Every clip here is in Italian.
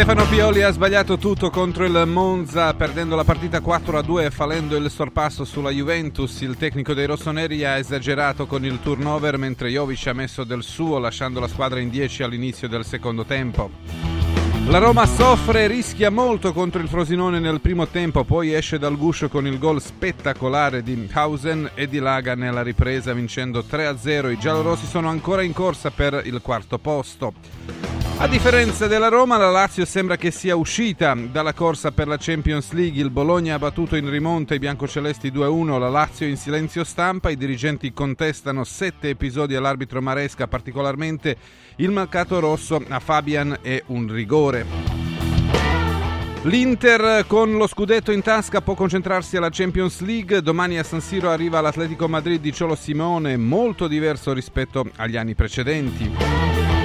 Stefano Pioli ha sbagliato tutto contro il Monza, perdendo la partita 4-2 e fallendo il sorpasso sulla Juventus. Il tecnico dei rossoneri ha esagerato con il turnover, mentre Jovic ha messo del suo, lasciando la squadra in 10 all'inizio del secondo tempo. La Roma soffre e rischia molto contro il Frosinone nel primo tempo, poi esce dal guscio con il gol spettacolare di Hausen e dilaga nella ripresa vincendo 3-0. I giallorossi sono ancora in corsa per il quarto posto. A differenza della Roma, la Lazio sembra che sia uscita dalla corsa per la Champions League. Il Bologna ha battuto in rimonta i biancocelesti 2-1, la Lazio in silenzio stampa. I dirigenti contestano sette episodi all'arbitro Maresca, particolarmente il mancato rosso a Fabian e un rigore. L'Inter con lo scudetto in tasca può concentrarsi alla Champions League. Domani a San Siro arriva l'Atletico Madrid di Ciolo Simone, molto diverso rispetto agli anni precedenti.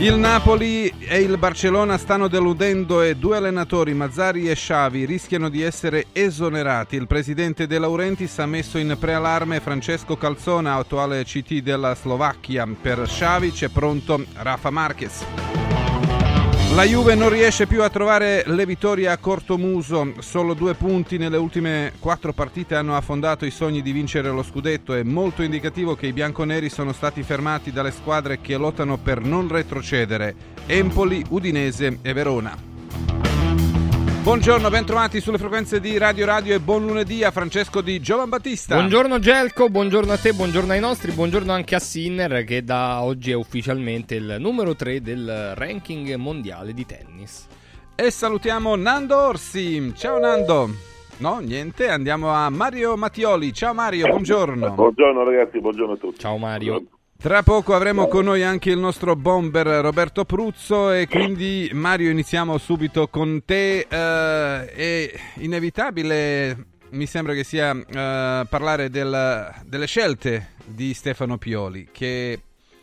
Il Napoli e il Barcellona stanno deludendo e due allenatori, Mazzari e Sciavi, rischiano di essere esonerati. Il presidente De Laurentiis ha messo in preallarme Francesco Calzona, attuale CT della Slovacchia. Per Sciavi c'è pronto Rafa Marquez. La Juve non riesce più a trovare le vittorie a corto muso, solo due punti nelle ultime quattro partite hanno affondato i sogni di vincere lo scudetto. È molto indicativo che i bianconeri sono stati fermati dalle squadre che lottano per non retrocedere, Empoli, Udinese e Verona. Buongiorno, bentrovati sulle frequenze di Radio Radio e buon lunedì a Francesco di Giovan Battista. Buongiorno Gelco, buongiorno a te, buongiorno ai nostri, buongiorno anche a Sinner che da oggi è ufficialmente il numero 3 del ranking mondiale di tennis. E salutiamo Nando Orsi. Ciao Nando. No, niente, andiamo a Mario Mattioli. Ciao Mario, buongiorno. Buongiorno ragazzi, buongiorno a tutti. Ciao Mario. Buongiorno. Tra poco avremo con noi anche il nostro bomber Roberto Pruzzo e quindi Mario iniziamo subito con te. Uh, è inevitabile, mi sembra che sia uh, parlare del, delle scelte di Stefano Pioli che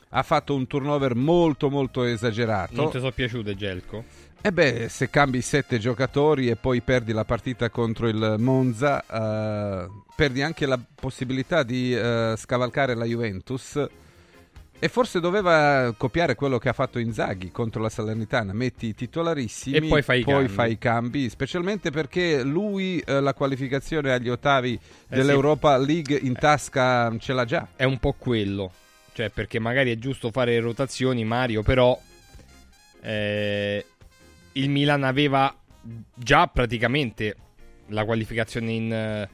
ha fatto un turnover molto molto esagerato. Non ti sono piaciute Gelco? E beh, se cambi sette giocatori e poi perdi la partita contro il Monza, uh, perdi anche la possibilità di scavalcare la Juventus e forse doveva copiare quello che ha fatto Inzaghi contro la Salernitana, metti i titolarissimi e poi fai i, poi cambi. fai i cambi, specialmente perché lui eh, la qualificazione agli ottavi eh dell'Europa sì. League in tasca ce l'ha già. È un po' quello, cioè perché magari è giusto fare rotazioni Mario, però eh, il Milan aveva già praticamente la qualificazione in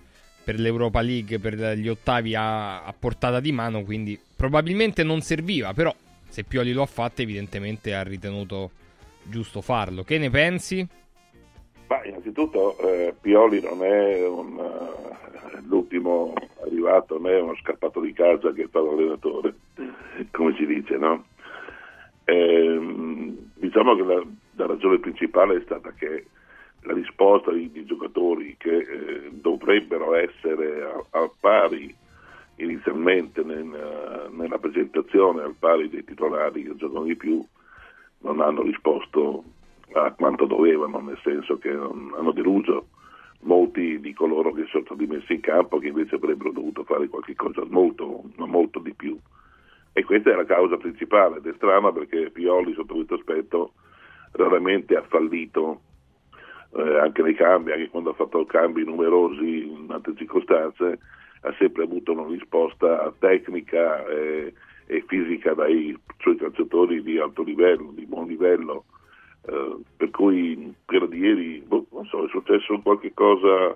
per l'Europa League, per gli ottavi a, a, portata di mano, quindi probabilmente non serviva, però se Pioli lo ha fatto evidentemente ha ritenuto giusto farlo. Che ne pensi? Ma innanzitutto eh, Pioli non è un, uh, l'ultimo arrivato, non è uno scappato di casa che fa l'allenatore, come si dice, no? Eh, diciamo che la, la ragione principale è stata che la risposta di, di giocatori che eh, dovrebbero essere al pari inizialmente nel, nella presentazione, al pari dei titolari che giocano di più, non hanno risposto a quanto dovevano, nel senso che hanno deluso molti di coloro che sono stati messi in campo che invece avrebbero dovuto fare qualcosa molto, molto di più. E questa è la causa principale ed è strana perché Pioli sotto questo aspetto raramente ha fallito eh, anche nei cambi, anche quando ha fatto cambi numerosi in altre circostanze, ha sempre avuto una risposta tecnica e, e fisica dai suoi calciatori di alto livello, di buon livello. Eh, per cui quella di ieri, boh, so, è successo qualche cosa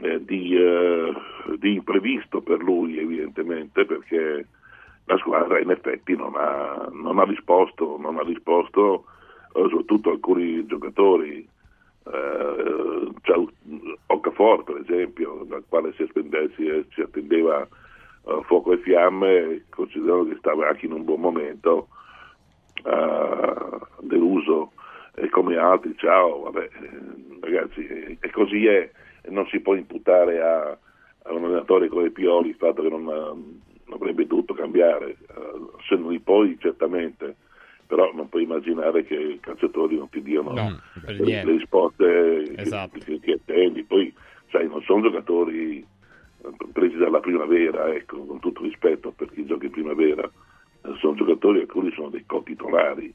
eh, di, eh, di, imprevisto per lui evidentemente perché la squadra in effetti non ha, non ha risposto, non ha risposto eh, soprattutto alcuni giocatori eh, cioè, Okafor per esempio, dal quale si, si, si attendeva uh, fuoco e fiamme, considerando che stava anche in un buon momento, uh, deluso. E come altri, ciao, vabbè, ragazzi, e così è, non si può imputare a, a un allenatore come Pioli il fatto che non, non avrebbe dovuto cambiare, uh, se non di poi certamente però non puoi immaginare che i calciatori non ti diano no, le, le, risposte esatto. che, che, attendi. Poi, sai, non sono giocatori eh, presi dalla primavera, ecco, con tutto rispetto per chi gioca in primavera, eh, sono giocatori alcuni sono dei co-titolari,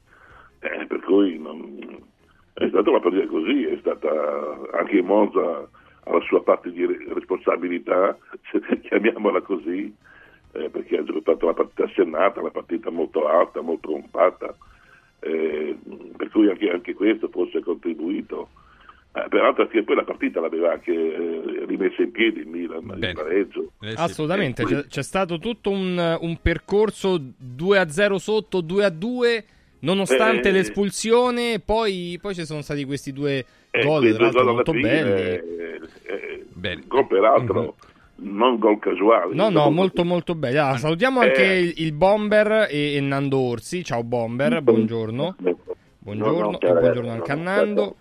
eh, per cui non, stata una partita così, è stata anche Monza alla sua parte di responsabilità, chiamiamola così, eh, perché ha giocato una partita assennata, una partita molto alta, molto compatta, eh, per cui anche, anche, questo forse ha contribuito. Eh, peraltro che poi la partita l'aveva anche eh, rimessa in piedi il Milan, Bene. il pareggio. Eh, Assolutamente, c'è, c'è, stato tutto un, un percorso 2-0 sotto, 2-2 nonostante eh, l'espulsione, poi, poi, ci sono stati questi due eh, gol, tra l'altro molto fine, belli. Eh, eh, gol peraltro. Mm-hmm non gol casuali. No, no, molto molto belli. Ah, salutiamo anche eh. il, Bomber e, e, Nando Orsi. Ciao Bomber, buongiorno. Buongiorno no, no, e buongiorno anche a Nando.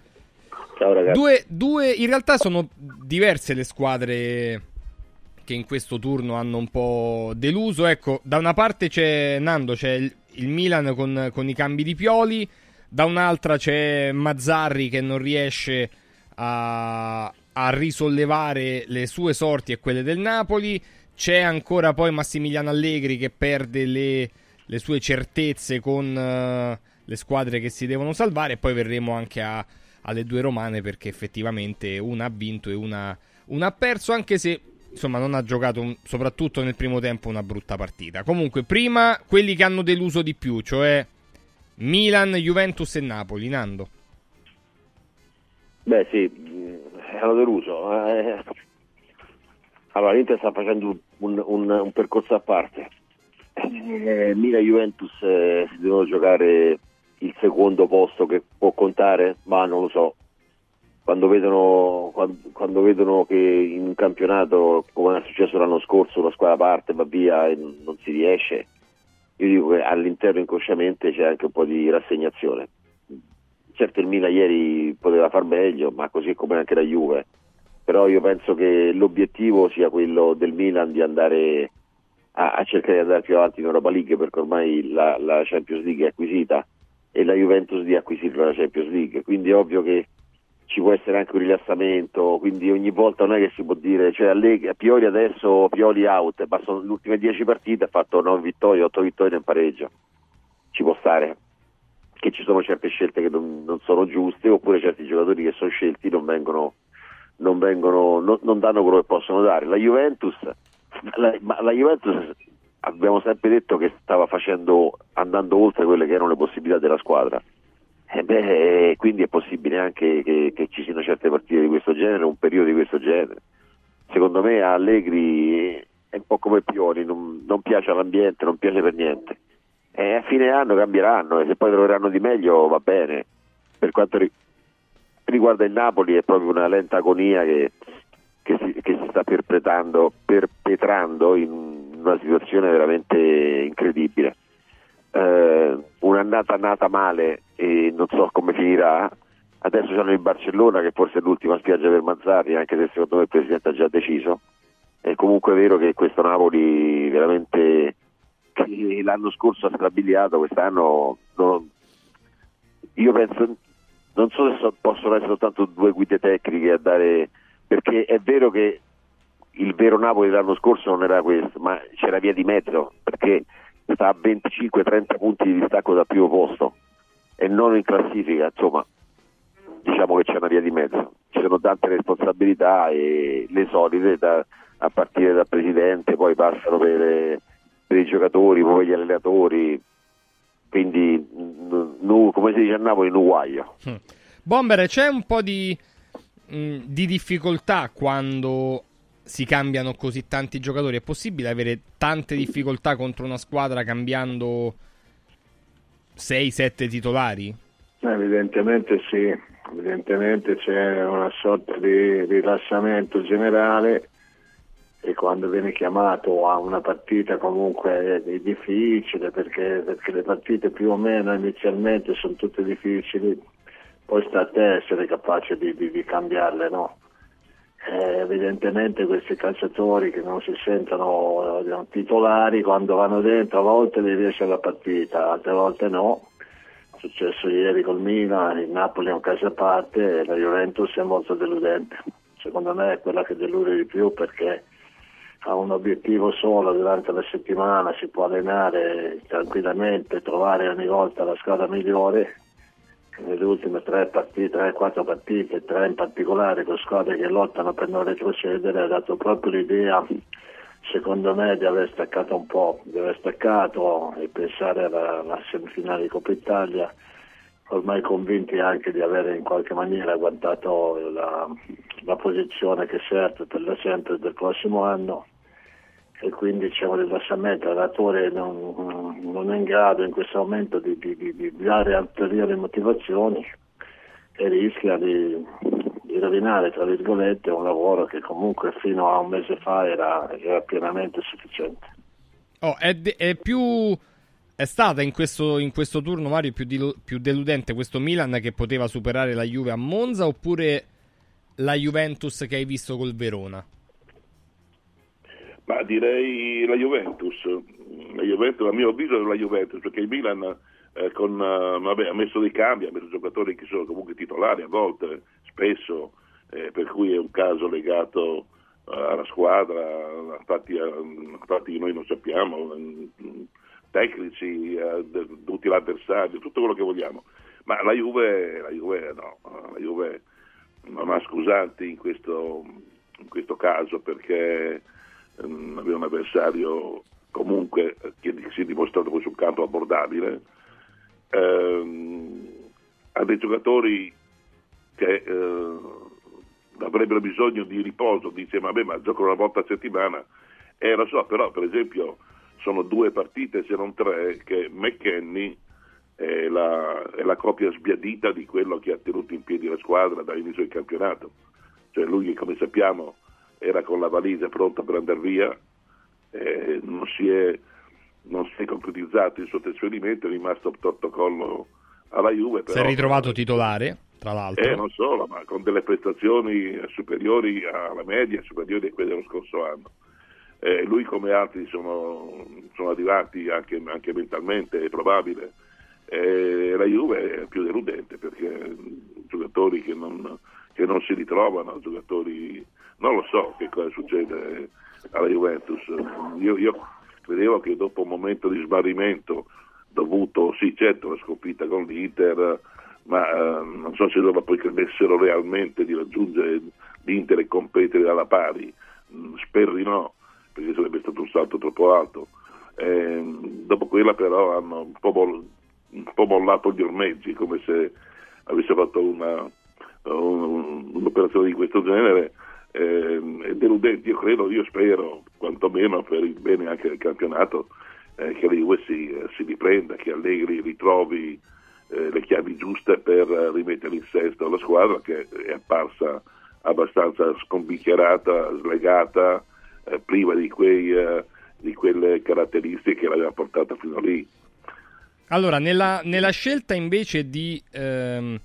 Ciao ragazzi. Due, due, in realtà sono diverse le squadre che in questo turno hanno un po' deluso. Ecco, da una parte c'è Nando, c'è il, il Milan con, con, i cambi di Pioli, da un'altra c'è Mazzarri che non riesce a, a risollevare le sue sorti e quelle del Napoli. C'è ancora poi Massimiliano Allegri che perde le, le sue certezze con uh, le squadre che si devono salvare. E poi verremo anche a, alle due romane perché effettivamente una ha vinto e una, una ha perso. Anche se insomma non ha giocato soprattutto nel primo tempo una brutta partita. Comunque, prima quelli che hanno deluso di più, cioè Milan, Juventus e Napoli. Nando. Beh, sì, hanno deluso. Eh. Allora, l'Inter sta facendo un, un, un percorso a parte. Eh, Milan e Juventus eh, si devono giocare il secondo posto che può contare, ma non lo so quando vedono, quando, quando vedono, che in un campionato, come è successo l'anno scorso, una squadra parte, va via e non si riesce, io dico che all'interno inconsciamente c'è anche un po' di rassegnazione. Certo il Milan ieri poteva far meglio, ma così come anche la Juve. Però io penso che l'obiettivo sia quello del Milan di andare a, a cercare di andare più avanti in Europa League perché ormai la, la Champions League è acquisita e la Juventus di acquisire la Champions League. Quindi è ovvio che ci può essere anche un rilassamento, quindi ogni volta non è che si può dire, cioè a Pioli adesso Pioli out, ma sono le ultime 10 partite ha fatto 9 vittorie, 8 vittorie nel pareggio, ci può stare, che ci sono certe scelte che non, non sono giuste oppure certi giocatori che sono scelti non vengono, non, vengono, non, non danno quello che possono dare. La Juventus, la, la Juventus abbiamo sempre detto che stava facendo, andando oltre quelle che erano le possibilità della squadra eh beh, quindi è possibile anche che, che, ci siano certe partite di questo genere, un periodo di questo genere. Secondo me Allegri è un po' come Pioli, non, non piace all'ambiente, non piace per niente. E a fine anno cambieranno e se poi troveranno di meglio va bene. Per quanto riguarda il Napoli è proprio una lenta agonia che, che, si, che si, sta perpetrando, perpetrando in una situazione veramente incredibile eh, un'annata nata male e non so come finirà. Adesso sono in Barcellona, che forse è l'ultima spiaggia per Mazzarri, anche se secondo me il Presidente ha già deciso. È comunque vero che questo Napoli veramente che l'anno scorso ha strabiliato, quest'anno non, io penso, non so se so, possono essere soltanto due guide tecniche a dare, perché è vero che il vero Napoli dell'anno scorso non era questo, ma c'era via di mezzo, perché sta a 25-30 punti di distacco dal primo posto e non in classifica, insomma diciamo che c'è una via di mezzo, ci sono tante responsabilità e le solite da, a partire dal presidente, poi passano per, per i giocatori, poi per gli allenatori, quindi nu, come si dice a Napoli, nuguaglio. Mm. Bomber, c'è un po' di, mh, mm, di difficoltà quando si cambiano così tanti giocatori? È possibile avere tante difficoltà contro una squadra cambiando 6-7 titolari? Evidentemente sì, evidentemente c'è una sorta di rilassamento generale e quando viene chiamato a una partita comunque è difficile perché, perché le partite più o meno inizialmente sono tutte difficili, poi sta a te essere capace di, di, di cambiarle, no? Eh, evidentemente questi calciatori che non si sentono eh, titolari quando vanno dentro a volte li riesce la partita, altre volte no. È successo ieri col Milan, il Napoli è un caso a parte e la Juventus è molto deludente. Secondo me è quella che delude di più perché ha un obiettivo solo durante la settimana, si può allenare tranquillamente, trovare ogni volta la squadra migliore. Nelle ultime tre partite, 3-4 partite, tre in particolare con squadre che lottano per non retrocedere, ha dato proprio l'idea, secondo me, di aver staccato un po', di aver staccato e pensare alla, alla semifinale di Coppa Italia, ormai convinti anche di avere in qualche maniera guardato la, la posizione che serve per da sempre del prossimo anno e quindi c'è un rilassamento, l'allenatore non, non, è in grado in questo momento di, di, di, di dare ulteriori motivazioni e rischia di, rovinare tra virgolette un lavoro che comunque fino a un mese fa era, era pienamente sufficiente. Oh, è, de- è, più è stata in questo, in questo turno Mario più, di- più deludente questo Milan che poteva superare la Juve a Monza oppure la Juventus che hai visto col Verona? Ma direi la Juventus. La Juventus, a mio avviso, è la Juventus, perché il Milan eh, con, uh, vabbè, ha messo dei cambi, ha messo giocatori che sono comunque titolari a volte, spesso, eh, per cui è un caso legato uh, alla squadra, a fatti, che noi non sappiamo, tecnici, tutti l'avversario, tutto quello che vogliamo. Ma la Juve, la Juve no, la Juve non ha scusanti in questo, in questo caso perché aveva un avversario comunque che si è dimostrato poi sul campo abbordabile, ehm, ha dei giocatori che eh, avrebbero bisogno di riposo, dice vabbè ma giocano una volta a settimana, e eh, lo so, però per esempio sono due partite se non tre che McKenny è la, è la copia sbiadita di quello che ha tenuto in piedi la squadra dall'inizio del campionato, cioè lui come sappiamo era con la valigia pronta per andare via, eh, non, si è, non, si è, concretizzato il suo trasferimento, è rimasto protocollo alla Juve. Però, si è ritrovato titolare, tra l'altro. Eh, non solo, ma con delle prestazioni superiori alla media, superiori a quelle dello scorso anno. Eh, lui come altri sono, sono arrivati anche, anche, mentalmente, è probabile. Eh, la Juve è più deludente perché giocatori che non, che non si ritrovano, giocatori non lo so che cosa succede alla Juventus. Io, io credevo che dopo un momento di sbarrimento dovuto, sì certo, alla sconfitta con l'Inter, ma eh, non so se loro poi credessero realmente di raggiungere l'Inter e competere alla pari. Mm, spero di no, perché sarebbe stato un salto troppo alto. Eh, dopo quella però hanno un po', boll- un po', mollato gli ormeggi, come se avesse fatto una, un, un'operazione di questo genere eh, deludente, io credo, io spero, quantomeno per il bene anche del campionato, eh, che la Juve si, eh, si, riprenda, che Allegri ritrovi eh, le chiavi giuste per rimettere in sesto la squadra che è apparsa abbastanza scombicchierata, slegata, eh, priva di, quei, eh, di, quelle caratteristiche che l'aveva portata fino lì. Allora, nella, nella scelta invece di... Ehm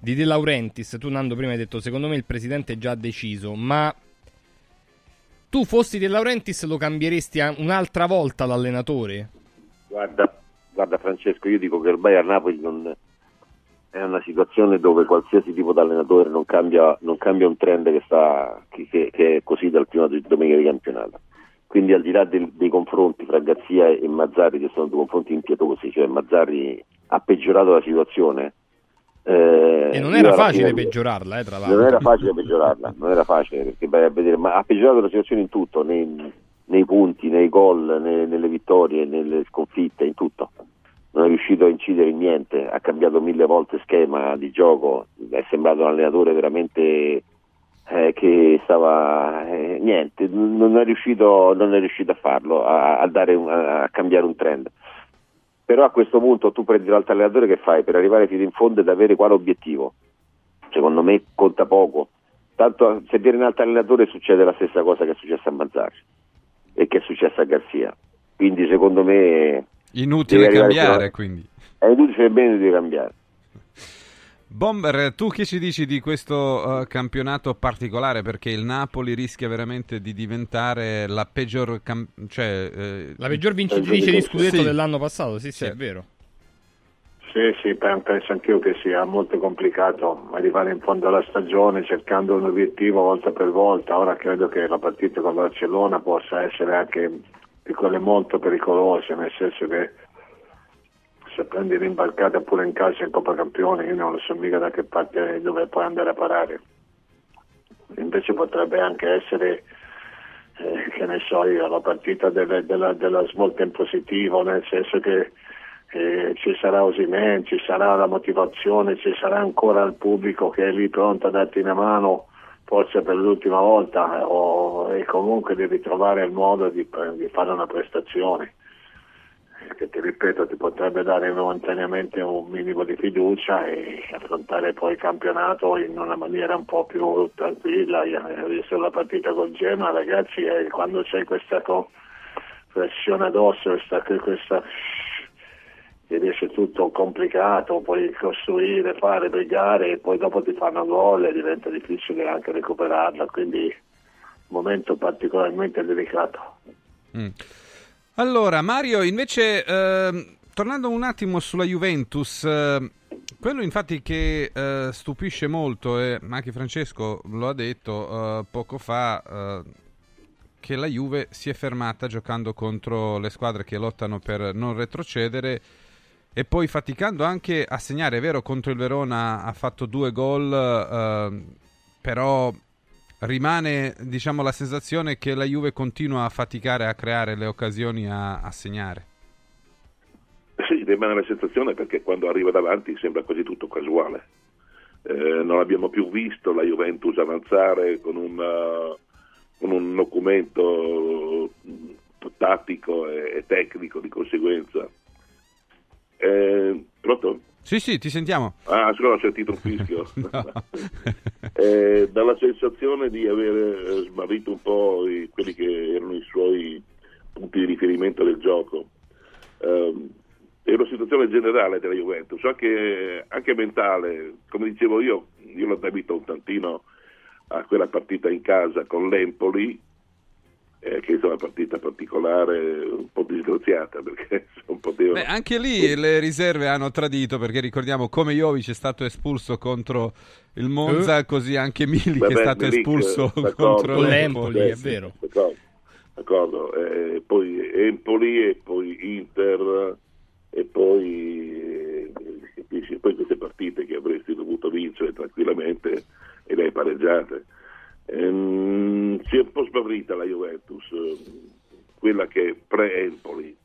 di De Laurentiis, tu Nando prima hai detto secondo me il presidente è già deciso, ma tu fossi De Laurentiis lo cambieresti un'altra volta l'allenatore? Guarda, guarda Francesco, io dico che ormai a Napoli non è una situazione dove qualsiasi tipo di allenatore non cambia, non cambia un trend che, sta, che, che, è così dal primo domenica di campionato. Quindi al di là del, dei confronti fra Garzia e Mazzarri, che sono due confronti impietosi, cioè Mazzarri ha peggiorato la situazione, eh, e non era facile fine, peggiorarla, eh, tra l'altro. Non era facile peggiorarla, non era facile perché vai a vedere, ma ha peggiorato la situazione in tutto, nei, nei punti, nei gol, nei, nelle vittorie, nelle sconfitte, in tutto. Non è riuscito a incidere in niente, ha cambiato mille volte schema di gioco, è sembrato un allenatore veramente eh, che stava eh, niente, non è, riuscito, non è riuscito a farlo, a, a, un, a cambiare un trend però a questo punto tu prendi l'altro allenatore che fai per arrivare fino in fondo ed avere quale obiettivo? Secondo me conta poco. Tanto se viene un altro allenatore succede la stessa cosa che è successa a Mazzarri e che è successa a Garzia. Quindi secondo me... Inutile cambiare, quindi. È inutile bene di cambiare. Bomber, tu che ci dici di questo uh, campionato particolare? Perché il Napoli rischia veramente di diventare la peggior, cam- cioè, eh... la peggior vincitrice di scudetto sì. dell'anno passato, sì, sì, sì, è vero. Sì, sì, penso anch'io che sia molto complicato arrivare in fondo alla stagione cercando un obiettivo volta per volta. Ora credo che la partita con Barcellona possa essere anche di quelle molto pericolose, nel senso che se prendi l'imbarcata pure in casa in Coppa Campione, io non lo so mica da che parte dove puoi andare a parare. Invece potrebbe anche essere, eh, che ne so io, la partita delle, della, della, svolta in positivo, nel senso che eh, ci sarà Osimen, ci sarà la motivazione, ci sarà ancora il pubblico che è lì pronto a darti una mano, forse per l'ultima volta, eh, o, e comunque di ritrovare il modo di, di fare una prestazione che ti ripeto ti potrebbe dare momentaneamente un minimo di fiducia e affrontare poi il campionato in una maniera un po' più tranquilla. Io ho visto la partita con Gemma, ragazzi, eh, quando c'è questa pressione addosso, questa, questa che riesce tutto complicato, puoi costruire, fare, brigare e poi dopo ti fanno gol e diventa difficile anche recuperarla, quindi un momento particolarmente delicato. Mm. Allora, Mario, invece, eh, tornando un attimo sulla Juventus, eh, quello infatti che eh, stupisce molto, e anche Francesco lo ha detto eh, poco fa, eh, che la Juve si è fermata giocando contro le squadre che lottano per non retrocedere e poi faticando anche a segnare, è vero, contro il Verona ha fatto due gol, eh, però rimane diciamo, la sensazione che la Juve continua a faticare a creare le occasioni a, a segnare. Sì, rimane la sensazione perché quando arriva davanti sembra quasi tutto casuale. Eh, non abbiamo più visto la Juventus avanzare con, una, con un documento tattico e, e, tecnico di conseguenza. Eh, pronto? Sì, sì, ti sentiamo. Ah, scusa, ho sentito un fischio. eh, dalla sensazione di aver eh, smarrito un po' i, quelli che erano i suoi punti di riferimento del gioco. Eh, è una situazione generale della Juventus, anche, anche mentale. Come dicevo io, io l'ho debito un tantino a quella partita in casa con l'Empoli, eh, che è una partita particolare, un po' disgraziata perché non poteva... Beh, anche lì le riserve hanno tradito perché ricordiamo come Jovic è stato espulso contro il Monza, uh. così anche Milik Beh, è stato Milik, espulso contro l'Empoli, è vero. D'accordo, d'accordo. Eh, poi Empoli e poi Inter e poi, eh, poi queste partite che avresti dovuto vincere tranquillamente e le hai pareggiate Ehm, si è un po' sbavrita la Juventus, eh, quella che è pre-Empoli,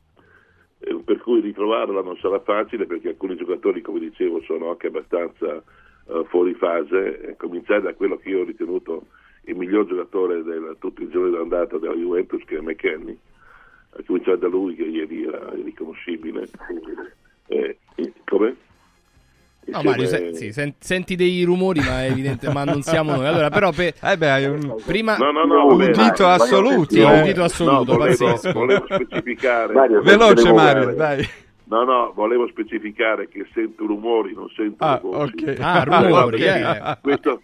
eh, per cui ritrovarla non sarà facile perché alcuni giocatori, come dicevo, sono anche abbastanza eh, fuori fase, cominciare da quello che io ho ritenuto il miglior giocatore di tutto il giorno d'andata della Juventus, che è McKenny, a cominciare da lui che ieri era riconoscibile. Eh, come? No, Mario, se, sì, sen- senti dei rumori, ma è evidente, ma non siamo noi. Allora, però, per, eh beh, hai un, prima no, no, no, un dito assoluto. Sì, un dito assoluto, no, volevo, volevo specificare. Mario, Veloce, Mario, dai. No, no, volevo specificare che sento rumori, non sento ah, voci. Okay. Ah, rumori, eh. Questo,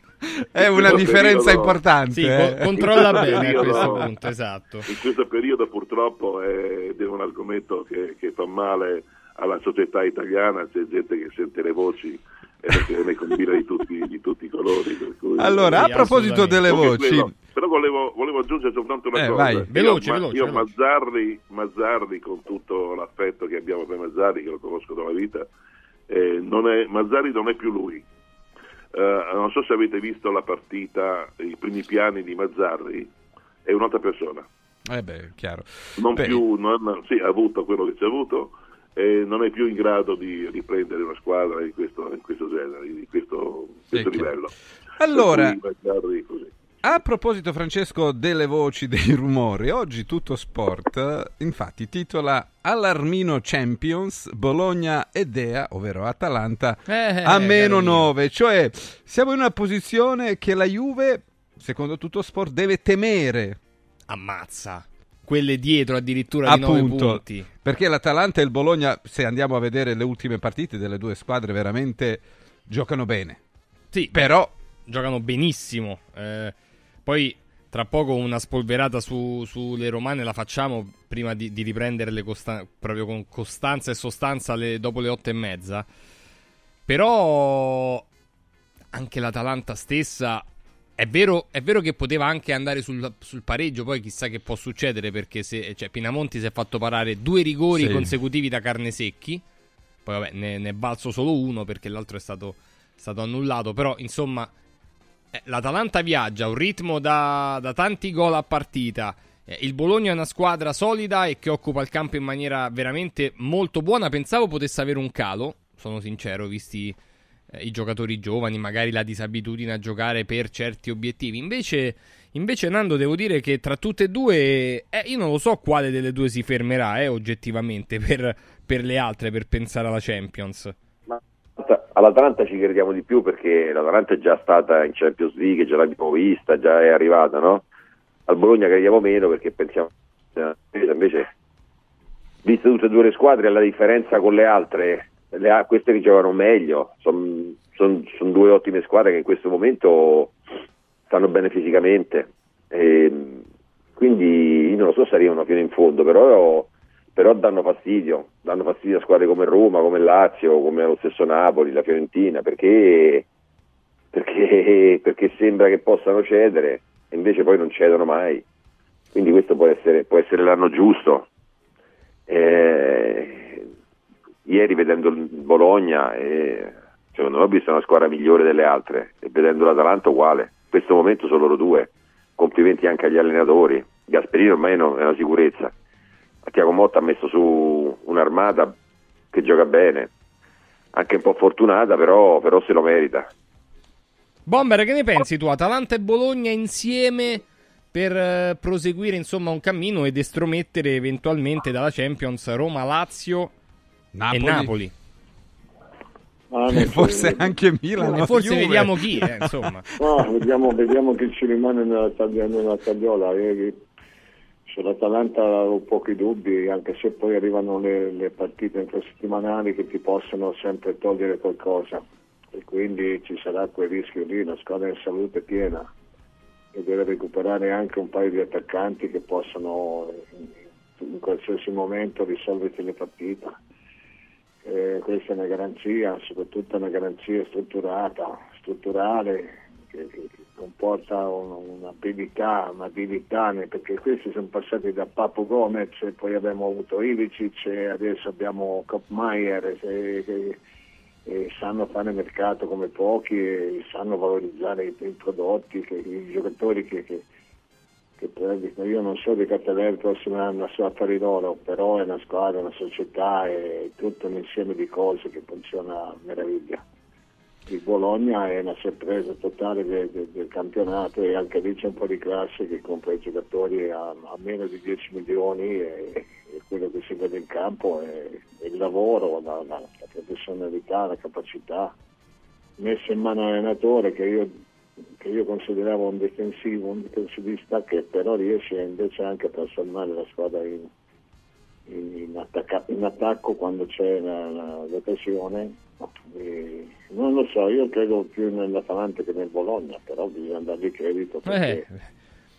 è una differenza periodo, importante. Sì, eh. co- controlla bene periodo, a questo punto, esatto. In questo periodo purtroppo è, è un argomento che, che fa male alla società italiana, c'è gente che sente le voci e ne combina di tutti, di tutti i colori. Cui... Allora, a proposito delle voci, quello, però volevo, volevo, aggiungere soltanto una eh, cosa. Vai. Veloce, io, veloce, io veloce. Mazzarri, Mazzarri, con tutto l'affetto che abbiamo per Mazzarri, che lo conosco da una vita, eh, non è, Mazzarri non è più lui. Uh, non so se avete visto la partita, i primi piani di Mazzarri, è un'altra persona. Eh beh, chiaro. Non beh, più, non, sì, ha avuto quello che ci ha avuto, e non è più in grado di riprendere una squadra di questo, in questo genere, di questo, questo livello. Allora, a proposito Francesco delle voci, dei rumori, oggi tutto sport infatti titola Allarmino Champions, Bologna e Dea, ovvero Atalanta, Eh, a meno carino. 9, cioè siamo in una posizione che la Juve, secondo tutto sport, deve temere. Ammazza. Quelle dietro addirittura di 9 Appunto, punti. perché l'Atalanta e il Bologna, se andiamo a vedere le ultime partite delle due squadre, veramente giocano bene. Sì, Però giocano benissimo. Eh, poi tra poco una spolverata su- sulle romane la facciamo prima di, di riprendere le costa- proprio con costanza e sostanza le- dopo le otto e mezza. Però anche l'Atalanta stessa è vero, è vero che poteva anche andare sul, sul pareggio, poi chissà che può succedere perché se, cioè, Pinamonti si è fatto parare due rigori Sì. consecutivi da Carnesecchi. poi vabbè ne, ne è balzo solo uno perché l'altro è stato, stato annullato, però insomma eh, l'Atalanta viaggia, un ritmo da, da tanti gol a partita, eh, il Bologna è una squadra solida e che occupa il campo in maniera veramente molto buona, pensavo potesse avere un calo, sono sincero, visti i giocatori giovani, magari la disabitudine a giocare per certi obiettivi, invece... Invece, Nando, devo dire che tra tutte e due, eh, io non lo so quale delle due si fermerà, eh, oggettivamente, per, per le altre, per pensare alla Champions. All'Atalanta ci crediamo di più perché l'Atalanta è già stata in Champions League, già l'abbiamo vista, già è arrivata, no? Al Bologna crediamo meno perché pensiamo invece, viste tutte e due le squadre, la differenza con le altre, le, queste che giocano meglio, sono son, son due ottime squadre che in questo momento stanno bene fisicamente. E, quindi io non lo so se arrivano fino in fondo, però, però, danno fastidio, danno fastidio a squadre come Roma, come Lazio, come lo stesso Napoli, la Fiorentina, perché, perché, perché sembra che possano cedere e invece poi non cedono mai. Quindi questo può essere, può essere l'anno giusto. Eh, ieri vedendo il Bologna, eh, secondo me ho visto una squadra migliore delle altre e vedendo l'Atalanta uguale questo momento sono loro due. Complimenti anche agli allenatori. Gasperino ormai è una sicurezza. Tiago Motta ha messo su un'armata che gioca bene, anche un po' fortunata, però, però se lo merita. Bomber, che ne pensi tu? Atalanta e Bologna insieme per uh, proseguire insomma un cammino ed estromettere eventualmente dalla Champions Roma, Lazio Napoli. e Napoli. Ah, forse anche Milan. E forse Juve. vediamo chi, eh, insomma. no, vediamo, vediamo, chi ci rimane nella, taglia, nella tagliola. Ieri sull'Atalanta ho pochi dubbi, anche se poi arrivano le, le partite infrasettimanali che ti possono sempre togliere qualcosa. E quindi ci sarà quel rischio lì, la squadra in salute piena e deve recuperare anche un paio di attaccanti che possono in qualsiasi momento risolverti le partite eh, questa è una garanzia, soprattutto una garanzia strutturata, strutturale, che, che comporta un, un'abilità, un'abilità, perché questi sono passati da Papo Gomez, e poi abbiamo avuto Ilicic e adesso abbiamo Kopmeier, che, che, che, sanno fare mercato come pochi e sanno valorizzare i, i prodotti, i giocatori che che io non so di Cattaneo il prossimo anno a loro, però è una squadra, una società, è tutto un insieme di cose che funziona a meraviglia. Il Bologna è una sorpresa totale del, del, del, campionato e anche lì c'è un po' di classe che compra i giocatori a, a meno di 10 milioni e, e, quello che si vede in campo è, è il lavoro, la, la, la professionalità, la capacità messa in mano all'allenatore che io che io consideravo un difensivo, un difensivista che però riesce invece anche a trasformare la squadra in, in, in, attacca, in attacco quando c'è la, la rotazione. non lo so, io credo più nell'Atalanta che nel Bologna, però bisogna dargli credito. Perché,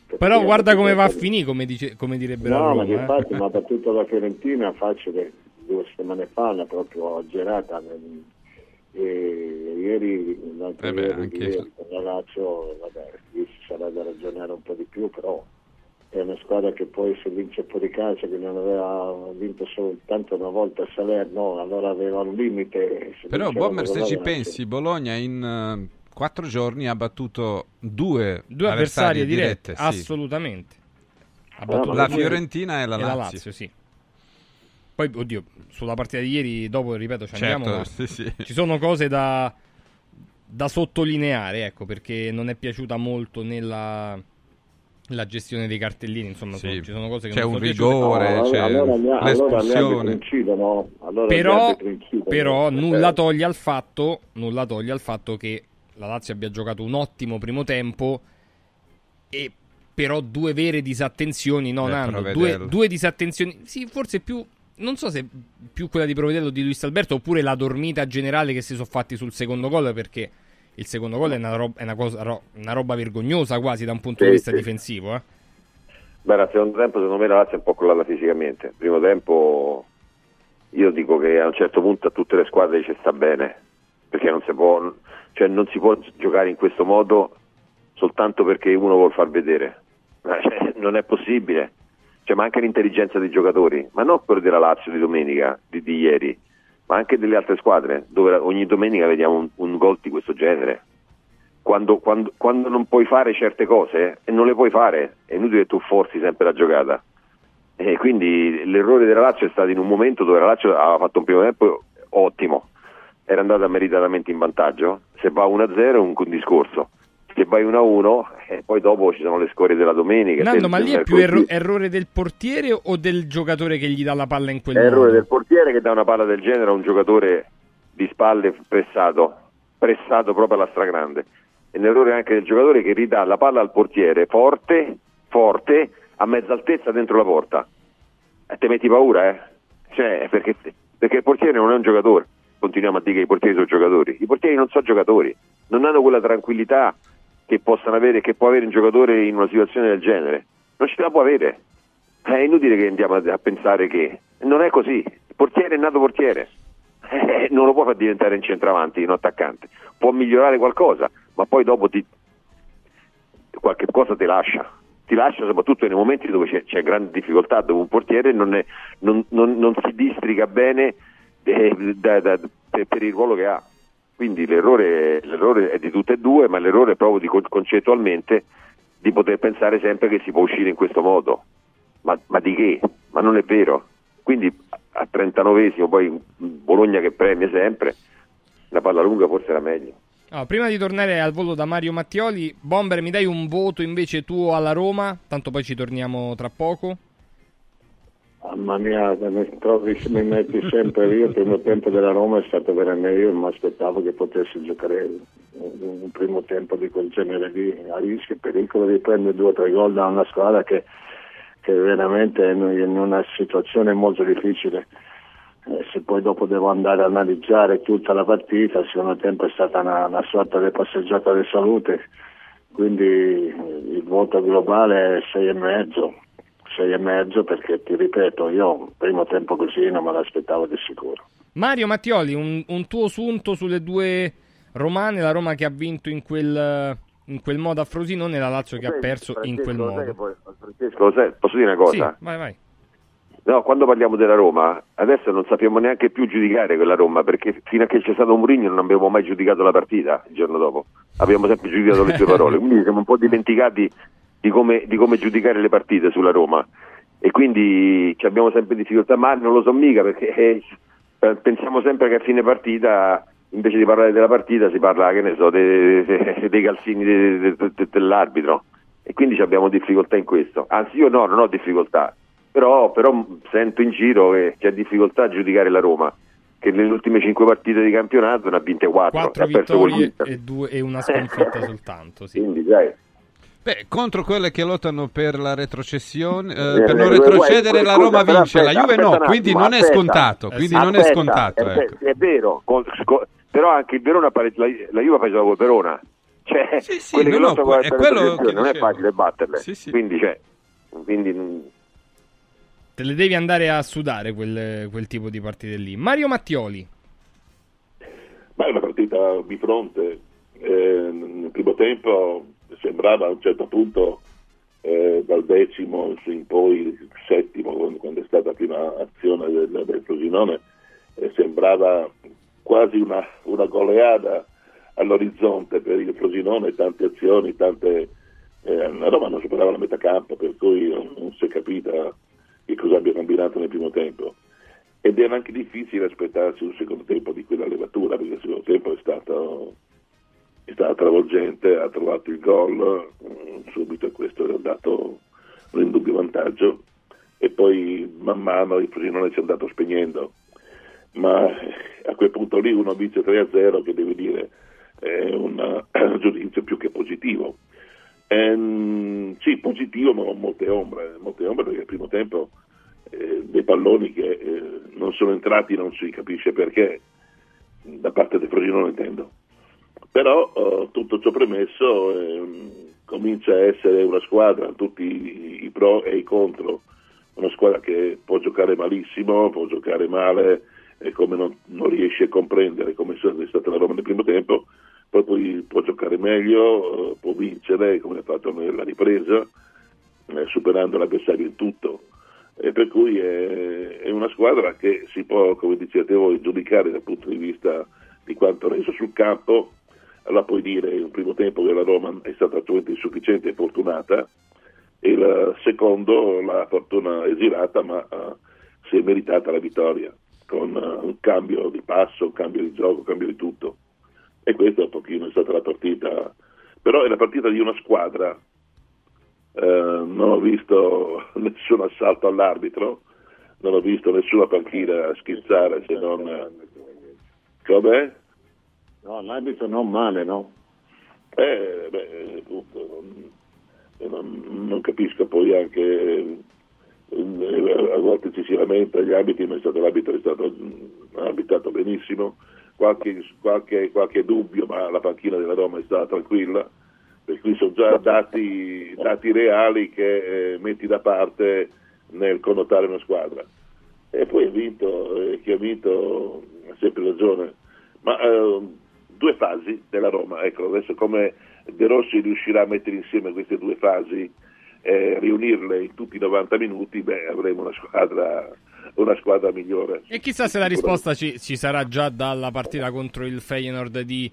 eh. però guarda come va a finire, come, dice, come direbbero no, Roma. ma infatti eh. mi ha battuto la Fiorentina facile due settimane fa, l'ha proprio girata nel, e ieri, l'altro eh beh, ieri, anche... ieri con la Lazio, vabbè, lì ci sarà da ragionare un po' di più, però è una squadra che poi se vince fuori casa, che non aveva vinto soltanto una volta a Salerno, allora aveva un limite. Però Bomber, se ci pensi, Bologna in uh, quattro giorni ha battuto due, due avversarie dirette, dirette sì. assolutamente. La Fiorentina e la Lazio. E la Lazio sì. Poi, oddio, sulla partita di ieri, dopo, ripeto, ci certo, andiamo. Sì, sì. Ci sono cose da, da sottolineare, ecco, perché non è piaciuta molto nella la gestione dei cartellini, insomma, sì. ci sono cose che c'è non un rigore, no, c'è allora, l'espulsione. Allora allora però, però nulla, toglie al fatto, nulla toglie al fatto che la Lazio abbia giocato un ottimo primo tempo e però due vere disattenzioni, no, Nando, due, due disattenzioni, sì, forse più non so se più quella di Provedello di Luis Alberto oppure la dormita generale che si sono fatti sul secondo gol perché il secondo gol è una, roba, è una, cosa, una roba vergognosa quasi da un punto sì, di vista sì. difensivo. Eh? Beh, al secondo tempo secondo me la Lazio è un po' crollata fisicamente. Il primo tempo io dico che a un certo punto a tutte le squadre ci sta bene, perché non si può, cioè non si può giocare in questo modo soltanto perché uno vuol far vedere. Cioè, non è possibile cioè, ma anche l'intelligenza dei giocatori, ma non quello della Lazio di domenica, di, di ieri, ma anche delle altre squadre, dove ogni domenica vediamo un, un gol di questo genere. Quando, quando, quando, non puoi fare certe cose, e non le puoi fare, è inutile che tu forzi sempre la giocata. E quindi l'errore della Lazio è stato in un momento dove la Lazio aveva fatto un primo tempo ottimo, era andata meritatamente in vantaggio. Se va 1-0 è un, un discorso se vai 1-1 e poi dopo ci sono le scorie della domenica. Nando, ma lì è più erro- errore del portiere o del giocatore che gli dà la palla in quel è modo? Errore del portiere che dà una palla del genere a un giocatore di spalle pressato, pressato proprio alla stragrande. È un errore anche del giocatore che ridà la palla al portiere forte, forte, a mezza altezza dentro la porta. E te metti paura, eh? Cioè, perché, perché il portiere non è un giocatore. Continuiamo a dire che i portieri sono giocatori. I portieri non sono giocatori, non hanno quella tranquillità che avere, che può avere un giocatore in una situazione del genere. Non ce la può avere. È inutile che andiamo a, a pensare che non è così. Il portiere è nato portiere. Eh, non lo può far diventare un centravanti, un attaccante. Può migliorare qualcosa, ma poi dopo ti, qualche cosa ti lascia. Ti lascia soprattutto nei momenti dove c'è, c'è grande difficoltà, dove un portiere non, è, non, non, non si districa bene eh, da, da, per, per il ruolo che ha. Quindi l'errore, l'errore, è di tutte e due, ma l'errore è proprio di, concettualmente di poter pensare sempre che si può uscire in questo modo. Ma, ma di che? Ma non è vero. Quindi a 39esimo poi Bologna che premia sempre, la palla lunga forse era meglio. Oh, prima di tornare al volo da Mario Mattioli, Bomber mi dai un voto invece tuo alla Roma? Tanto poi ci torniamo tra poco. Mamma mia, mi, trovi, mi metti sempre io. Il primo tempo della Roma è stato veramente. Io mi aspettavo che potesse giocare un, primo tempo di quel genere lì, a rischio e pericolo di prendere due o tre gol da una squadra che, che veramente è in una situazione molto difficile. Eh, se poi dopo devo andare a analizzare tutta la partita, il secondo tempo è stata una, una sorta di passeggiata di salute, quindi il voto globale è sei e mezzo sei e mezzo perché ti ripeto io primo tempo così non me l'aspettavo di sicuro Mario Mattioli un, un tuo sunto sulle due romane la Roma che ha vinto in quel, in quel modo a Frosinone e la Lazio che ha perso in quel modo poi, Francesco posso dire una cosa? Sì, vai vai No, quando parliamo della Roma, adesso non sappiamo neanche più giudicare quella Roma, perché fino a che c'è stato Mourinho non abbiamo mai giudicato la partita il giorno dopo. Abbiamo sempre giudicato le sue parole, quindi siamo un po' dimenticati di come, di come giudicare le partite sulla Roma e quindi abbiamo sempre difficoltà, ma non lo so mica perché eh, pensiamo sempre che a fine partita invece di parlare della partita si parla, che ne so, dei, dei, dei calzini de, de, de, dell'arbitro e quindi abbiamo difficoltà in questo. Anzi io no, non ho difficoltà, però, però sento in giro che c'è difficoltà a giudicare la Roma che nelle ultime cinque partite di campionato ne ha vinte 4 4 vittorie e, due, e, una sconfitta soltanto sì. quindi dai Beh, contro quelle che lottano per la retrocessione, eh, per non retrocedere, la Roma vince, la Juve no, quindi non è scontato. Quindi non è scontato. Ecco. È vero, però anche il Verona la Juve ha preso con Verona. Cioè, sì, sì, no, no, è quello che non è facile batterle. Sì, sì. Quindi, cioè, quindi, Te le devi andare a sudare quel, quel tipo di partite lì. Mario Mattioli. Ma è una partita di fronte. Eh, nel primo tempo sembrava a un certo punto eh, dal decimo in poi il settimo quando, quando, è stata la prima azione del, del Frosinone eh, sembrava quasi una, una, goleada all'orizzonte per il Frosinone tante azioni tante eh, Roma non superava la metà campo per cui non, non si è capita che cosa abbia combinato nel primo tempo. Ed era anche difficile aspettarsi un secondo tempo di quella levatura perché il secondo tempo è stato è stata travolgente, ha trovato il gol mm, subito e questo ha dato un indubbio vantaggio. E poi man mano il Frosinone si è andato spegnendo. Ma a quel punto lì uno vince 3-0 che deve dire è un giudizio più che positivo. Ehm, sì positivo ma con molte ombre molte ombre perché al primo tempo eh, dei palloni che eh, non sono entrati non si capisce perché da parte del Frosinone intendo però eh, tutto ciò premesso eh, comincia a essere una squadra, tutti i pro e i contro, una squadra che può giocare malissimo, può giocare male e come non, non riesce a comprendere come è stata la Roma nel primo tempo, poi, poi può giocare meglio, eh, può vincere come ha fatto nella ripresa, eh, superando l'avversario in tutto. E per cui è, è, una squadra che si può, come dicete voi, giudicare dal punto di vista di quanto reso sul campo. Allora puoi dire un primo tempo che la Roma è stata assolutamente insufficiente e fortunata, e il secondo la fortuna è girata, ma uh, si è meritata la vittoria con uh, un cambio di passo, un cambio di gioco, un cambio di tutto. E questa un pochino è stata la partita, però è la partita di una squadra. Uh, non ho visto nessun assalto all'arbitro, non ho visto nessuna panchina schizzare se non... Com'è? No, l'arbitro non male, no? Eh, beh, appunto, non, capisco poi anche a volte ci si lamenta gli abiti, ma è stato, l'abito è stato abitato benissimo, qualche, qualche, qualche, dubbio, ma la panchina della Roma è stata tranquilla, per cui sono già dati, dati reali che eh, metti da parte nel connotare una squadra. E poi ha vinto, eh, chi ha vinto ha sempre ragione, ma eh, due fasi della Roma, ecco, adesso come De Rossi riuscirà a mettere insieme queste due fasi, eh, riunirle in tutti i 90 minuti, beh, avremo una squadra, una squadra migliore. E chissà se la risposta ci, ci, sarà già dalla partita contro il Feyenoord di,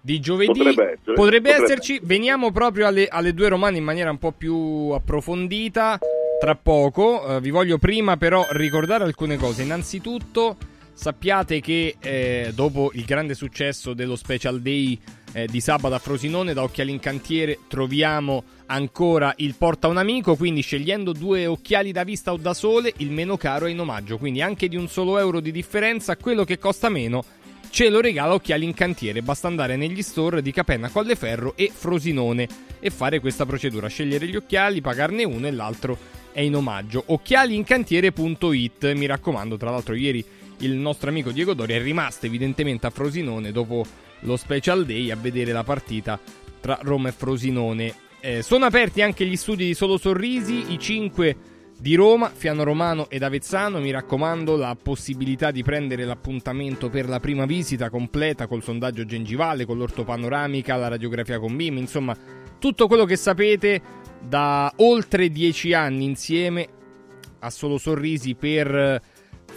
di giovedì. Potrebbe, essere, potrebbe, potrebbe esserci. Veniamo proprio alle, alle, due romane in maniera un po' più approfondita. Tra poco, uh, vi voglio prima però ricordare alcune cose. Innanzitutto, sappiate che eh, dopo il grande successo dello Special Day eh, di sabato a Frosinone, da Occhiali in Cantiere troviamo ancora il Porta un Amico, quindi scegliendo due occhiali da vista o da sole, il meno caro è in omaggio, quindi anche di un solo euro di differenza, quello che costa meno ce lo regala Occhiali in Cantiere, basta andare negli store di Capenna Colleferro e Frosinone e fare questa procedura, scegliere gli occhiali, pagarne uno e l'altro è in omaggio. Occhialiincantiere.it, mi raccomando, tra l'altro ieri il nostro amico Diego Dori è rimasto evidentemente a Frosinone dopo lo Special Day a vedere la partita tra Roma e Frosinone. Eh, sono aperti anche gli studi di Solo Sorrisi, i 5 di Roma, Fiano Romano ed Avezzano. Mi raccomando, la possibilità di prendere l'appuntamento per la prima visita completa col sondaggio gengivale, con l'ortopanoramica, la radiografia con BIM, insomma, tutto quello che sapete da oltre 10 anni insieme a Solo Sorrisi per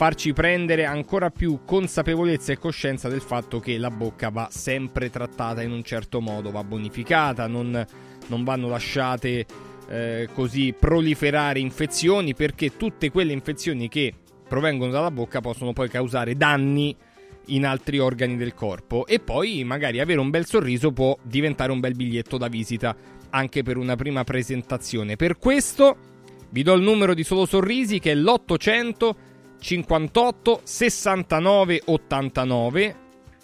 farci prendere ancora più consapevolezza e coscienza del fatto che la bocca va sempre trattata in un certo modo, va bonificata, non, non vanno lasciate eh, così proliferare infezioni perché tutte quelle infezioni che provengono dalla bocca possono poi causare danni in altri organi del corpo e poi magari avere un bel sorriso può diventare un bel biglietto da visita anche per una prima presentazione. Per questo vi do il numero di Solo Sorrisi che è l'800 58 69 89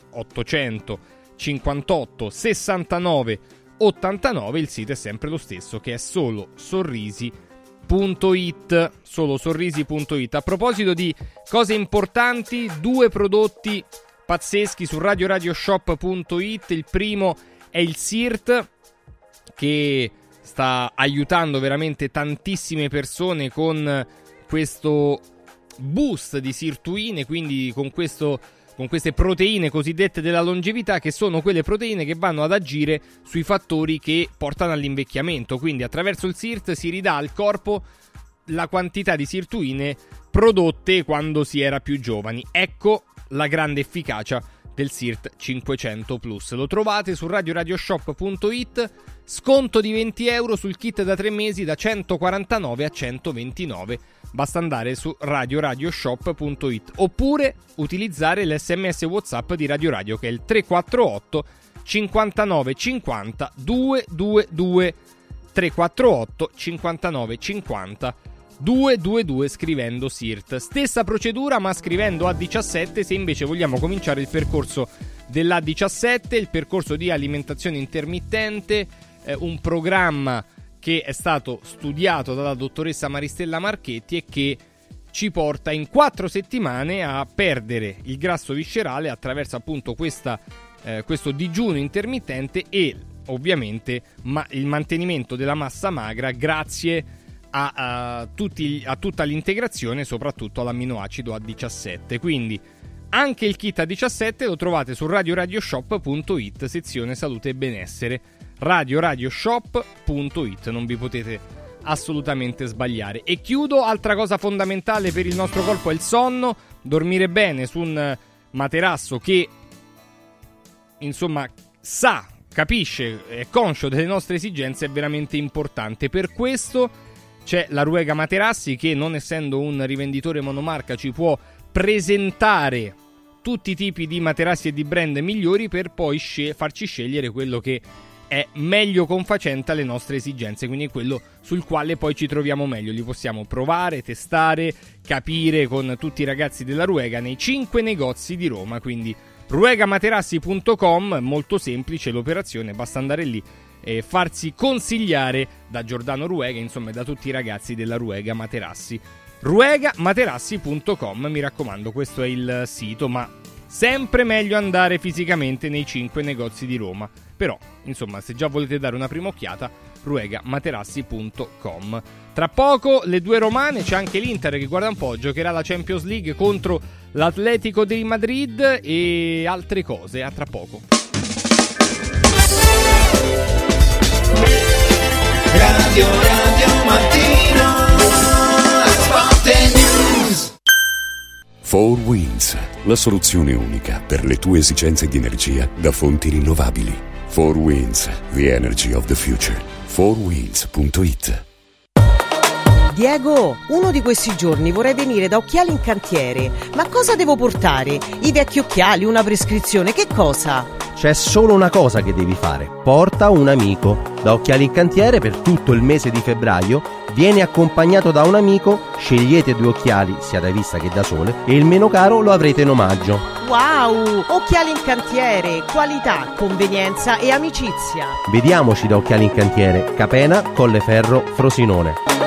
800 58 69 89 il sito è sempre lo stesso che è solo sorrisi.it solo sorrisi.it a proposito di cose importanti due prodotti pazzeschi su radioradioshop.it il primo è il SIRT che sta aiutando veramente tantissime persone con questo boost di sirtuine, quindi con, questo, con queste proteine cosiddette della longevità, che sono quelle proteine che vanno ad agire sui fattori che portano all'invecchiamento. Quindi attraverso il SIRT si ridà al corpo la quantità di sirtuine prodotte quando si era più giovani. Ecco la grande efficacia del SIRT 500 Plus. Lo trovate su radioradioshop.it. Sconto di 20 euro sul kit da 3 mesi da 149 a 129 basta andare su radioradioshop.it oppure utilizzare l'sms WhatsApp di Radio Radio che è il 348 59 50 222 348 59 50 222 scrivendo SIRT. Stessa procedura ma scrivendo A17 se invece vogliamo cominciare il percorso dell'A17, il percorso di alimentazione intermittente, eh, un programma che è stato studiato dalla dottoressa Maristella Marchetti e che ci porta in quattro settimane a perdere il grasso viscerale attraverso appunto questa, eh, questo digiuno intermittente e ovviamente ma- il mantenimento della massa magra grazie a, a, tutti, a tutta l'integrazione soprattutto all'amminoacido A17 quindi anche il kit A17 lo trovate su radioradioshop.it sezione salute e benessere radioradioshop.it. Non vi potete assolutamente sbagliare. E chiudo, altra cosa fondamentale per il nostro corpo è il sonno, dormire bene su un materasso che insomma sa, capisce, è conscio delle nostre esigenze è veramente importante. Per questo c'è la Ruega Materassi che non essendo un rivenditore monomarca ci può presentare tutti i tipi di materassi e di brand migliori per poi sce- farci scegliere quello che è meglio confacente alle nostre esigenze, quindi quello sul quale poi ci troviamo meglio. Li possiamo provare, testare, capire con tutti i ragazzi della Ruega nei 5 negozi di Roma, quindi ruegamaterassi.com, molto semplice l'operazione, basta andare lì e farsi consigliare da Giordano Ruega, insomma da tutti i ragazzi della Ruega Materassi. ruegamaterassi.com, mi raccomando, questo è il sito, ma sempre meglio andare fisicamente nei 5 negozi di Roma. Però, insomma, se già volete dare una prima occhiata, ruegamaterassi.com. Tra poco le due romane, c'è anche l'Inter che guarda un po', giocherà la Champions League contro l'Atletico di Madrid e altre cose, a tra poco. Radio Radio Mattino Sport News 4 Winds, la soluzione unica per le tue esigenze di energia da fonti rinnovabili. 4 Winds, the energy of the future. 4winds.it Diego, uno di questi giorni vorrei venire da Occhiali in Cantiere. Ma cosa devo portare? I vecchi occhiali, una prescrizione, che cosa? C'è solo una cosa che devi fare. Porta un amico. Da Occhiali in Cantiere per tutto il mese di febbraio vieni accompagnato da un amico, scegliete due occhiali, sia da vista che da sole, e il meno caro lo avrete in omaggio. Wow! Occhiali in Cantiere, qualità, convenienza e amicizia. Vediamoci da Occhiali in Cantiere, Capena, Colleferro, Frosinone.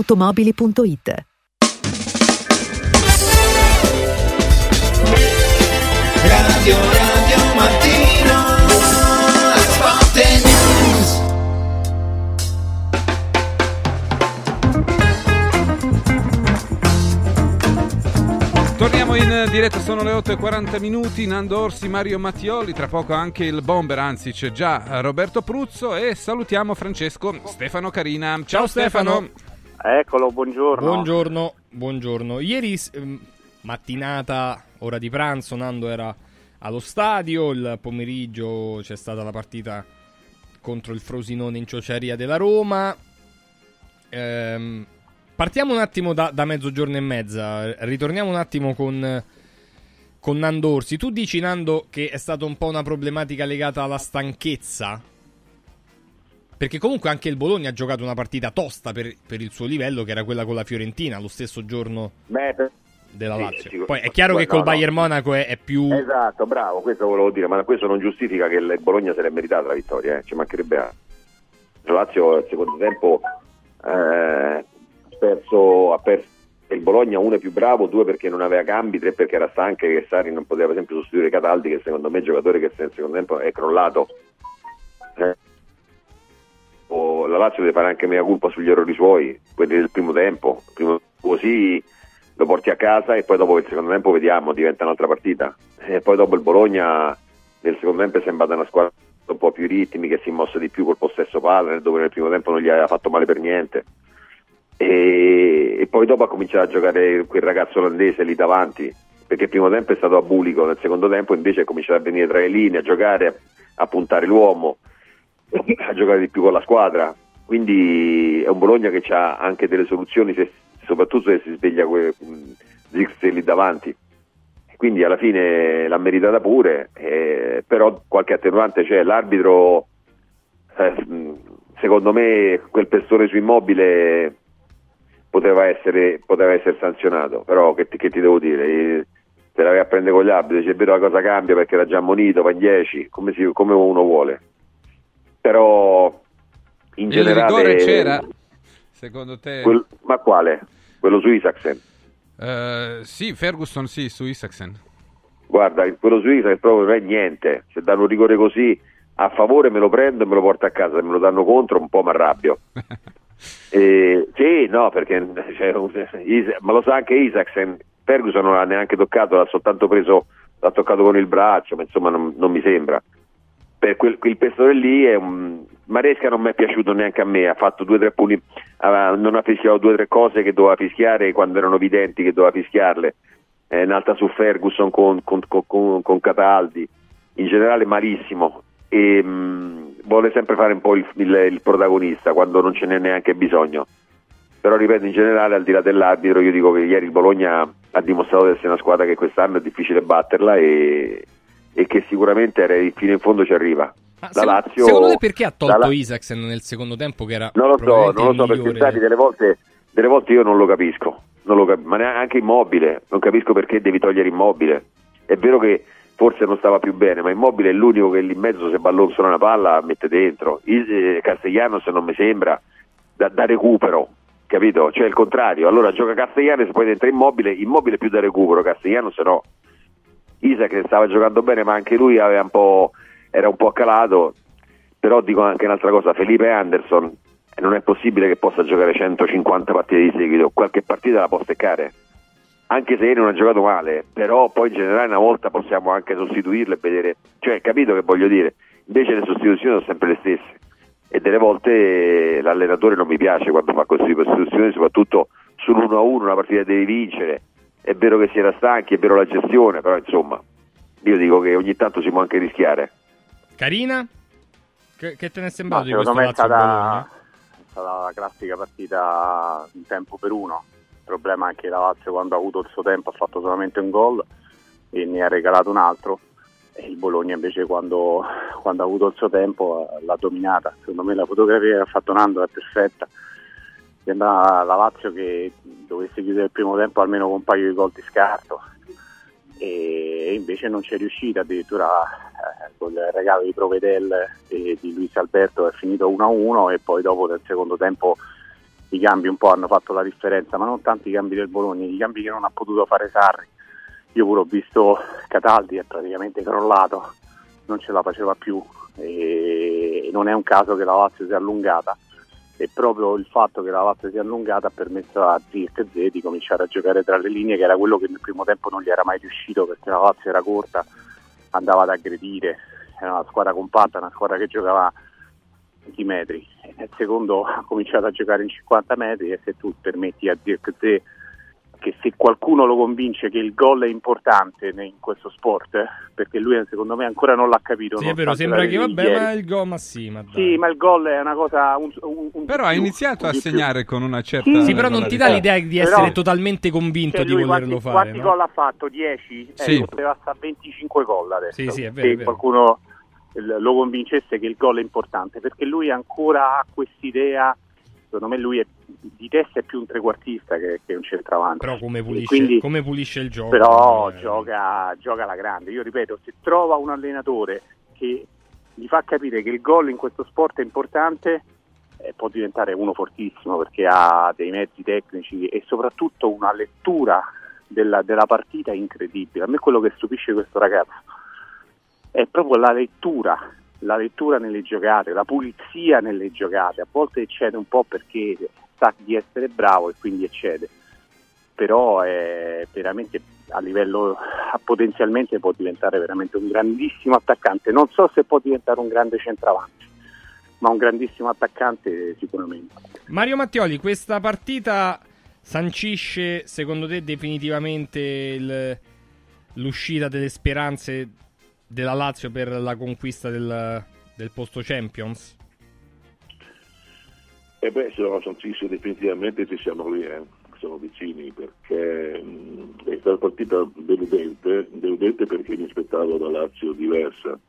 ValentinoAutomobili.it Radio Radio Mattino Sport e News Torniamo in diretta, sono le 8.40 minuti, Nando Orsi, Mario Mattioli, tra poco anche il bomber, anzi c'è già Roberto Pruzzo e salutiamo Francesco Stefano Carina. Ciao, Ciao, Stefano. Eccolo, buongiorno. Buongiorno, buongiorno. Ieri ehm, mattinata, ora di pranzo, Nando era allo stadio, il pomeriggio c'è stata la partita contro il Frosinone in Ciociaria della Roma. Ehm, partiamo un attimo da, da mezzogiorno e mezza, ritorniamo un attimo con, con Nando Orsi. Tu dici, Nando, che è stata un po' una problematica legata alla stanchezza? Perché comunque anche il Bologna ha giocato una partita tosta per, per il suo livello, che era quella con la Fiorentina, lo stesso giorno Beh, per- della sì, Lazio. sicur- Poi è chiaro che no, col no. Bayern Monaco è, è più... Esatto, bravo, questo volevo dire, ma questo non giustifica che il Bologna se l'è meritata la vittoria, eh, ci mancherebbe altro. La Lazio al secondo tempo eh, ha perso, ha perso il Bologna uno è più bravo, due perché non aveva cambi, tre perché era stanca e che Sari non poteva per esempio sostituire Cataldi che secondo me è un giocatore che nel secondo tempo è crollato. Eh, o la Lazio deve fare anche mea colpa sugli errori suoi, quelli del primo tempo, Primo- così lo porti a casa e poi dopo il secondo tempo vediamo, diventa un'altra partita. E poi dopo il Bologna nel secondo tempo è sembrata una squadra un po' più ritmi, che si è mossa di più col possesso palla, dove nel primo tempo non gli aveva fatto male per niente. E, e poi dopo ha cominciato a giocare quel ragazzo olandese lì davanti, perché il primo tempo è stato a bulico, nel secondo tempo invece ha cominciato a venire tra le linee, a giocare, a puntare l'uomo, a giocare di più con la squadra. Quindi è un Bologna che ha anche delle soluzioni, se- soprattutto se si sveglia que- Zirkzee lì davanti. Quindi alla fine l'ha meritata pure, eh, però qualche attenuante c'è. L'arbitro, eh, secondo me, quel pestone su immobile poteva essere, poteva essere sanzionato, però che che ti devo dire? Eh, Se la vai a prendere con gli arbitri, c'è vero la cosa cambia perché era già ammonito, va in 10, come, come uno vuole. Però in Il generale... rigore c'era? Secondo te? Quel- ma quale? Quello su Isaacsen. Eh, sì, Ferguson sì, su Isaacsen. Guarda, quello su Isaacsen proprio non è niente. Se danno un rigore così a favore me lo prendo e me lo porto a casa, se me lo danno contro un po' mi arrabbio. Eh, sì, no, perché cioè, ma lo sa anche Isaacsen. Ferguson non l'ha neanche toccato, l'ha soltanto preso, l'ha toccato con il braccio, ma insomma non, non mi sembra. Per quel, quel pestone lì è un... Maresca non mi è piaciuto neanche a me, ha fatto due o tre punti, aveva- non ha fischiato due o tre cose che doveva fischiare quando erano evidenti che doveva fischiarle. Eh, un'altra su Ferguson con, con, con- con- Cataldi, in generale malissimo. E, mh, vuole sempre fare un po' il, il- il protagonista quando non ce n'è neanche bisogno. Però ripeto, in generale, al di là dell'arbitro, io dico che ieri il Bologna ha dimostrato di essere una squadra che quest'anno è difficile batterla e, e che sicuramente era- fino in fondo ci arriva. la Secondo- Lazio, Secondo te perché ha tolto la Isaacsen nel secondo tempo che era non lo so, non lo so perché sai, delle volte, delle volte io non lo capisco, non lo cap- ma neanche immobile, non capisco perché devi togliere immobile. È vero che forse non stava più bene, ma immobile è l'unico che lì in mezzo se ballonzola una palla mette dentro. Il, eh, Castellanos non mi sembra da, da recupero, capito? Cioè il contrario, allora gioca Castellanos e poi dentro immobile, immobile più da recupero, Castellanos no. Isaac stava giocando bene, ma anche lui un era un po' calato. Però dico anche un'altra cosa, Felipe Anderson non è possibile che possa giocare 150 partite di seguito, qualche partita la può steccare. Anche se ieri non ha giocato male, però poi in generale una volta possiamo anche sostituirlo e vedere, cioè capito che voglio dire, invece le sostituzioni sono sempre le stesse. E delle volte l'allenatore non mi piace quando fa così sostituzioni, soprattutto sull'1-1 una partita devi vincere, è vero che si era stanchi, è vero la gestione, però insomma io dico che ogni tanto si può anche rischiare. Carina? Che, che te ne è sembrato No, di questo secondo me è Lazio stata, Bologna? stata la classica partita in tempo per uno. Il problema è che la Lazio quando ha avuto il suo tempo ha fatto solamente un gol e ne ha regalato un altro e il Bologna invece quando, quando ha avuto il suo tempo eh, l'ha dominata. Secondo me la fotografia che ha fatto Nando è perfetta. Sembra la Lazio che dovesse chiudere il primo tempo almeno con un paio di gol di scarto e invece non c'è riuscita, addirittura eh, con il regalo di Provedel e di Luis Alberto è finito 1-1 e poi dopo nel secondo tempo i cambi un po' hanno fatto la differenza, ma non tanto i cambi del Bologna, i cambi che non ha potuto fare Sarri. Io pure ho visto Cataldi è praticamente crollato, non ce la faceva più e non è un caso che la Lazio sia allungata e proprio il fatto che la Lazio sia allungata ha permesso a Zirkzee di cominciare a giocare tra le linee che era quello che nel primo tempo non gli era mai riuscito perché la Lazio era corta, andava ad aggredire, era una squadra compatta, una squadra che giocava 20 metri. Nel secondo ha cominciato a giocare in 50 metri e se tu permetti a Zirkzee che se qualcuno lo convince che il gol è importante in questo sport, eh, perché lui secondo me ancora non l'ha capito. Sì, è vero, sembra che vabbè, ieri. ma il gol, ma sì, ma dai. Sì, ma il gol è una cosa. Un, un- un Però ha iniziato a segnare con una certa Sì, però non ti dà l'idea di Però- essere totalmente convinto di volerlo quanti, fare. quanti no? gol ha fatto? 10? Sì. Eh, poteva stare a 25 gol adesso. Sì, sì, è vero, Se è vero. qualcuno eh, lo convincesse che il gol è importante, perché lui ancora ha quest'idea. Secondo me lui è, di testa è più un trequartista che, che un centravanti. Però come pulisce, quindi- come pulisce il gioco. però eh, gioca, gioca alla grande. Io ripeto, se trova un allenatore che gli fa capire che il gol in questo sport è importante, eh, può diventare uno fortissimo perché ha dei mezzi tecnici e soprattutto una lettura della, della partita incredibile. A me quello che stupisce questo ragazzo è proprio la lettura, la lettura nelle giocate, la pulizia nelle giocate. A volte eccede un po' perché sa di essere bravo e quindi eccede però è veramente a livello potenzialmente può diventare veramente un grandissimo attaccante. Non so se può diventare un grande centravanti, ma un grandissimo attaccante sicuramente. Mario Mattioli, questa partita sancisce, secondo te, definitivamente il- l'uscita delle speranze della Lazio per la conquista del, del posto Champions? E beh, se non lo sancisce definitivamente ci siamo lì, eh. siamo vicini, perché mh, è stata una partita deludente, deludente perché mi aspettavo da Lazio diversa,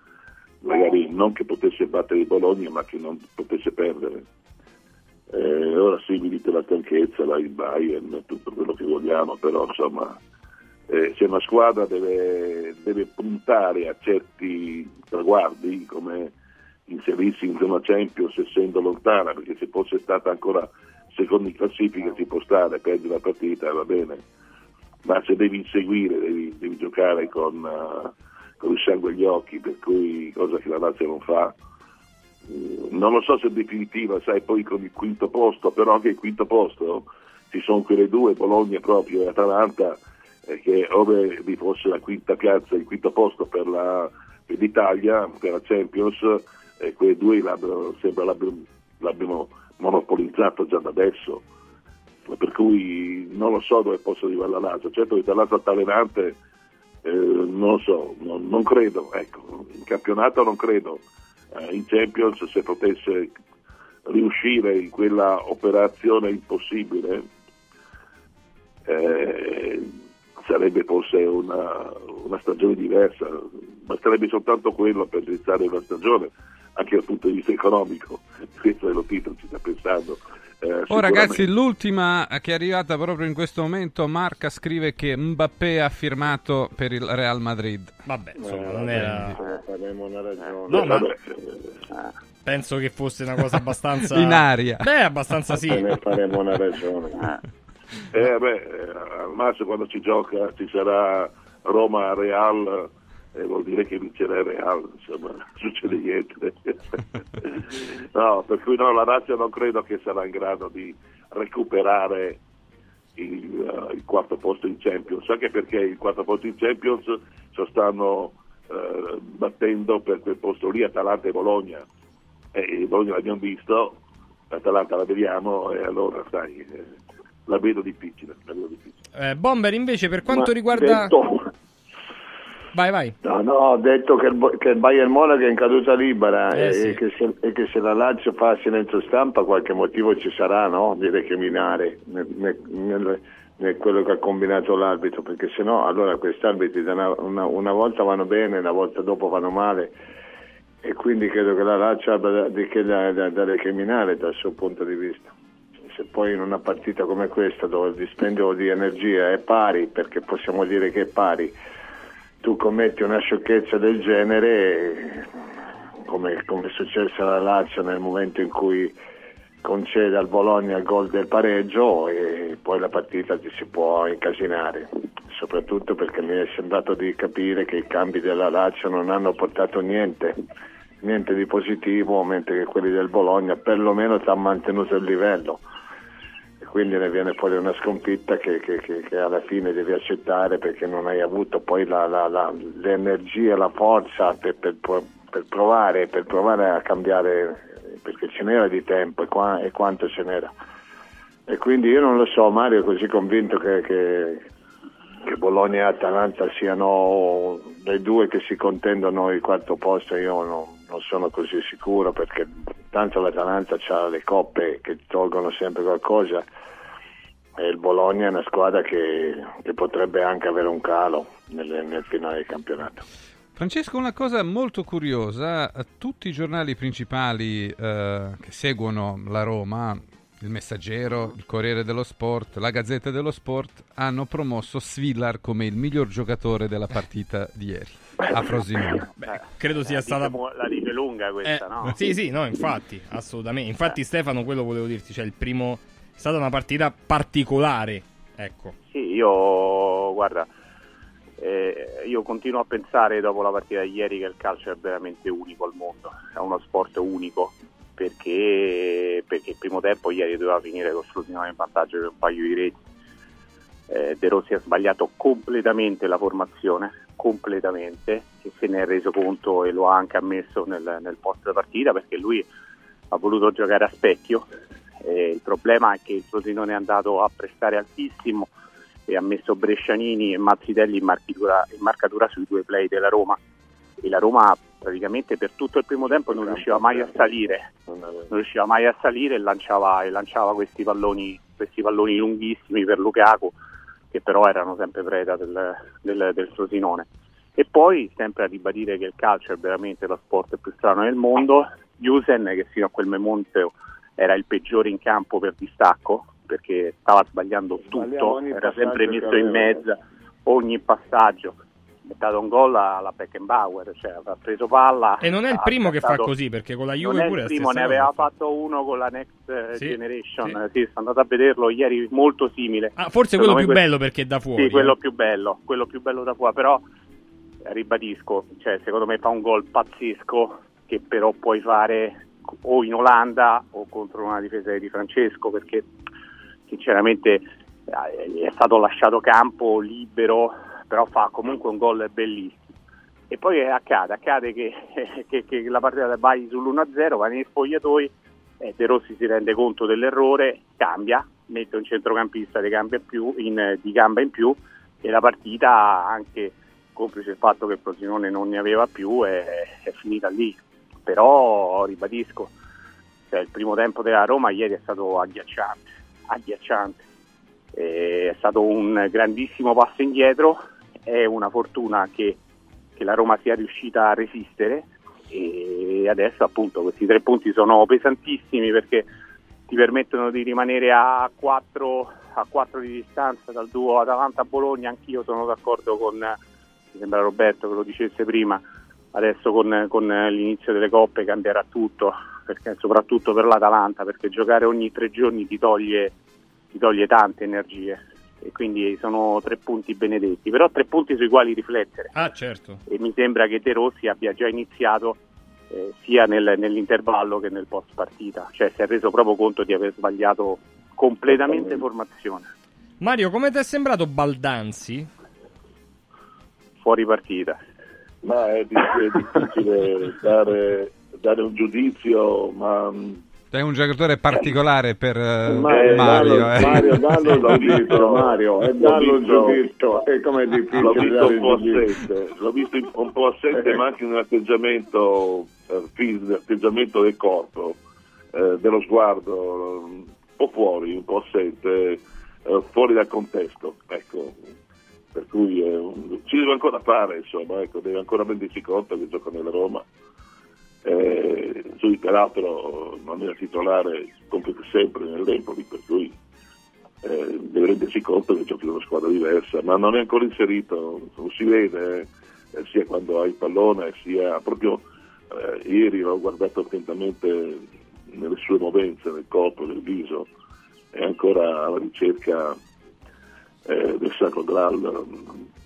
magari non che potesse battere il Bologna, ma che non potesse perdere. Eh, ora sì, mi dite la stanchezza, la, il Bayern, tutto quello che vogliamo, però insomma, eh, se una squadra deve, deve puntare a certi traguardi, come inserirsi in zona Champions essendo lontana, perché se fosse stata ancora seconda in classifica ci può stare, perdi la partita va bene, ma se devi inseguire, devi, devi giocare con, eh, con il sangue agli occhi, per cui cosa che la Lazio non fa. Mm, Non lo so se è definitiva, sai, poi con il quinto posto, però anche il quinto posto ci sono quelle due, Bologna proprio e Atalanta, che ove vi fosse la quinta piazza, il quinto posto per, la- per l'Italia, per la Champions, eh, quei due l'abbiano- sembra l'abbiano, l'abbiano monopolizzato già da adesso. Per cui non lo so dove possa arrivare la Lazio. Certo che dall'altro allenante eh, non lo so, non, non credo, ecco, in campionato non credo, Eh, in Champions se potesse riuscire in quella operazione impossibile eh, sarebbe forse una, una stagione diversa, basterebbe soltanto quello per iniziare una stagione, anche dal punto di vista economico, questo è lo titolo, ci sta pensando. eh, Oh ragazzi, l'ultima che è arrivata proprio in questo momento, Marca scrive che Mbappé ha firmato per il Real Madrid. Vabbè, insomma, Eh, non era... eh, faremo una ragione. No, ma Vabbè, penso che fosse una cosa abbastanza... In aria. Beh, abbastanza sì. Ne faremo una ragione. Eh, beh, eh, al massimo quando ci gioca ci sarà Roma-Real, eh, vuol dire che vincerà il Real, insomma, non succede niente. no, per cui no, la Lazio non credo che sarà in grado di recuperare il, eh, il quarto posto in Champions, anche perché il quarto posto in Champions lo stanno eh, battendo per quel posto lì Atalanta e Bologna. E Bologna l'abbiamo visto, l'Atalanta la vediamo e allora sai, la vedo difficile. La vedo difficile. Eh, Bomber invece per quanto Ma riguarda... detto- Vai, vai. No, no, ho detto che il, che il Bayern Monaco è in caduta libera Eh, e, sì. che se, e che se la Lazio fa silenzio stampa qualche motivo ci sarà, no? Di recriminare nel, nel- nel- quello che ha combinato l'arbitro, perché se no allora questi arbitri una, una- una volta vanno bene, una volta dopo vanno male e quindi credo che la Lazio abbia da, da- da recriminare dal suo punto di vista. Se poi in una partita come questa dove il dispendio di energia è pari, perché possiamo dire che è pari, tu commetti una sciocchezza del genere, come, come è successo alla Lazio nel momento in cui concede al Bologna il gol del pareggio e poi la partita ti si può incasinare, soprattutto perché mi è sembrato di capire che i cambi della Lazio non hanno portato niente, niente di positivo, mentre che quelli del Bologna perlomeno ti hanno mantenuto il livello quindi ne viene fuori una sconfitta che, che- che- che alla fine devi accettare perché non hai avuto poi la, la- la- l'energia, la forza per, per- per provare, per provare a cambiare perché ce n'era di tempo e, qua- e quanto ce n'era. E quindi io non lo so, Mario è così convinto che, che- Bologna e Atalanta siano le due che si contendono il quarto posto, io non, non sono così sicuro perché tanto l'Atalanta ha le coppe che tolgono sempre qualcosa e il Bologna è una squadra che, che potrebbe anche avere un calo nel, nel finale del campionato. Francesco, una cosa molto curiosa, tutti i giornali principali eh, che seguono la Roma, il Messaggero, il Corriere dello Sport, la Gazzetta dello Sport, hanno promosso Svillar come il miglior giocatore della partita di ieri a Frosinone. Credo sia Eh, stata... diciamo, la dice lunga questa, Eh, no? Sì, sì, no, infatti, assolutamente. Infatti, Stefano, quello volevo dirti, cioè il primo... È stata una partita particolare, ecco. Sì, io guarda, eh, io continuo a pensare dopo la partita di ieri che il calcio è veramente unico al mondo, è uno sport unico perché, perché il primo tempo ieri doveva finire con Frosinone in vantaggio per un paio di reti. Eh, De Rossi ha sbagliato completamente la formazione, completamente, e se ne è reso conto e lo ha anche ammesso nel, nel post partita perché lui ha voluto giocare a specchio. Eh, il problema è che il Frosinone è andato a prestare altissimo e ha messo Brescianini e Mazzitelli in in marcatura sui due play della Roma e la Roma praticamente per tutto il primo tempo non riusciva mai a salire. Non riusciva mai a salire e lanciava, e lanciava questi, palloni, questi palloni lunghissimi per Lukaku che però erano sempre preda del, del, del Frosinone. E poi sempre a ribadire che il calcio è veramente lo sport più strano del mondo Jusen che fino a quel momento era il peggiore in campo per distacco perché stava sbagliando tutto, era sempre messo in mezzo ogni passaggio dato un gol alla Beckenbauer cioè ha preso palla E non è il primo che fa così, perché con la non Juve è pure il è la primo, ne aveva fatto uno con la Next eh, Sì, Generation. sì. Sì, sono andato a vederlo ieri, molto simile. Ah, forse Secondo quello più que- bello perché è da fuori. Sì, quello eh. più bello, quello più bello da fuori, però eh, ribadisco, cioè, secondo me fa un gol pazzesco che però puoi fare o in Olanda o contro una difesa di Francesco perché sinceramente eh, è stato lasciato campo libero, però fa comunque un gol bellissimo. E poi accade, accade che, che- che la partita vai sull'1-0, va nei spogliatoi, eh, De Rossi si rende conto dell'errore, cambia, mette un centrocampista di gamba in più, in- di gamba in più e la partita, anche complice il fatto che Frosinone non ne aveva più, è, è finita lì. Però ribadisco, cioè, il primo tempo della Roma ieri è stato agghiacciante, agghiacciante. È stato un grandissimo passo indietro, è una fortuna che, che la Roma sia riuscita a resistere. E adesso appunto questi tre punti sono pesantissimi perché ti permettono di rimanere a 4, a quattro di distanza dal duo Atalanta-Bologna, anch'io sono d'accordo con, mi sembra Roberto che lo dicesse prima, adesso con, con l'inizio delle coppe cambierà tutto, perché, soprattutto per l'Atalanta, perché giocare ogni tre giorni ti toglie, ti toglie tante energie e quindi sono tre punti benedetti, però tre punti sui quali riflettere Ah, certo. e mi sembra che De Rossi abbia già iniziato eh, sia nel- nell'intervallo che nel post partita, cioè si è reso proprio conto di aver sbagliato completamente formazione Mario, come ti è sembrato Baldanzi? fuori partita. Ma è, di- è difficile dare, dare un giudizio, ma mh, È un giocatore particolare per eh, Ma- Mario. dallo- eh. Mario, dallo il L'ho giudizio, visto. Mario, L'ho dallo il visto. giudizio, e come è L'ho difficile visto dare un po' assente, l'ho visto in- un po' assente, ma anche nell'atteggiamento eh, fisico, l'atteggiamento del corpo, eh, dello sguardo, un po' fuori, un po' assente, eh, fuori dal contesto. Ecco. Per cui è un- ci deve ancora fare, insomma, ecco, deve ancora rendersi conto che gioca nella Roma. Eh, lui peraltro non era titolare come sempre nell'Empoli, per cui eh, deve rendersi conto che giochi in una squadra diversa, ma non è ancora inserito, non si vede, eh, sia quando ha il pallone, sia proprio eh, ieri l'ho guardato attentamente nelle sue movenze, nel corpo, nel viso, è ancora alla ricerca eh, del sacro graal.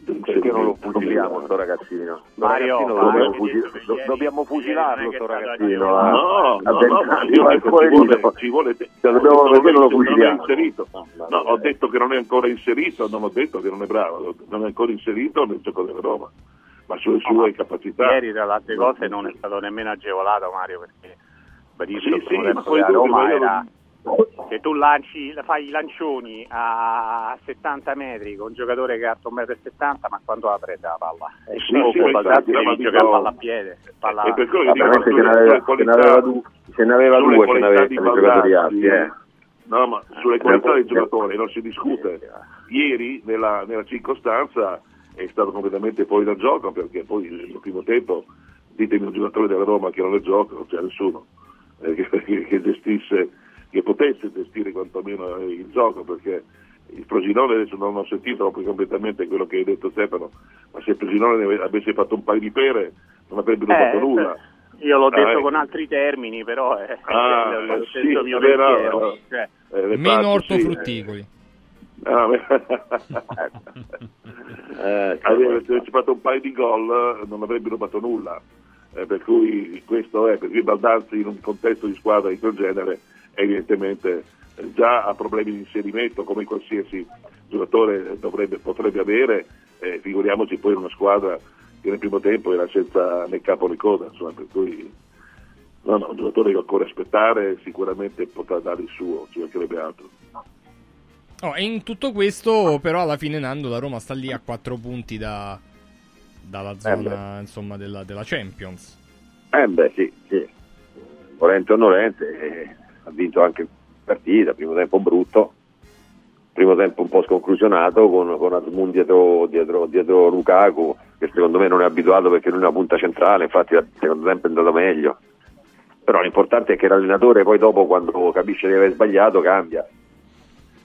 Perché non lo fusiliamo sto ragazzino? Mario, ragazzino lo Mario, dobbiamo, fusi- dobbiamo fusilarlo sto ragazzino. a- No, a no, venti no, dico, ci vuole, ci vuole Cioè, dobbiamo- non perché non lo fusiliamo? inserito. No, ho detto che non è ancora inserito, non ho detto che non è bravo, non è ancora inserito nel gioco della Roma, ma sulle sue capacità. Ieri tra le altre cose non è stato nemmeno agevolato Mario perché ribadisco Sì, sì, ma poi Roma era se tu lanci, fai i lancioni a 70 metri con un giocatore che ha 1,70 m ma quando la prende la palla? E Sì, sì, infatti, devi giocare dico- palla a piede palla... E per quello dico, ce n'aveva, sulle ce qualità- n'aveva due, ce n'aveva sulle due, n'aveva di i giocatori alti, eh. No, ma sulle qualità dei giocatori non si discute. Ieri, nella, nella circostanza, è stato completamente fuori dal gioco perché poi nel primo tempo, ditemi un giocatore della Roma che non è gioco, non c'è nessuno eh, che, che- che gestisse, che potesse gestire quantomeno il gioco perché il Frosinone adesso non ho sentito proprio completamente quello che hai detto Stefano, ma se il Frosinone ne ave- avesse fatto un paio di pere non avrebbero Eh, fatto nulla. io l'ho Ah, detto ecco. con altri termini però è, Ah, è eh, sì, mio beh, no, pensiero no. Cioè, Eh, Meno parti, sì, ortofrutticoli. Ah, beh. Aveva- se avesse fatto un paio di gol eh, non avrebbero fatto nulla. Eh, per cui questo è, perché Baldanzi in un contesto di squadra di quel genere evidentemente eh, già ha problemi di inserimento come qualsiasi giocatore dovrebbe, potrebbe avere, eh, figuriamoci poi in una squadra che nel primo tempo era senza né capo né coda, insomma, per cui no, no, un giocatore che occorre aspettare sicuramente potrà dare il suo, ci mancherebbe altro. Oh, e in tutto questo, però, alla fine Nando la Roma sta lì a 4 punti da- dalla zona insomma, della, della Champions. Eh beh sì, sì. Volente o nolente, eh, ha vinto anche partita, primo tempo brutto, primo tempo un po' sconclusionato con, con Asmun dietro, dietro, dietro Lukaku, che secondo me non è abituato perché lui è una punta centrale, infatti il secondo tempo è andato meglio. Però l'importante è che l'allenatore poi dopo quando capisce di aver sbagliato cambia.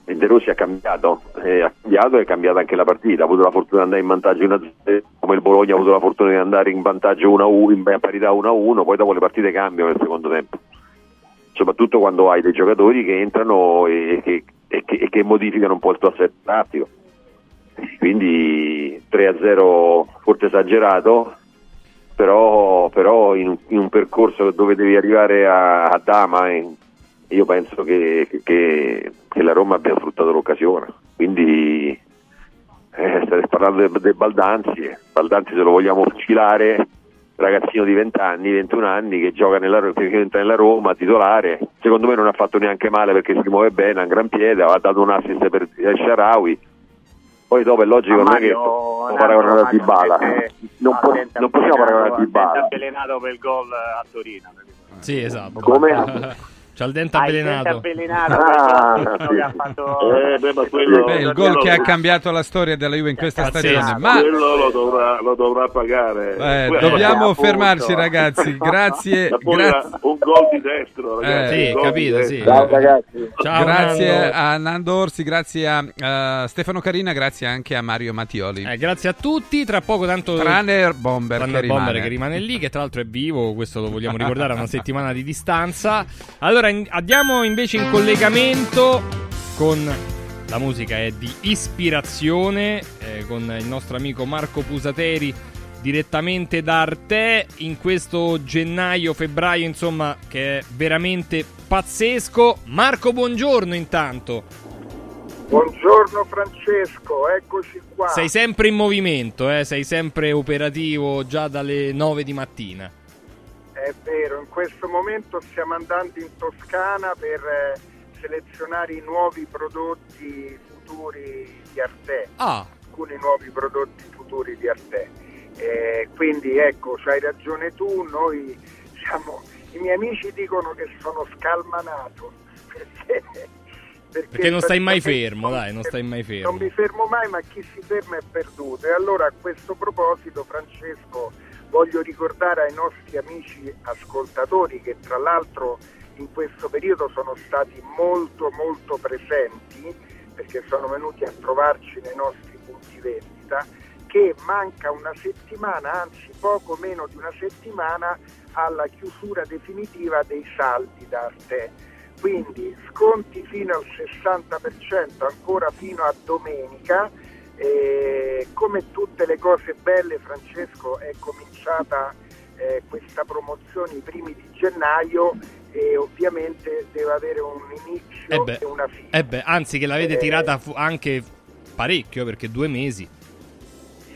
E De Rossi ha cambiato, eh, ha cambiato e è cambiata anche la partita, ha avuto la fortuna di andare in vantaggio 1-0, come il Bologna ha avuto la fortuna di andare in vantaggio 1-1, in parità 1-1, poi dopo le partite cambiano nel secondo tempo. Soprattutto quando hai dei giocatori che entrano e che, e che- e che modificano un po' il tuo assetto tattico. Quindi 3-0 forse esagerato, però, però in, in un percorso dove devi arrivare a, a Dama e- io penso che, che- che la Roma abbia sfruttato l'occasione. Quindi eh, state parlando del Baldanzi, eh. Baldanzi se lo vogliamo fucilare, ragazzino di 20 anni, 21 anni che gioca nella, che nella Roma, titolare, secondo me non ha fatto neanche male perché si muove bene, ha un gran piede, ha dato un assist per El Sharawi. Poi dopo è logico non è che Mario, può paragonare a Mario, Dybala. Mario, Non, attenta non possiamo paragonare a Dybala. avvelenato per il gol a Torino Sì, esatto. Come? C'ha il dente Ah, il avvelenato. dente avvelenato Ah, sì, ha fatto Eh, beh, ma quello, Beh, il gol che ha cambiato la storia della Juve in questa Pazzesco. stagione. Ma quello lo dovrà, lo dovrà pagare. eh, Quello- dobbiamo appunto. fermarci, ragazzi. Grazie. Era un gol di destro, ragazzi. Eh, Sì, capito, di sì. destro. Ciao ragazzi. Ciao, grazie Nando. a Nando Orsi, grazie a eh, Stefano Carina, grazie anche a Mario Mattioli. Eh, grazie a tutti. Tra poco, tanto. Tranne Bomber Tranne che il Bomber rimane. che rimane lì, che tra l'altro è vivo, questo lo vogliamo ricordare a una settimana di distanza. Allora in- andiamo invece in collegamento con la musica è di ispirazione, eh, con il nostro amico Marco Pusateri direttamente da Arte in questo gennaio-febbraio, insomma, che è veramente pazzesco. Marco, buongiorno intanto. Buongiorno Francesco, eccoci qua. Sei sempre in movimento, eh? sei sempre operativo già dalle 9 di mattina. È vero, in questo momento stiamo andando in Toscana per eh, selezionare i nuovi prodotti futuri di Arte, Ah, alcuni nuovi prodotti futuri di Arte. Eh, quindi ecco, hai ragione tu, noi siamo, i miei amici dicono che sono scalmanato perché, perché non stai mai fermo, dai, non stai mai fermo. non mi fermo mai, ma chi si ferma è perduto. E allora a questo proposito, Francesco, voglio ricordare ai nostri amici ascoltatori che tra l'altro in questo periodo sono stati molto molto presenti perché sono venuti a trovarci nei nostri punti vendita che manca una settimana, anzi poco meno di una settimana alla chiusura definitiva dei saldi d'arte. Quindi sconti fino al 60% ancora fino a domenica. E come tutte le cose belle, Francesco, è cominciata eh, questa promozione i primi di gennaio e ovviamente deve avere un inizio Eh beh, e una fine. eh beh, anzi che l'avete Eh, tirata fu- anche parecchio, perché due mesi.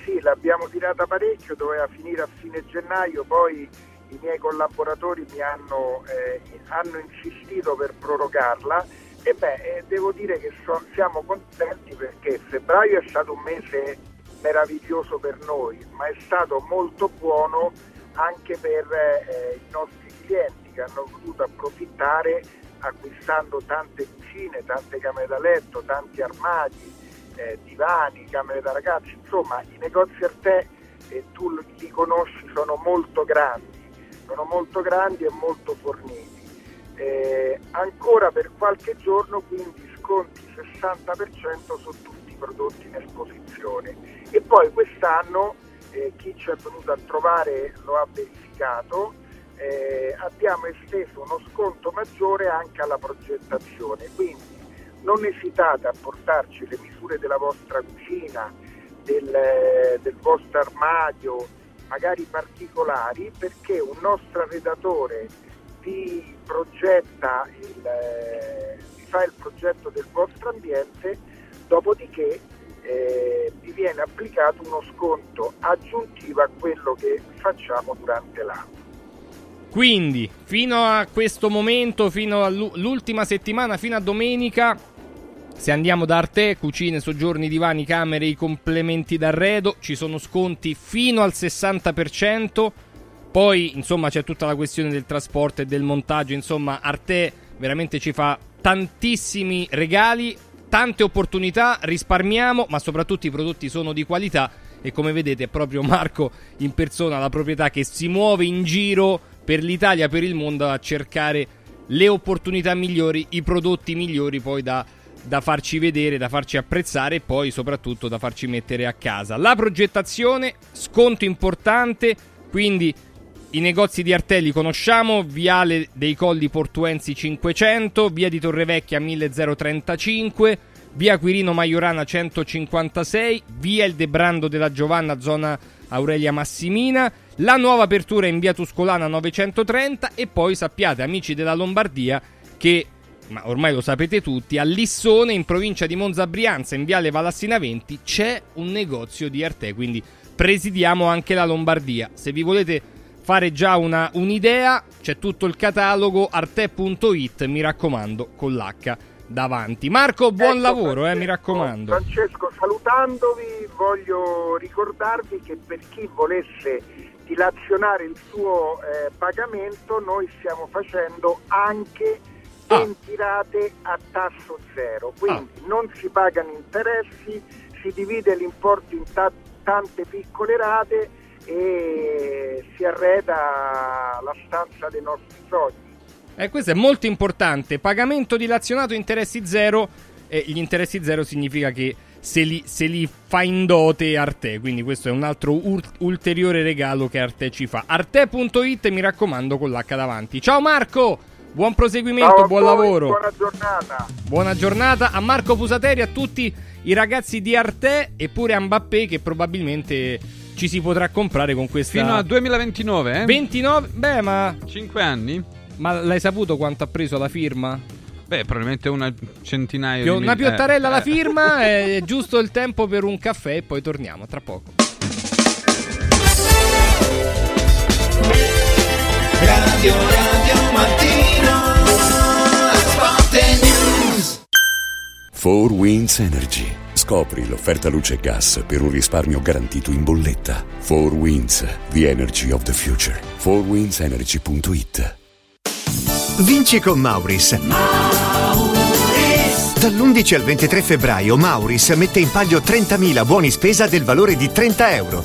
Sì, l'abbiamo tirata parecchio, doveva finire a fine gennaio, poi i miei collaboratori mi hanno, eh, hanno insistito per prorogarla e beh, eh, devo dire che so- siamo contenti perché febbraio è stato un mese meraviglioso per noi, ma è stato molto buono anche per eh, i nostri clienti che hanno voluto approfittare acquistando tante cucine, tante camere da letto, tanti armadi, eh, divani, camere da ragazzi, insomma i negozi Arte, eh, tu li conosci, sono molto grandi, sono molto grandi e molto forniti. Eh, ancora per qualche giorno quindi sconti 60% su tutti i prodotti in esposizione. E poi quest'anno eh, chi ci è venuto a trovare lo ha verificato eh, abbiamo esteso uno sconto maggiore anche alla progettazione. Quindi non esitate a portarci le misure della vostra cucina del, eh, del vostro armadio magari particolari perché un nostro arredatore vi progetta il, eh, vi fa il progetto del vostro ambiente, dopodiché eh, vi viene applicato uno sconto aggiuntivo a quello che facciamo durante l'anno. Quindi, fino a questo momento, fino all'ultima settimana, fino a domenica, se andiamo da Arte, cucine, soggiorni, divani, camere, i complementi d'arredo, ci sono sconti fino al 60%. Poi, insomma, c'è tutta la questione del trasporto e del montaggio. Insomma, Arte veramente ci fa tantissimi regali, tante opportunità, risparmiamo, ma soprattutto i prodotti sono di qualità. E come vedete è proprio Marco in persona, la proprietà che si muove in giro per l'Italia, per il mondo a cercare le opportunità migliori, i prodotti migliori poi da, da farci vedere, da farci apprezzare e poi soprattutto da farci mettere a casa. La progettazione, sconto importante, quindi i negozi di Artelli conosciamo, Viale dei Colli Portuensi 500, Via di Torrevecchia 1035, Via Quirino Maiorana 156, Via Il Debrando della Giovanna zona Aurelia Massimina, la nuova apertura in Via Tuscolana 930 e poi sappiate amici della Lombardia che ma ormai lo sapete tutti, a Lissone in provincia di Monza Brianza in Viale Valassina 20 c'è un negozio di Arte, quindi presidiamo anche la Lombardia. Se vi volete fare già una, un'idea, c'è tutto il catalogo arte.it, mi raccomando, con l'H davanti. Marco, buon Ecco, lavoro, eh, mi raccomando. Francesco, salutandovi, voglio ricordarvi che per chi volesse dilazionare il suo eh, pagamento, noi stiamo facendo anche Ah. 20 rate a tasso zero, quindi non si pagano interessi, si divide l'importo in ta- tante piccole rate e si arreda la stanza dei nostri sogni. E questo è molto importante. Pagamento dilazionato, interessi zero. E gli interessi zero significa che se li, se li fa in dote Arte. Quindi questo è un altro ur- ulteriore regalo che Arte ci fa. Arte.it, mi raccomando, con l'H davanti. Ciao Marco! Buon proseguimento, Ciao buon voi, lavoro. Buona giornata. Buona giornata a Marco Pusateri, a tutti i ragazzi di Arte e pure a Mbappé che probabilmente ci si potrà comprare con questa... Fino al 2029, eh? 29? Beh, ma... 5 anni? Ma l'hai saputo quanto ha preso la firma? Beh, probabilmente una centinaio Pio- di una mil- piottarella eh, alla eh. firma, è giusto il tempo per un caffè e poi torniamo tra poco. Radio Radio Mattino Sport News 4 Winds Energy. Scopri l'offerta luce e gas per un risparmio garantito in bolletta. 4 Winds, the energy of the future. 4windsenergy.it Vinci con Mauris. Dall'11 al 23 febbraio Mauris mette in palio 30.000 buoni spesa del valore di 30 euro.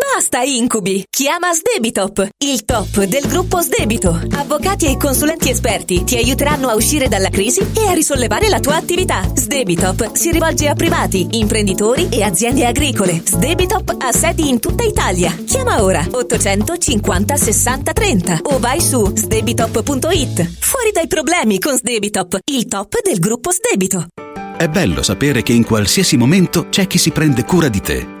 Basta incubi! Chiama Sdebitop, il top del gruppo Sdebito. Avvocati e consulenti esperti ti aiuteranno a uscire dalla crisi e a risollevare la tua attività. Sdebitop si rivolge a privati, imprenditori e aziende agricole. Sdebitop ha sedi in tutta Italia. Chiama ora 850 60 30 o vai su sdebitop.it. Fuori dai problemi con Sdebitop, il top del gruppo Sdebito. È bello sapere che in qualsiasi momento c'è chi si prende cura di te.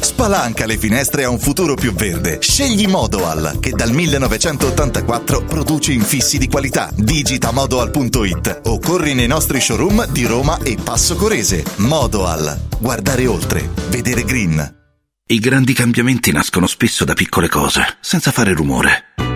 Spalanca le finestre a un futuro più verde. Scegli Modoal, che dal 1984 produce infissi di qualità. Digita modoal.it o corri nei nostri showroom di Roma e Passo Corese. Modoal. Guardare oltre. Vedere green. I grandi cambiamenti nascono spesso da piccole cose, senza fare rumore.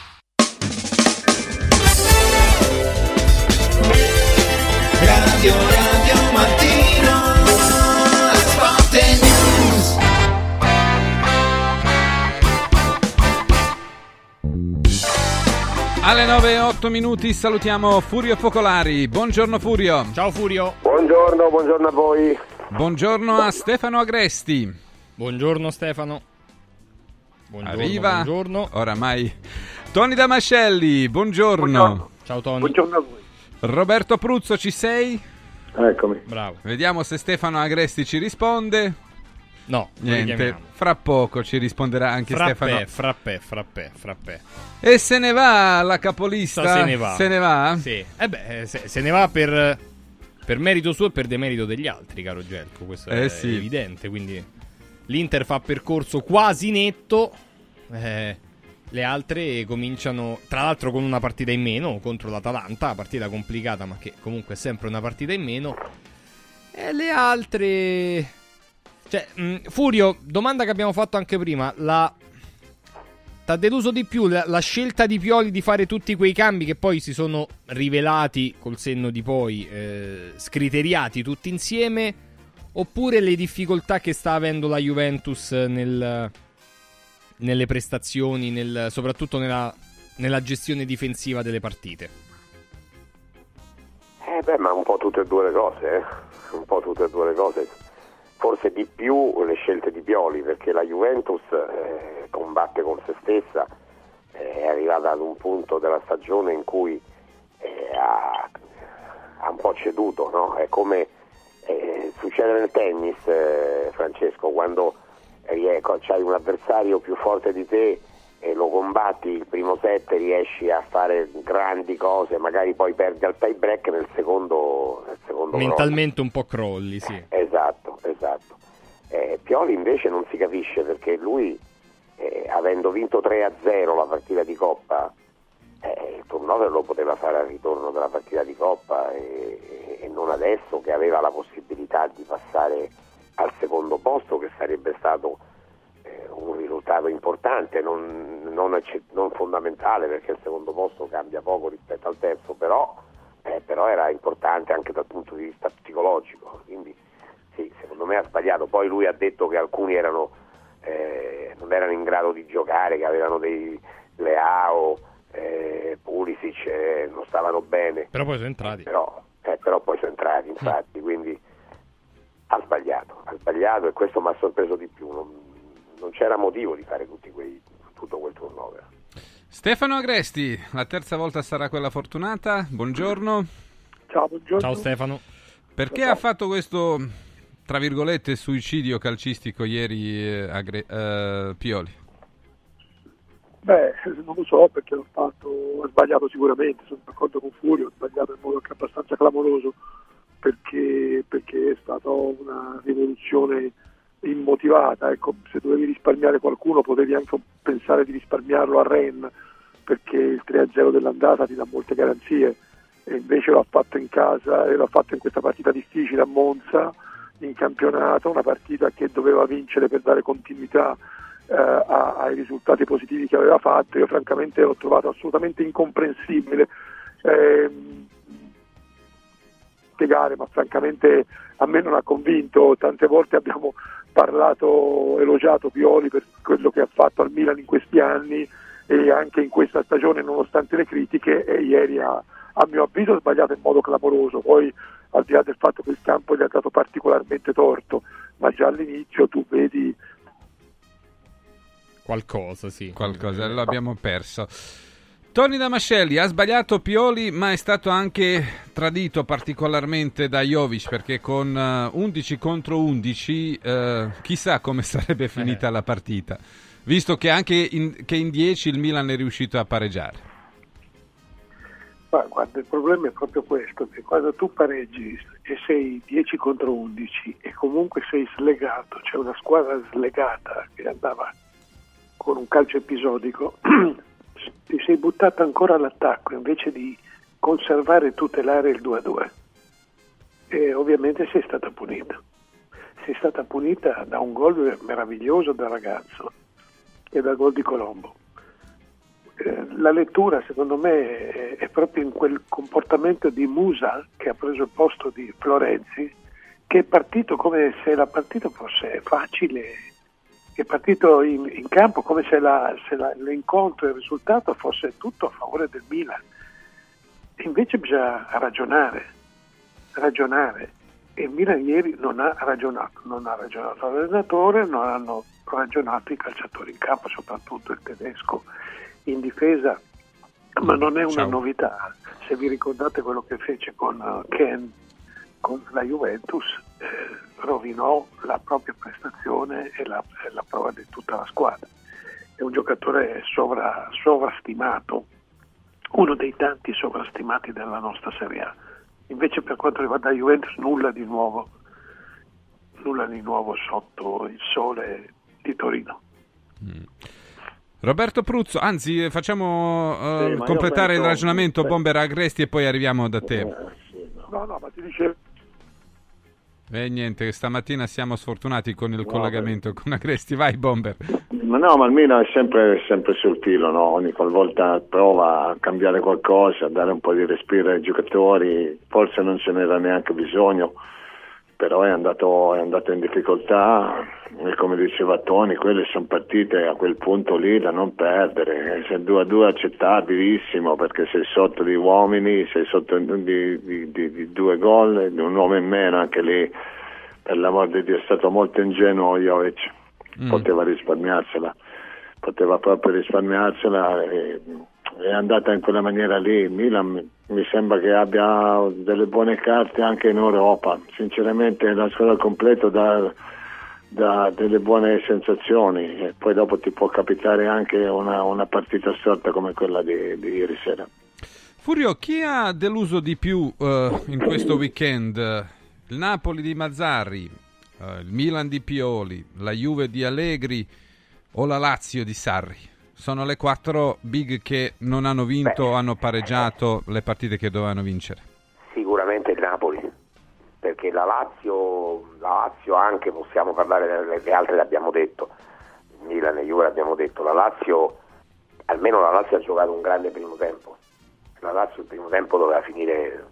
Radio Radio Mattino Sport News Alle 9 e 8 minuti salutiamo Furio Focolari. Buongiorno Furio. Ciao Furio. Buongiorno, buongiorno a voi. Buongiorno a Stefano Agresti. Buongiorno Stefano. Buongiorno, Arriva buongiorno. oramai Tony Damascelli. Buongiorno. Ciao Tony. Buongiorno a voi. Roberto Pruzzo, ci sei? Eccomi. Bravo. Vediamo se Stefano Agresti ci risponde. No, Niente, fra poco ci risponderà anche Frappè, Stefano. frappè, frappè, frappè. E se ne va la capolista? Se ne va. Se ne va? Sì. Eh beh, se, se ne va per, per merito suo e per demerito degli altri, caro Gelco. Questo Eh è sì. evidente. Quindi l'Inter fa percorso quasi netto. Eh, Le altre cominciano, tra l'altro, con una partita in meno contro l'Atalanta, partita complicata, ma che comunque è sempre una partita in meno. E le altre. Cioè, mh, Furio, domanda che abbiamo fatto anche prima. La. T'ha deluso di più la, la scelta di Pioli di fare tutti quei cambi che poi si sono rivelati col senno di poi eh, scriteriati tutti insieme? Oppure le difficoltà che sta avendo la Juventus nel, nelle prestazioni, nel- soprattutto nella, nella gestione difensiva delle partite? Eh beh, ma un po' tutte e due le cose, eh? un po' tutte e due le cose. Forse di più le scelte di Pioli, perché la Juventus eh, combatte con se stessa, eh, è arrivata ad un punto della stagione in cui eh, ha, ha un po' ceduto, no? È come eh, succede nel tennis, Francesco, quando c'hai un avversario più forte di te e lo combatti il primo set riesci a fare grandi cose, magari poi perdi al tie break nel secondo, nel secondo Mentalmente un po' crolli, sì. Esatto, esatto. Eh, Pioli invece non si capisce perché lui, eh, avendo vinto 3-0 la partita di Coppa, eh, il turnover lo poteva fare al ritorno della partita di Coppa e, e non adesso che aveva la possibilità di passare al secondo posto che sarebbe stato eh, un risultato importante, non, non ecce- non fondamentale perché il secondo posto cambia poco rispetto al terzo, però, eh, però era importante anche dal punto di vista psicologico. Quindi sì, secondo me ha sbagliato. Poi lui ha detto che alcuni erano, eh, non erano in grado di giocare, che avevano dei Leao, eh, Pulisic, eh, non stavano bene. Però poi sono entrati. Però, eh, però poi sono entrati, infatti, quindi ha sbagliato, ha sbagliato e questo mi ha sorpreso di più. Non, non c'era motivo di fare tutti quei, tutto quel turnover. Stefano Agresti, la terza volta sarà quella fortunata. Buongiorno. Ciao, buongiorno. Ciao Stefano. Perché ha fatto questo, tra virgolette, suicidio calcistico ieri eh, Agre- eh, Pioli? Beh, non lo so perché l'ho fatto, ho sbagliato sicuramente, sono d'accordo con Furio, ho sbagliato in modo anche abbastanza clamoroso perché, perché è stata una rivoluzione immotivata, ecco, se dovevi risparmiare qualcuno potevi anche pensare di risparmiarlo a Rennes perché il 3-0 dell'andata ti dà molte garanzie e invece l'ha fatto in casa e l'ha fatto in questa partita difficile a Monza in campionato, una partita che doveva vincere per dare continuità eh, ai risultati positivi che aveva fatto. Io francamente l'ho trovato assolutamente incomprensibile. Ehm, spiegare, ma francamente a me non ha convinto. Tante volte abbiamo parlato, elogiato Pioli per quello che ha fatto al Milan in questi anni e anche in questa stagione, nonostante le critiche, e ieri ha, a mio avviso ha sbagliato in modo clamoroso. Poi, al di là del fatto che il campo gli ha dato particolarmente torto, ma già all'inizio tu vedi Qualcosa, sì. Qualcosa, lo abbiamo perso. Tony Damascelli ha sbagliato Pioli, ma è stato anche tradito particolarmente da Jovic perché con eh, 11 contro 11 eh, chissà come sarebbe finita la partita, visto che anche in, che in 10 il Milan è riuscito a pareggiare. Ma guarda, il problema è proprio questo, che quando tu pareggi e sei 10 contro 11 e comunque sei slegato, c'è una squadra slegata che andava con un calcio episodico, ti sei buttato ancora all'attacco invece di conservare e tutelare il 2-2. E ovviamente sei stata punita. Sei stata punita da un gol meraviglioso del ragazzo e dal gol di Colombo. Eh, la lettura secondo me è proprio in quel comportamento di Musa che ha preso il posto di Florenzi che è partito come se la partita fosse facile è partito in, in campo come se, la- se la- l'incontro e il risultato fosse tutto a favore del Milan. Invece bisogna ragionare ragionare. E il Milan ieri non ha ragionato non ha ragionato l'allenatore non hanno ragionato i calciatori in campo soprattutto il tedesco in difesa. Ma non è una Ciao. novità. Se vi ricordate quello che fece con eh, Ken con la Juventus eh, rovinò la propria prestazione e la, e la prova di tutta la squadra. È un giocatore sovra- sovrastimato uno dei tanti sovrastimati della nostra Serie A. Invece per quanto riguarda la Juventus nulla di nuovo nulla di nuovo sotto il sole di Torino. Roberto Pruzzo, anzi, eh, facciamo eh, Sì, completare il penso- ragionamento Bomber Agresti e poi arriviamo da te. No, no, ma ti dicevo, E niente, stamattina siamo sfortunati con il collegamento con Agresti. Vai, Bomber. Ma no, ma Milan è sempre, sempre sul filo, no? ogni qualvolta prova a cambiare qualcosa, a dare un po' di respiro ai giocatori, forse non ce n'era neanche bisogno, però è andato, è andato in difficoltà e come diceva Tony, quelle sono partite a quel punto lì da non perdere, se 2 a 2 accettabilissimo perché sei sotto di uomini, sei sotto di, di- di- di due gol, di un uomo in meno anche lì, per l'amor di Dio è stato molto ingenuo Jovic. Poteva risparmiarsela, poteva proprio risparmiarsela e è andata in quella maniera lì. Il Milan mi sembra che abbia delle buone carte anche in Europa, sinceramente la squadra al completo dà, dà delle buone sensazioni e poi dopo ti può capitare anche una, una partita storta come quella di, di ieri sera. Furio, chi ha deluso di più eh, in questo weekend? Il Napoli di Mazzarri, eh, il Milan di Pioli, la Juve di Allegri o la Lazio di Sarri? Sono le quattro big che non hanno vinto o hanno pareggiato le partite che dovevano vincere. Sicuramente il Napoli, perché la Lazio, la Lazio anche, possiamo parlare delle le altre, l'abbiamo detto, Milan e Juve l'abbiamo detto, la Lazio, almeno la Lazio ha giocato un grande primo tempo, la Lazio il primo tempo doveva finire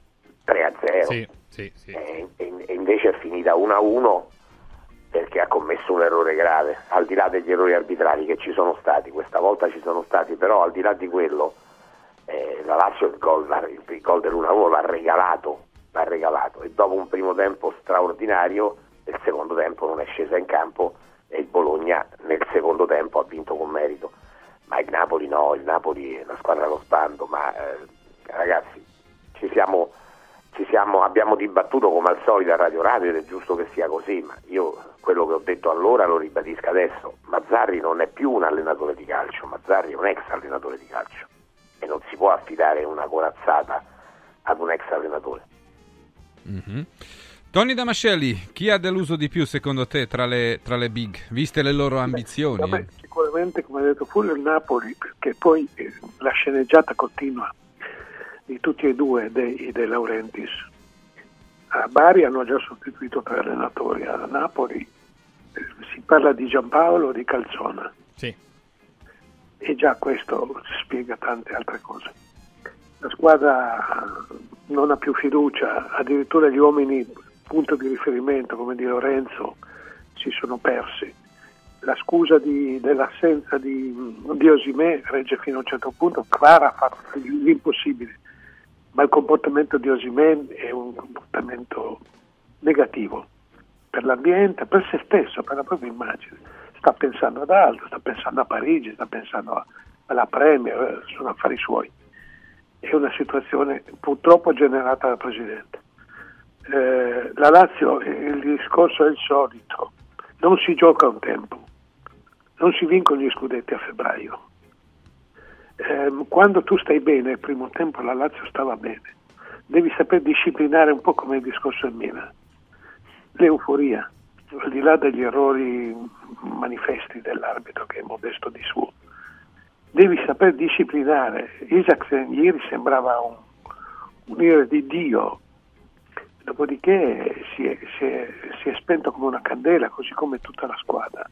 3 a 0 Sì, sì, sì. e, e- e invece è finita 1 a 1 perché ha commesso un errore grave, al di là degli errori arbitrali che ci sono stati, questa volta ci sono stati, però al di là di quello eh, la Lazio il gol, il gol dell'1-1 l'ha regalato, l'ha regalato e dopo un primo tempo straordinario nel secondo tempo non è scesa in campo e il Bologna nel secondo tempo ha vinto con merito. Ma il Napoli no, il Napoli è una squadra allo sbando ma eh, ragazzi ci siamo, siamo, abbiamo dibattuto come al solito a Radio Radio ed è giusto che sia così ma io quello che ho detto allora lo ribadisco adesso Mazzarri non è più un allenatore di calcio Mazzarri è un ex allenatore di calcio e non si può affidare una corazzata ad un ex allenatore. Mhm. Tony Damascelli, chi ha deluso di più secondo te tra le, tra le big, viste le loro ambizioni? Vabbè, sicuramente come ha detto Fulvio il Napoli, perché poi eh, la sceneggiata continua di tutti e due dei, dei Laurentiis. A Bari hanno già sostituito tre allenatori, a Napoli eh, si parla di Giampaolo di Calzona Sì. e già questo spiega tante altre cose. La squadra non ha più fiducia, addirittura gli uomini punto di riferimento come di Lorenzo si sono persi. La scusa di- dell'assenza di, di Osimè regge fino a un certo punto, Clara ha fatto l'impossibile, ma il comportamento di Osimè è un comportamento negativo per l'ambiente, per se stesso, per la propria immagine. Sta pensando ad altro, sta pensando a Parigi, sta pensando alla Premier, eh, sono affari suoi. È una situazione purtroppo generata dal Presidente. Eh, la Lazio, eh, il discorso è il solito, non si gioca un tempo, non si vincono gli scudetti a febbraio. Ehm, quando tu stai bene, il primo tempo la Lazio stava bene, devi saper disciplinare un po' come il discorso del Milan. L'euforia, al di là degli errori manifesti dell'arbitro che è modesto di suo, devi saper disciplinare. Isaacsen ieri sembrava un, ire di Dio, dopodiché si è, si, è, si è spento come una candela, così come tutta la squadra,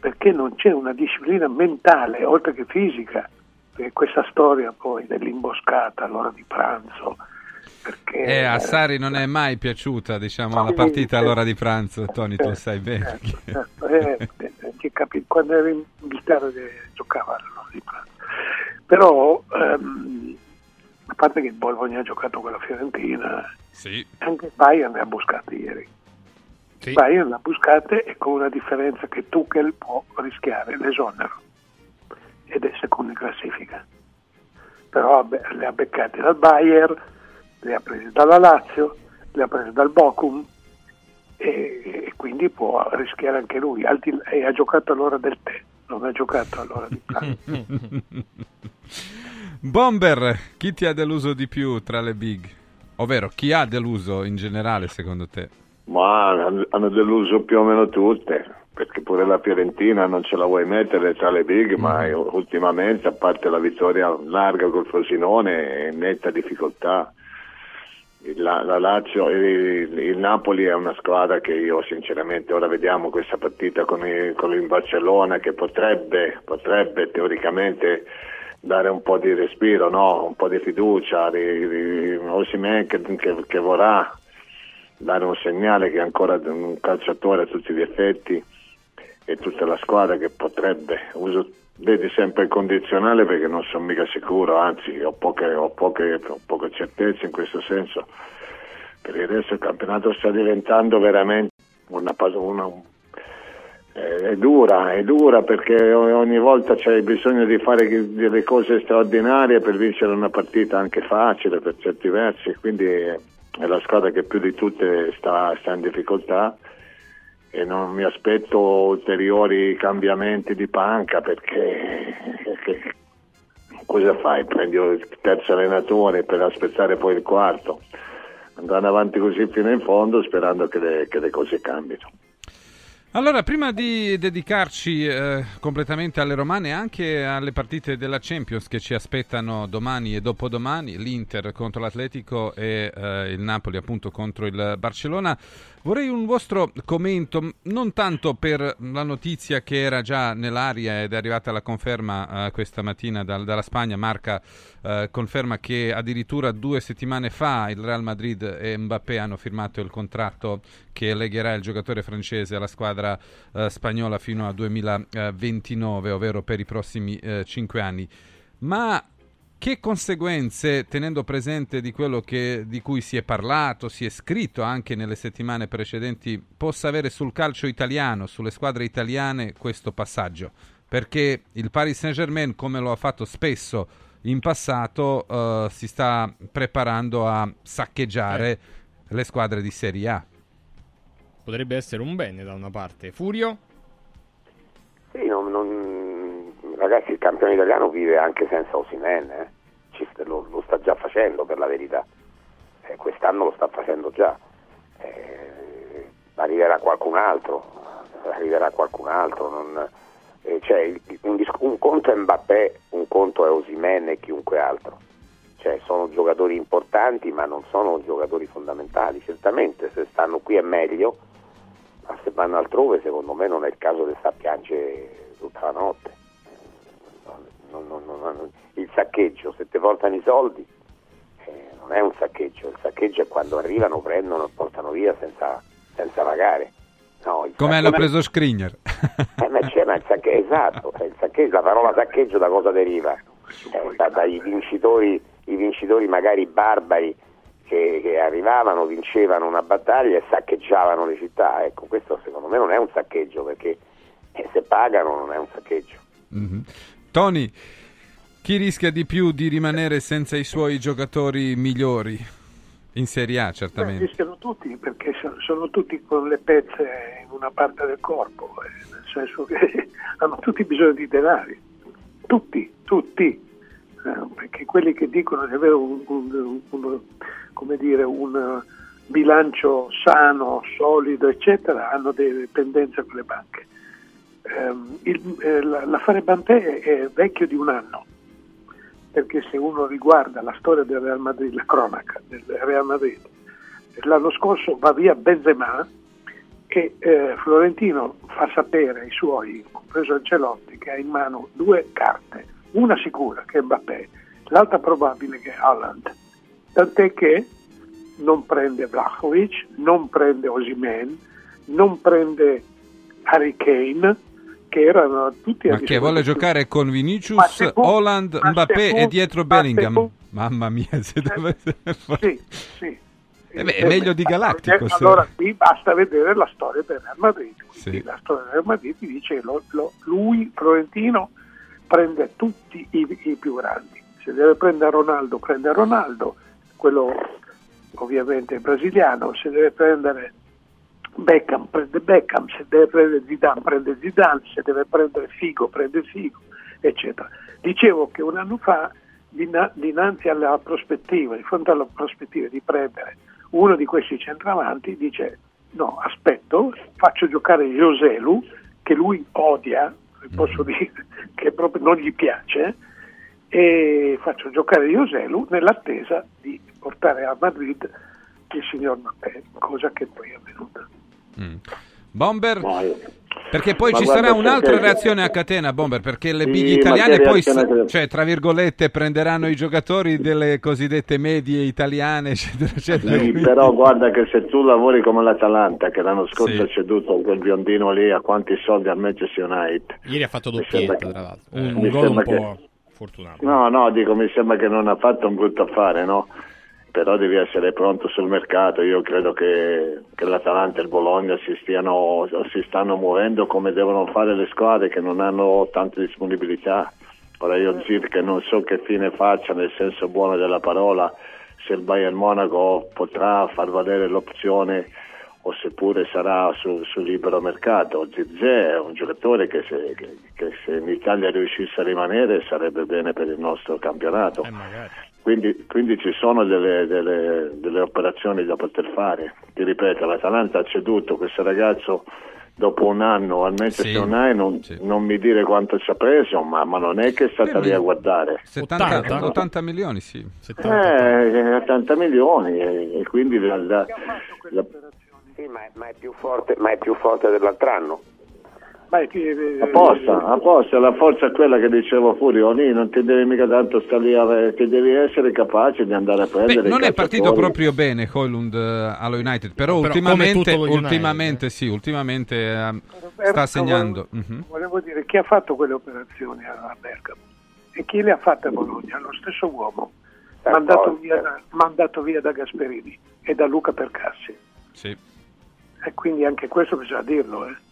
perché non c'è una disciplina mentale, oltre che fisica, questa storia poi dell'imboscata all'ora di pranzo, perché... Eh, a Sari non è mai piaciuta, diciamo, la partita all'ora di pranzo, Tony, tu lo Certo, sai bene. certo, eh, eh, capi- quando ero in Inghilterra eh, giocava all'ora di pranzo. Però, ehm, a parte che il Bologna ha giocato con la Fiorentina, Sì. anche Bayern ne ha buscate ieri. Sì. Bayern le ha buscate e con una differenza che Tuchel può rischiare l'esonero ed è secondo in classifica. Però le ha beccate dal Bayern, le ha prese dalla Lazio, le ha prese dal Bochum e, e quindi può rischiare anche lui. Al di- e ha giocato all'ora del tè, non ha giocato all'ora di pranzo. Bomber, chi ti ha deluso di più tra le big? Ovvero, chi ha deluso in generale secondo te? Ma hanno deluso più o meno tutte. Perché pure la Fiorentina non ce la vuoi mettere tra le big, ma ultimamente, a parte la vittoria larga col Frosinone, è in netta difficoltà. La, la Lazio, il, il Napoli è una squadra che io sinceramente ora vediamo questa partita con il, con il Barcellona che potrebbe, potrebbe teoricamente dare un po' di respiro, no? un po' di fiducia, di, di, Osimhen che, che, che vorrà dare un segnale che è ancora un calciatore a tutti gli effetti e tutta la squadra che potrebbe, uso, vedi sempre il condizionale perché non sono mica sicuro, anzi ho poche, ho poche, ho poche certezze in questo senso. Per il resto il campionato sta diventando veramente una, una, è dura, è dura perché ogni volta c'è bisogno di fare delle cose straordinarie per vincere una partita anche facile per certi versi, quindi è la squadra che più di tutte sta, sta in difficoltà e non mi aspetto ulteriori cambiamenti di panca perché cosa fai? Prendi il terzo allenatore per aspettare poi il quarto, andare avanti così fino in fondo sperando che le, che le cose cambino. Allora, prima di dedicarci eh, completamente alle romane e anche alle partite della Champions che ci aspettano domani e dopodomani, l'Inter contro l'Atletico e eh, il Napoli appunto contro il Barcellona, vorrei un vostro commento, non tanto per la notizia che era già nell'aria ed è arrivata la conferma eh, questa mattina dal, dalla Spagna, Marca eh, conferma che addirittura due settimane fa il Real Madrid e Mbappé hanno firmato il contratto che legherà il giocatore francese alla squadra eh, spagnola fino al 2029, ovvero per i prossimi eh, cinque anni. Ma che conseguenze, tenendo presente di quello che, di cui si è parlato, si è scritto anche nelle settimane precedenti, possa avere sul calcio italiano, sulle squadre italiane, questo passaggio? Perché il Paris Saint-Germain, come lo ha fatto spesso in passato, eh, si sta preparando a saccheggiare le squadre di Serie A. Potrebbe essere un bene da una parte. Furio? Sì, non, non- ragazzi, il campione italiano vive anche senza Osimen, eh. Lo, lo sta già facendo per la verità. Eh, quest'anno lo sta facendo già. Eh, arriverà qualcun altro, arriverà qualcun altro. non- eh, cioè, un, un conto è Mbappé, un conto è Osimen e chiunque altro. Cioè, sono giocatori importanti, ma non sono giocatori fondamentali. Certamente, se stanno qui è meglio, ma se vanno altrove, secondo me, non è il caso di sta a piangere tutta la notte. Non- non- non- il saccheggio, se ti portano i soldi, eh, non è un saccheggio. Il saccheggio è quando arrivano, prendono e portano via senza, senza pagare. No, Come hanno saccheggio- preso Skriniar. eh, ma c'è, ma il sacche- esatto, eh, il saccheggio- la parola saccheggio da cosa deriva? Eh, da- dai vincitori, i vincitori magari barbari che, che arrivavano, vincevano una battaglia e saccheggiavano le città. Ecco, questo secondo me non è un saccheggio perché eh, se pagano non è un saccheggio. Mhm. Tony, chi rischia di più di rimanere senza i suoi giocatori migliori? In Serie A, Beh, certamente. rischiano tutti perché sono, tutti con le pezze in una parte del corpo, eh, nel senso che hanno tutti bisogno di denari, tutti, tutti, Eh, perché quelli che dicono di avere un, un- un- come dire, un bilancio sano, solido, eccetera, hanno delle dipendenze con le banche. L'affare Bantè è vecchio di un anno, perché se uno riguarda la storia del Real Madrid, la cronaca del Real Madrid, l'anno scorso va via Benzema e eh, Florentino fa sapere ai suoi, compreso Ancelotti, che ha in mano due carte, una sicura che è Mbappé, l'altra probabile che è Haaland, tant'è che non prende Vlahovic, non prende Osimen, non prende Harry Kane, che erano tutti Ma che vuole giocare con Vinicius, tu- Holland, Mbappé tu- e dietro Bellingham. tu- Mamma mia, se deve Sì, sì. Eh beh, è meglio di Galactico, se- Allora qui basta vedere la storia del Real Madrid. Sì. La storia del Real Madrid dice che lo- lo- lui, Florentino, prende tutti i, i più grandi. Se deve prendere Ronaldo, prende Ronaldo, quello ovviamente brasiliano. Se deve prendere Beckham, prende Beckham. Se deve prendere Zidane, prende Zidane. Se deve prendere Figo, prende Figo, eccetera. Dicevo che un anno fa, dina- dinanzi alla prospettiva, di fronte alla prospettiva di prendere uno di questi centravanti, dice no, aspetto, faccio giocare Joselu, che lui odia, posso dire che proprio non gli piace, e faccio giocare Ioselu nell'attesa di portare a Madrid il signor Mappé, cosa che poi è avvenuta. Mm. Bomber? No, io- Perché poi Ma ci sarà un'altra perché- reazione a catena, Bomber, perché le Sì, big italiane poi, reazione- cioè, tra virgolette, prenderanno i giocatori delle cosiddette medie italiane, eccetera, eccetera. Sì, però guarda che se tu lavori come l'Atalanta, che l'anno scorso Sì. ha ceduto quel biondino lì a quanti soldi al Manchester United. Ieri ha fatto doppietta, che- tra l'altro. eh, Un, mi un gol un sembra po' che- fortunato. No, no, dico, mi sembra che non ha fatto un brutto affare, no? Però devi essere pronto sul mercato. Io credo che, che l'Atalanta e il Bologna si, stiano, si stanno muovendo come devono fare le squadre che non hanno tante disponibilità. Ora io Zir che non so che fine faccia nel senso buono della parola, se il Bayern Monaco potrà far valere l'opzione o seppure sarà su, sul libero mercato. Zirze è un giocatore che se, che- che se in Italia riuscisse a rimanere sarebbe bene per il nostro campionato. Quindi, quindi ci sono delle, delle- delle operazioni da poter fare. Ti ripeto, l'Atalanta ha ceduto questo ragazzo dopo un anno al Manchester Sì, United, non, non mi dire quanto ci ha preso, ma, ma non è che è stata lì a guardare. 70, 80. 80 milioni, sì. Eh, 80 milioni e, e quindi la- la- la- Sì, ma è, ma è più forte, ma è più forte dell'altro anno. Ma è che, eh, apposta, apposta, la forza è quella che dicevo Furio, lì non ti devi mica tanto stare lì, a- ti devi essere capace di andare a prendere Beh, non è partito proprio bene Hoylund eh, allo United, però, Però ultimamente, lo United, ultimamente sì, ultimamente eh, Roberto, sta segnando. Mhm. Volevo dire, chi ha fatto quelle operazioni a a Bergamo e chi le ha fatte a Bologna? Lo stesso uomo, mandato via, da, mandato via da Gasperini e da Luca Percassi. Sì. E quindi anche questo bisogna dirlo. Eh.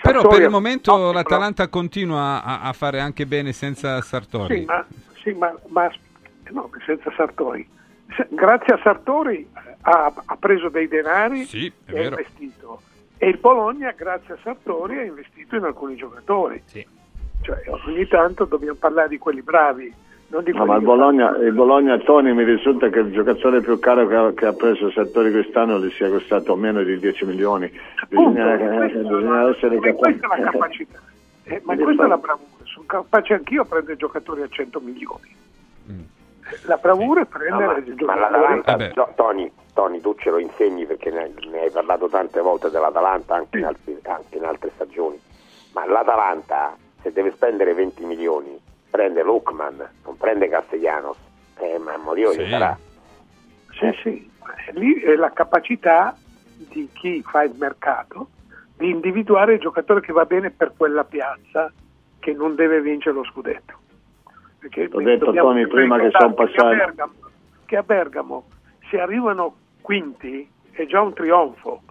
Però Sartori- per il momento no, l'Atalanta continua a, a fare anche bene senza Sartori. Sì, ma, sì, ma, ma- no, senza Sartori. Se- Grazie a Sartori eh, ha, ha preso dei denari Sì, e ha investito. E il Bologna, grazie a Sartori, ha investito in alcuni giocatori. Cioè, ogni tanto dobbiamo parlare di quelli bravi, No, ma il Bologna, il Bologna Toni mi risulta che il giocatore più caro che ha, che ha preso Sartori quest'anno gli sia costato meno di 10 milioni. Bisogna, Appunto, eh, bisogna essere ma questa è la capaci. capacità. Eh, ma questa è la bravura. Sono capace anch'io a prendere giocatori a 100 milioni. La bravura è prendere No, ma, i ma giocatori. l'Atalanta, no, Tony, Tony, tu ce lo insegni perché ne, ne hai parlato tante volte dell'Atalanta anche in, altri- anche in altre stagioni. Ma l'Atalanta, se deve spendere 20 milioni, prende Lookman, non prende Castellanos. Eh, ma Morio Sì. sarà. Sì, sì, lì è la capacità di chi fa il mercato di individuare il giocatore che va bene per quella piazza che non deve vincere lo scudetto. Perché T'ho detto, Tony, prima che ricordare son passati- Bergamo, che a Bergamo se arrivano quinti è già un trionfo.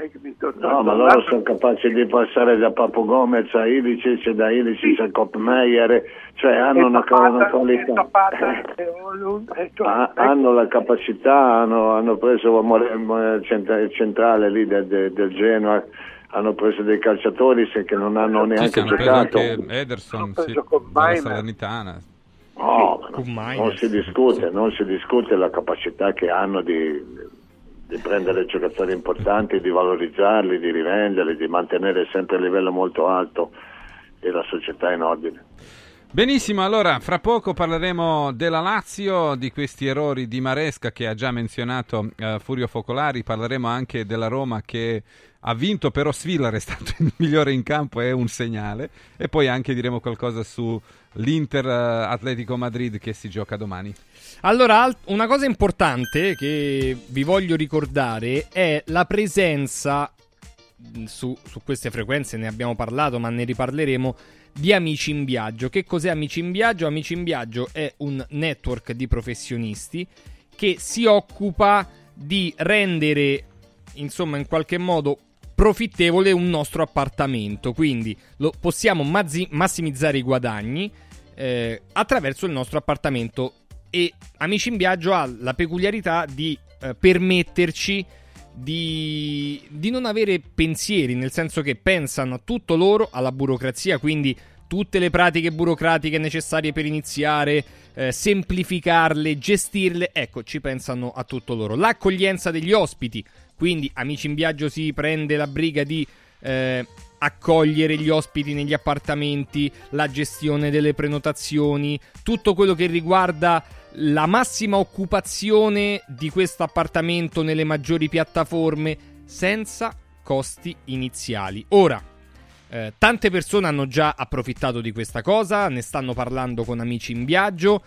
Hai capito? No, ma loro sono capaci di passare da Papo Gomez a Ilicic, da Ilicic a Koppmeier, cioè hanno una, Zapata, una qualità. Zapata, e Olund, e cioè, Ha- hanno la capacità, hanno, hanno preso il centrale lì del, del- del Genoa, hanno preso dei calciatori se- che non hanno Sì, sì, neanche hanno preso giocato. Ederson sì, preso con dalla. Salernitana. No, no, non si discute, non si discute la capacità che hanno di, di prendere giocatori importanti, di valorizzarli, di rivenderli, di mantenere sempre il livello molto alto e la società in ordine. Benissimo, allora fra poco parleremo della Lazio, di questi errori di Maresca che ha già menzionato eh, Furio Focolari, parleremo anche della Roma che ha vinto però Svillar è stato il migliore in campo, è un segnale e poi anche diremo qualcosa sull'Inter eh, Atletico Madrid che si gioca domani. Allora, al- una cosa importante che vi voglio ricordare è la presenza mh, su, su queste frequenze, ne abbiamo parlato, ma ne riparleremo, di Amici in Viaggio. Che cos'è Amici in Viaggio? Amici in Viaggio è un network di professionisti che si occupa di rendere, insomma, in qualche modo profittevole un nostro appartamento. Quindi lo possiamo mazzi- massimizzare i guadagni eh, attraverso il nostro appartamento. E Amici in Viaggio ha la peculiarità di eh, permetterci di, di non avere pensieri, nel senso che pensano a tutto loro, alla burocrazia, quindi tutte le pratiche burocratiche necessarie per iniziare, eh, semplificarle, gestirle, ecco, ci pensano a tutto loro. L'accoglienza degli ospiti, quindi Amici in Viaggio si prende la briga di eh, accogliere gli ospiti negli appartamenti, la gestione delle prenotazioni, tutto quello che riguarda la massima occupazione di questo appartamento nelle maggiori piattaforme senza costi iniziali. Ora, eh, tante persone hanno già approfittato di questa cosa, ne stanno parlando con amici in viaggio.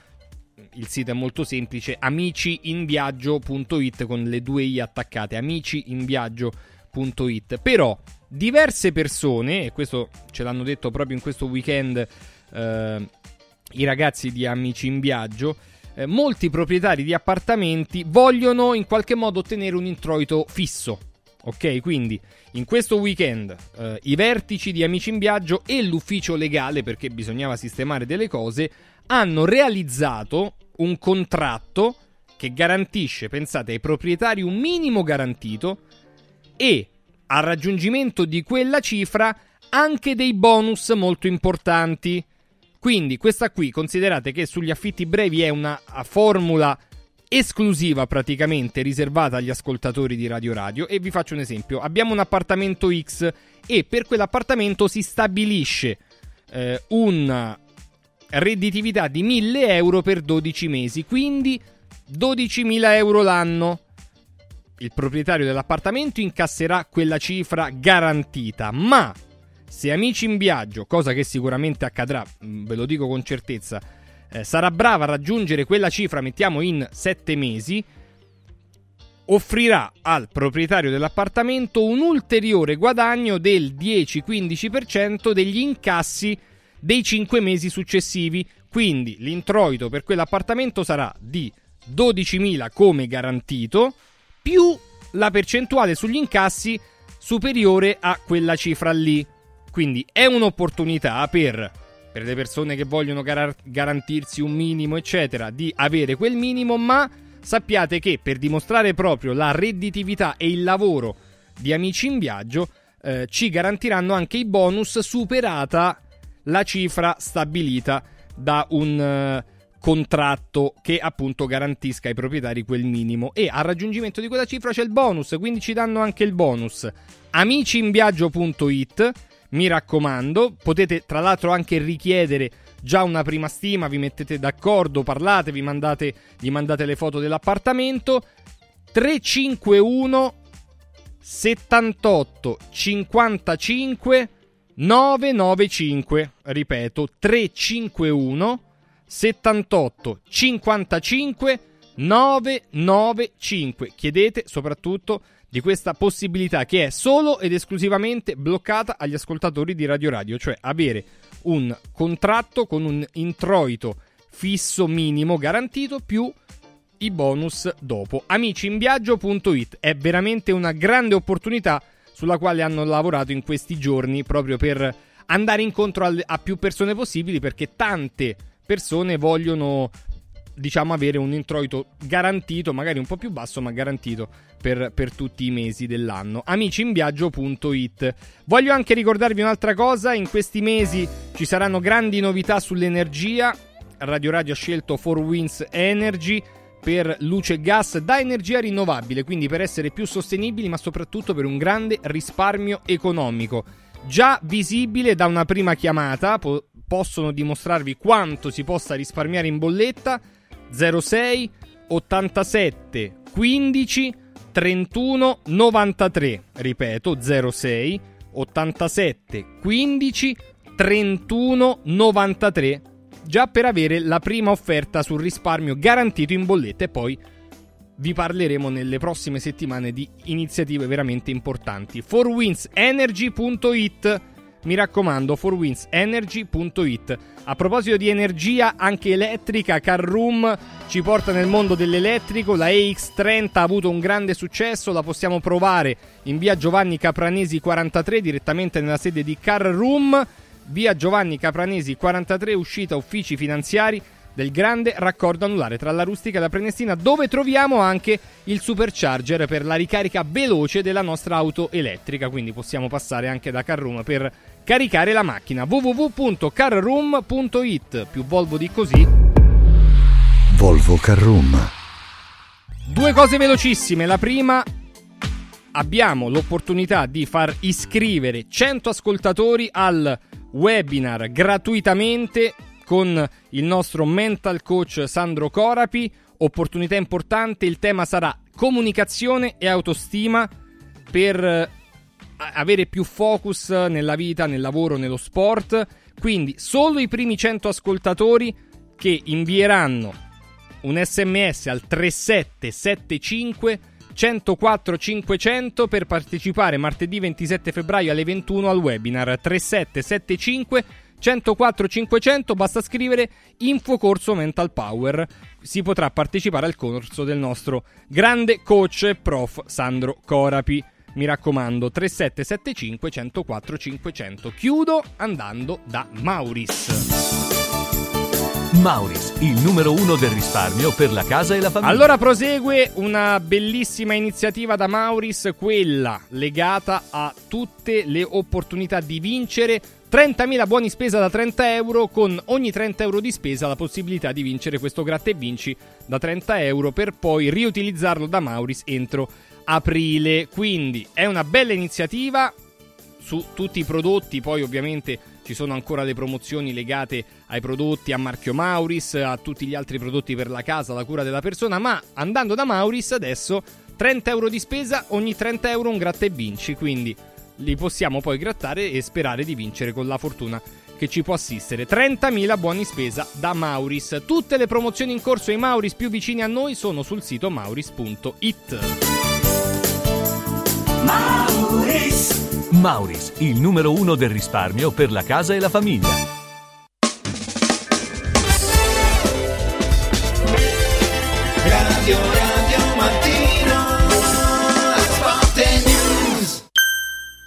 Il sito è molto semplice, amiciinviaggio.it con le due i attaccate, amiciinviaggio.it. Però diverse persone, e questo ce l'hanno detto proprio in questo weekend eh, i ragazzi di Amici in Viaggio, eh, molti proprietari di appartamenti vogliono in qualche modo ottenere un introito fisso. Ok, quindi in questo weekend eh, i vertici di Amici in Viaggio e l'ufficio legale, perché bisognava sistemare delle cose, hanno realizzato un contratto che garantisce, pensate, ai proprietari un minimo garantito e al raggiungimento di quella cifra anche dei bonus molto importanti. Quindi questa qui considerate che sugli affitti brevi è una formula esclusiva praticamente riservata agli ascoltatori di Radio Radio e vi faccio un esempio. Abbiamo un appartamento X e per quell'appartamento si stabilisce eh, una redditività di 1000 euro per 12 mesi, quindi 12.000 euro l'anno. Il proprietario dell'appartamento incasserà quella cifra garantita, ma se amici in viaggio, cosa che sicuramente accadrà, mm, ve lo dico con certezza, eh, sarà brava a raggiungere quella cifra, mettiamo in 7 mesi, offrirà al proprietario dell'appartamento un ulteriore guadagno del 10-15% degli incassi dei 5 mesi successivi. Quindi l'introito per quell'appartamento sarà di 12.000 come garantito, più la percentuale sugli incassi superiore a quella cifra lì. Quindi è un'opportunità per, per le persone che vogliono gar- garantirsi un minimo, eccetera, di avere quel minimo, ma sappiate che per dimostrare proprio la redditività e il lavoro di Amici in Viaggio eh, ci garantiranno anche i bonus superata la cifra stabilita da un eh, contratto che appunto garantisca ai proprietari quel minimo e al raggiungimento di quella cifra c'è il bonus, quindi ci danno anche il bonus. Amiciinviaggio.it, mi raccomando, potete tra l'altro anche richiedere già una prima stima, vi mettete d'accordo, parlate, vi mandate, gli mandate le foto dell'appartamento. 351 78 55 995, ripeto, 351 78 55 995. Chiedete soprattutto di questa possibilità che è solo ed esclusivamente bloccata agli ascoltatori di Radio Radio, cioè avere un contratto con un introito fisso minimo garantito più i bonus dopo. Amiciinviaggio.it è veramente una grande opportunità sulla quale hanno lavorato in questi giorni proprio per andare incontro a più persone possibili perché tante persone vogliono diciamo avere un introito garantito, magari un po' più basso, ma garantito per, per, tutti i mesi dell'anno. Amiciinviaggio.it. Voglio anche ricordarvi un'altra cosa: in questi mesi ci saranno grandi novità sull'energia. Radio Radio ha scelto 4Winds Energy per luce e gas da energia rinnovabile, quindi per essere più sostenibili, ma soprattutto per un grande risparmio economico. Già visibile da una prima chiamata, po- possono dimostrarvi quanto si possa risparmiare in bolletta 06 87 15 31 93. Ripeto 06 87 15 31 93. Già per avere la prima offerta sul risparmio garantito in bolletta e poi vi parleremo nelle prossime settimane di iniziative veramente importanti. 4windsenergy.it mi raccomando, 4windsenergy.it. A proposito di energia, anche elettrica, Carroom ci porta nel mondo dell'elettrico. La EX30 ha avuto un grande successo, la possiamo provare in via Giovanni Capranesi 43, direttamente nella sede di Carroom. Via Giovanni Capranesi 43, uscita uffici finanziari del grande raccordo anulare tra la rustica e la prenestina, dove troviamo anche il supercharger per la ricarica veloce della nostra auto elettrica. Quindi possiamo passare anche da Carroom per caricare la macchina. www.carroom.it più Volvo di così. Volvo Carroom. Due cose velocissime. La prima, abbiamo l'opportunità di far iscrivere 100 ascoltatori al webinar gratuitamente con il nostro mental coach Sandro Corapi. Opportunità importante, il tema sarà comunicazione e autostima per avere più focus nella vita, nel lavoro, nello sport. Quindi solo i primi 100 ascoltatori che invieranno un sms al 3775 104 500 per partecipare martedì 27 febbraio alle 21 al webinar 3775 104 500 basta scrivere info corso mental power. Si potrà partecipare al corso del nostro grande coach prof. Sandro Corapi mi raccomando 3775 104 500 chiudo andando da Mauris Mauris, il numero uno del risparmio per la casa e la famiglia. Allora prosegue una bellissima iniziativa da Mauris, quella legata a tutte le opportunità di vincere 30.000 buoni spesa da 30 euro con ogni 30 euro di spesa la possibilità di vincere questo gratta e vinci da 30 euro per poi riutilizzarlo da Mauris entro aprile. Quindi è una bella iniziativa su tutti i prodotti, poi ovviamente ci sono ancora le promozioni legate ai prodotti a marchio Mauris, a tutti gli altri prodotti per la casa, la cura della persona, ma andando da Mauris adesso 30 euro di spesa, ogni 30 euro un gratta e vinci, quindi li possiamo poi grattare e sperare di vincere con la fortuna che ci può assistere. 30.000 buoni spesa da Mauris. Tutte le promozioni in corso ai Mauris più vicini a noi sono sul sito mauris.it. Mauris. Mauris, il numero uno del risparmio per la casa e la famiglia. Radio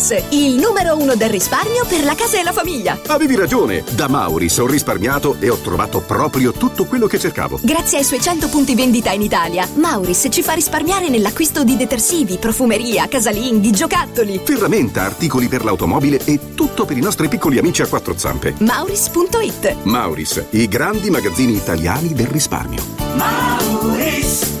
Mauris, il numero uno del risparmio per la casa e la famiglia. Avevi ragione, da Mauris ho risparmiato e ho trovato proprio tutto quello che cercavo. Grazie ai suoi 100 punti vendita in Italia, Mauris ci fa risparmiare nell'acquisto di detersivi, profumeria, casalinghi, giocattoli. Ferramenta, articoli per l'automobile e tutto per i nostri piccoli amici a quattro zampe. Mauris.it Mauris, i grandi magazzini italiani del risparmio. Mauris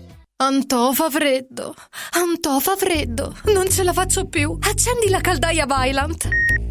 Antò fa freddo. Antò fa freddo. Non ce la faccio più. Accendi la caldaia Vylant.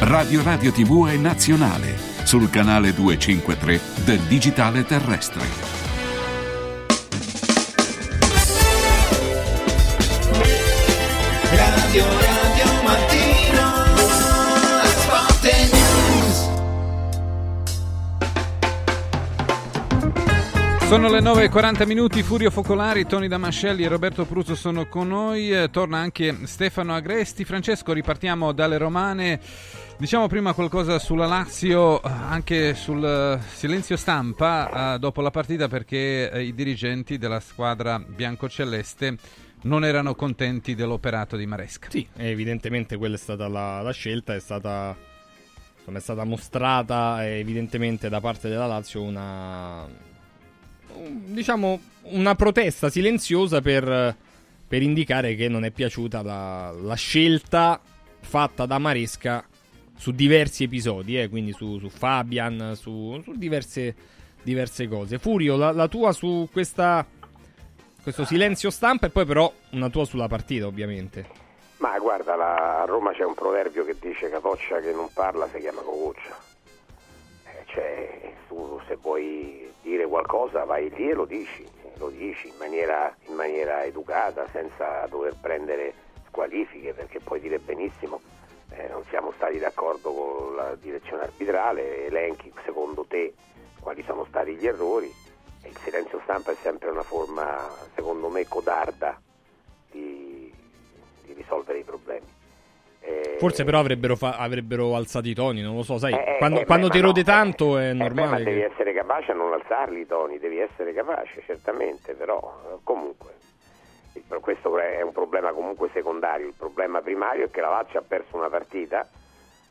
Radio Radio TV è nazionale sul canale 253 del digitale terrestre. Radio Sono le 9.40 minuti, Furio Focolari, Tony Damascelli e Roberto Pruzzo sono con noi, eh, torna anche Stefano Agresti. Francesco, ripartiamo dalle romane. Diciamo prima qualcosa sulla Lazio, eh, anche sul eh, silenzio stampa dopo la partita perché i dirigenti della squadra biancoceleste non erano contenti dell'operato di Maresca. Sì, evidentemente quella è stata la, la scelta, è stata, è stata mostrata evidentemente da parte della Lazio una, un- diciamo, una protesta silenziosa per, per indicare che non è piaciuta la, la scelta fatta da Maresca su diversi episodi, eh, quindi su, su Fabian, su, su diverse, diverse cose. Furio, la, la tua su questa, questo silenzio stampa e poi però una tua sulla partita, ovviamente. Ma guarda, la- a Roma c'è un proverbio che dice capoccia che non parla si chiama cococcia. Eh, cioè, tu se vuoi dire qualcosa vai lì e lo dici, lo dici in maniera, in maniera educata, senza dover prendere squalifiche, perché puoi dire benissimo eh, non siamo stati d'accordo con la direzione arbitrale, elenchi secondo te quali sono stati gli errori. E il silenzio stampa è sempre una forma, secondo me, codarda di, di risolvere i problemi. Eh, Forse però avrebbero, fa- avrebbero alzato i toni, non lo so, sai, Eh, eh, quando, eh, quando beh, ti ma rode no, tanto è Eh, ma normale. devi che- essere capace a non alzarli i toni, devi essere capace, certamente, però eh, comunque. il- questo è un problema comunque secondario, il problema primario è che la Lazio ha perso una partita,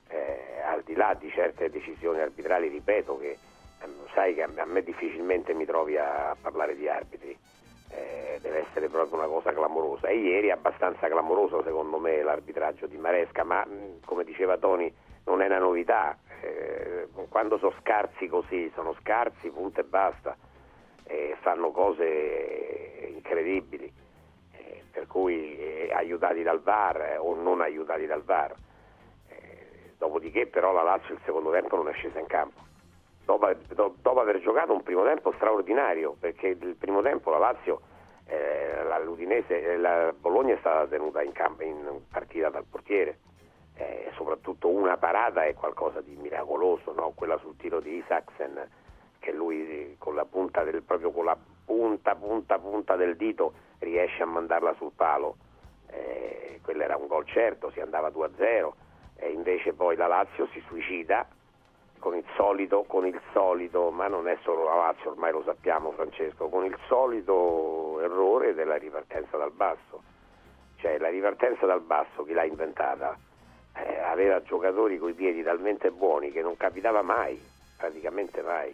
eh, al di là di certe decisioni arbitrali, ripeto che sai che a me difficilmente mi trovi a parlare di arbitri, eh, deve essere proprio una cosa clamorosa. E ieri è abbastanza clamoroso secondo me l'arbitraggio di Maresca, ma come diceva Toni non è una novità. Eh, quando sono scarsi così, sono scarsi, punto e basta, e fanno cose incredibili, eh, per cui eh, aiutati dal VAR eh, o non aiutati dal VAR. Eh, dopodiché però la Lazio il secondo tempo non è scesa in campo. Dopo, do- dopo aver giocato un primo tempo straordinario, perché il primo tempo la Lazio, eh, la, l'Udinese, eh, la Bologna è stata tenuta in, campo, in partita dal portiere, eh, soprattutto una parata è qualcosa di miracoloso, no? quella sul tiro di Isaacsen, che lui con la punta del, proprio con la punta, punta, punta del dito riesce a mandarla sul palo. Eh, quello era un gol certo, si andava 2-0, e invece poi la Lazio si suicida con il solito, con il solito, ma non è solo la Lazio, ormai lo sappiamo Francesco, con il solito errore della ripartenza dal basso. Cioè la ripartenza dal basso, chi l'ha inventata, eh, aveva giocatori coi piedi talmente buoni che non capitava mai, praticamente mai,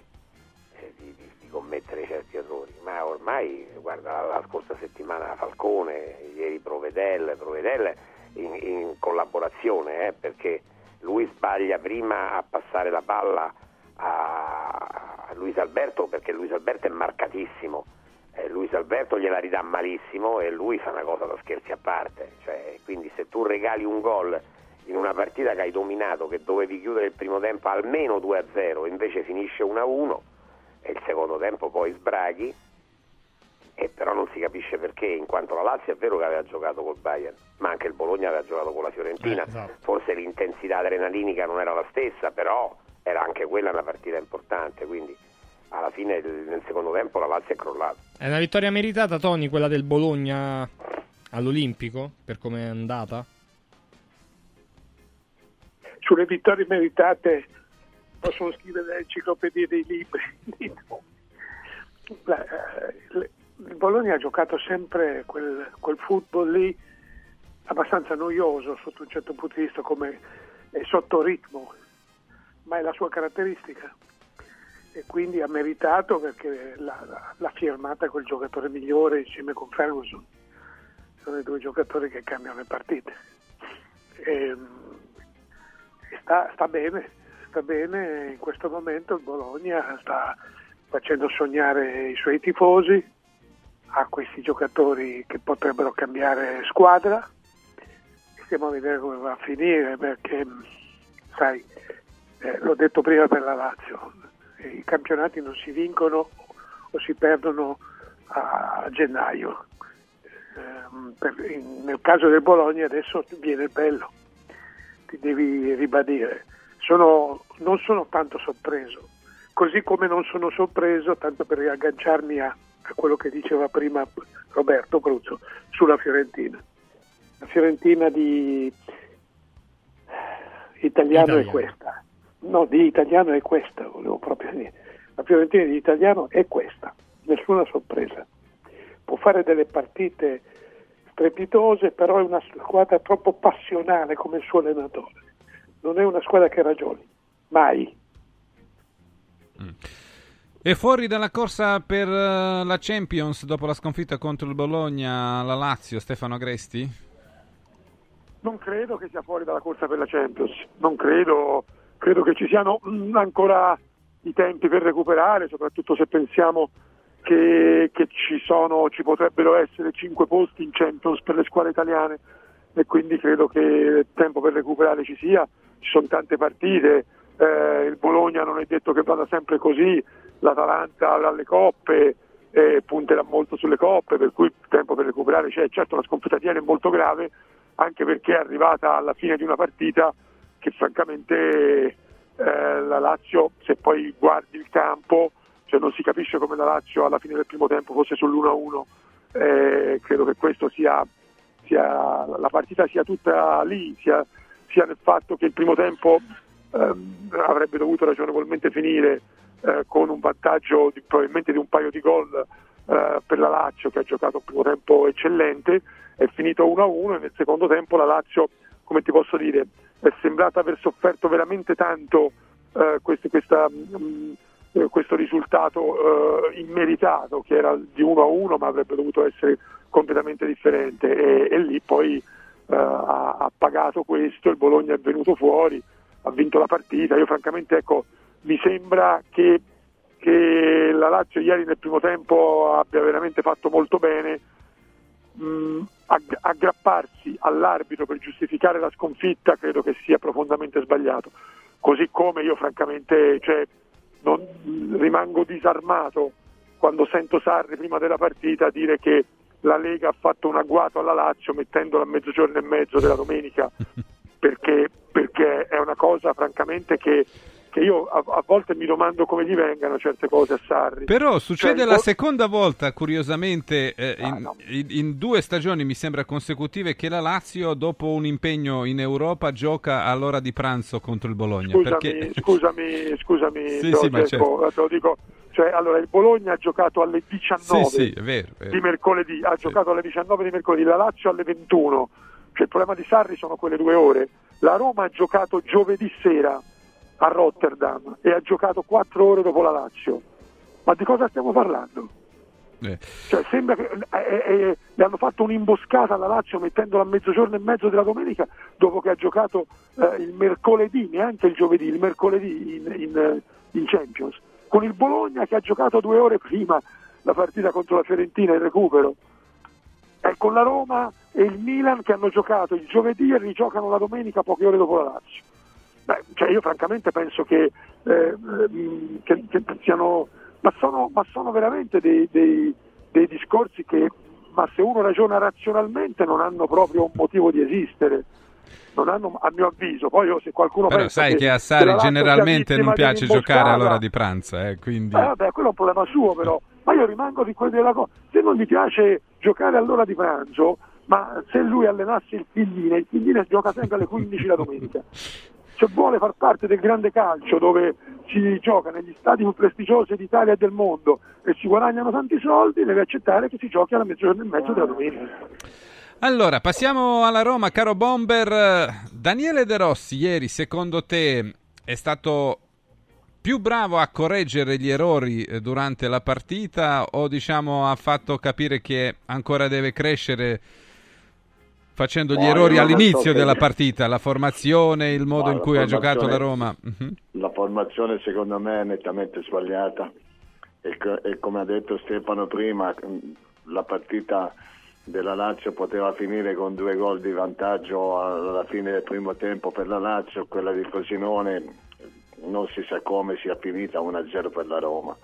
eh, di, di- di commettere certi errori. Ma ormai, guarda, la, la scorsa settimana Falcone, ieri Provedel, Provedel in, in collaborazione, eh, perché lui sbaglia prima a passare la palla a, Luis Alberto perché Luis Alberto è marcatissimo. Eh, Luis Alberto gliela ridà malissimo e lui fa una cosa da scherzi a parte. Cioè, quindi se tu regali un gol in una partita che hai dominato, che dovevi chiudere il primo tempo almeno 2-0, invece finisce 1-1 e il secondo tempo poi sbraghi, e però non si capisce perché, in quanto la Lazio è vero che aveva giocato col Bayern, ma anche il Bologna aveva giocato con la Fiorentina, Eh, esatto. forse l'intensità adrenalinica non era la stessa, però era anche quella una partita importante, quindi alla fine nel secondo tempo la Lazio è crollata. È una vittoria meritata, Tony, quella del Bologna all'Olimpico, per come è andata? Sulle vittorie meritate possono scrivere le enciclopedie dei libri. La- eh, le- Il Bologna ha giocato sempre quel, quel football lì abbastanza noioso sotto un certo punto di vista, come è sotto ritmo, ma è la sua caratteristica. E quindi ha meritato perché l'ha, l'ha- firmata col giocatore migliore insieme con Ferguson. Sono i due giocatori che cambiano le partite. Ehm, e sta, sta bene, sta bene in questo momento il Bologna sta facendo sognare i suoi tifosi, ha questi giocatori che potrebbero cambiare squadra, stiamo a vedere come va a finire perché sai, eh, l'ho detto prima per la Lazio, i campionati non si vincono o si perdono a, a gennaio. Ehm, per- in- nel caso del Bologna adesso viene bello, ti devi ribadire. Sono- non sono tanto sorpreso, così come non sono sorpreso, tanto per riagganciarmi a, a quello che diceva prima Roberto Bruzzo, sulla Fiorentina. La Fiorentina di italiano Italiano. è questa. No, di italiano è questa, volevo proprio dire. La Fiorentina di italiano è questa, nessuna sorpresa. Può fare delle partite strepitose, però è una squadra troppo passionale come il suo allenatore. Non è una squadra che ragioni, mai. E fuori dalla corsa per eh, la Champions dopo la sconfitta contro il Bologna, la Lazio, Stefano Agresti? Non credo che sia fuori dalla corsa per la Champions, non credo, credo che ci siano mm, ancora i tempi per recuperare, soprattutto se pensiamo che, che ci, sono, ci potrebbero essere cinque posti in Champions per le squadre italiane. E quindi credo che il tempo per recuperare ci sia, ci sono tante partite, eh, il Bologna non è detto che vada sempre così, l'Atalanta avrà le coppe, eh, punterà molto sulle coppe, per cui tempo per recuperare c'è, certo la sconfitta ieri è molto grave, anche perché è arrivata alla fine di una partita che francamente eh, la Lazio, se poi guardi il campo, cioè non si capisce come la Lazio alla fine del primo tempo fosse sull'1-1, eh, credo che questo sia, sia- la partita sia tutta lì, sia, sia nel fatto che il primo tempo avrebbe dovuto ragionevolmente finire eh, con un vantaggio di- probabilmente di un paio di gol eh, per la Lazio che ha giocato un primo tempo eccellente, è finito 1-1 e nel secondo tempo la Lazio, come ti posso dire, è sembrata aver sofferto veramente tanto eh, questo, questa, mm, eh, questo risultato eh, immeritato che era di 1-1 ma avrebbe dovuto essere completamente differente. E, e lì poi eh, ha, ha pagato questo, il Bologna è venuto fuori, ha vinto la partita, io francamente ecco, mi sembra che, che la Lazio ieri nel primo tempo abbia veramente fatto molto bene, agg- aggrapparsi all'arbitro per giustificare la sconfitta credo che sia profondamente sbagliato, così come io francamente cioè, non- rimango disarmato quando sento Sarri prima della partita dire che la Lega ha fatto un agguato alla Lazio mettendola a mezzogiorno e mezzo della domenica perché, perché è una cosa francamente che, che io a, a volte mi domando come gli vengano certe cose a Sarri. Però succede Cioè, la seconda volta, curiosamente, eh, Ah, in, in- in due stagioni mi sembra consecutive, che la Lazio, dopo un impegno in Europa, gioca all'ora di pranzo contro il Bologna. Scusami, perché... scusami, scusami, Sì, te lo sì, ma cerco, te lo dico. Cioè, allora, il Bologna ha giocato alle 19 Sì, vero. vero. di mercoledì, ha giocato alle 19 di mercoledì, la Lazio alle 21. Cioè, il problema di Sarri sono quelle due ore. La Roma ha giocato giovedì sera a Rotterdam e ha giocato quattro ore dopo la Lazio. Ma di cosa stiamo parlando? Eh. Cioè, sembra che eh, eh, le hanno fatto un'imboscata alla Lazio mettendola a mezzogiorno e mezzo della domenica dopo che ha giocato eh, il mercoledì, neanche il giovedì, il mercoledì in, in, in Champions, con il Bologna che ha giocato due ore prima la partita contro la Fiorentina in recupero. Con la Roma e il Milan che hanno giocato il giovedì e rigiocano la domenica poche ore dopo la Lazio. Beh, cioè io francamente penso che, eh, che- che siano, ma sono, ma sono veramente dei, dei- dei discorsi che, ma se uno ragiona razionalmente, non hanno proprio un motivo di esistere. Non hanno, a mio avviso, poi io, se qualcuno Però sai che a la Sari generalmente non piace giocare all'ora di pranzo, eh, quindi... eh, vabbè, quello è un problema suo però, ma io rimango di quelli della cosa. Se non gli piace giocare all'ora di pranzo, ma se lui allenasse il Figline, il Figline gioca sempre alle 15 la domenica. Cioè vuole far parte del grande calcio dove si gioca negli stadi più prestigiosi d'Italia e del mondo e si guadagnano tanti soldi, deve accettare che si giochi alla mezzogiorno e mezzo della domenica. Allora, passiamo alla Roma, caro Bomber. Daniele De Rossi, ieri, secondo te, è stato più bravo a correggere gli errori eh, durante la partita o diciamo ha fatto capire che ancora deve crescere facendo gli No, errori all'inizio che- della partita, la formazione, il modo No, in cui ha giocato la Roma? Mhm. La formazione secondo me è nettamente sbagliata e, e come ha detto Stefano prima, mh, la partita della Lazio poteva finire con due gol di vantaggio alla fine del primo tempo per la Lazio, quella di Cosinone non si sa come sia finita 1-0 per la Roma.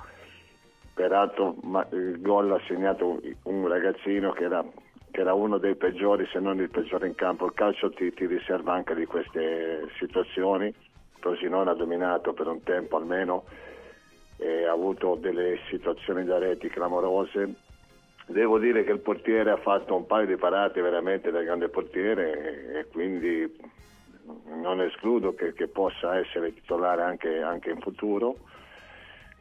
Peraltro il gol ha segnato un, ragazzino che era, che era uno dei peggiori, se non il peggiore in campo. Il calcio ti, ti riserva anche di queste situazioni. Frosinone ha dominato per un tempo almeno e ha avuto delle situazioni da reti clamorose. Devo dire che il portiere ha fatto un paio di parate veramente da grande portiere e quindi non escludo che, che possa essere titolare anche, anche in futuro.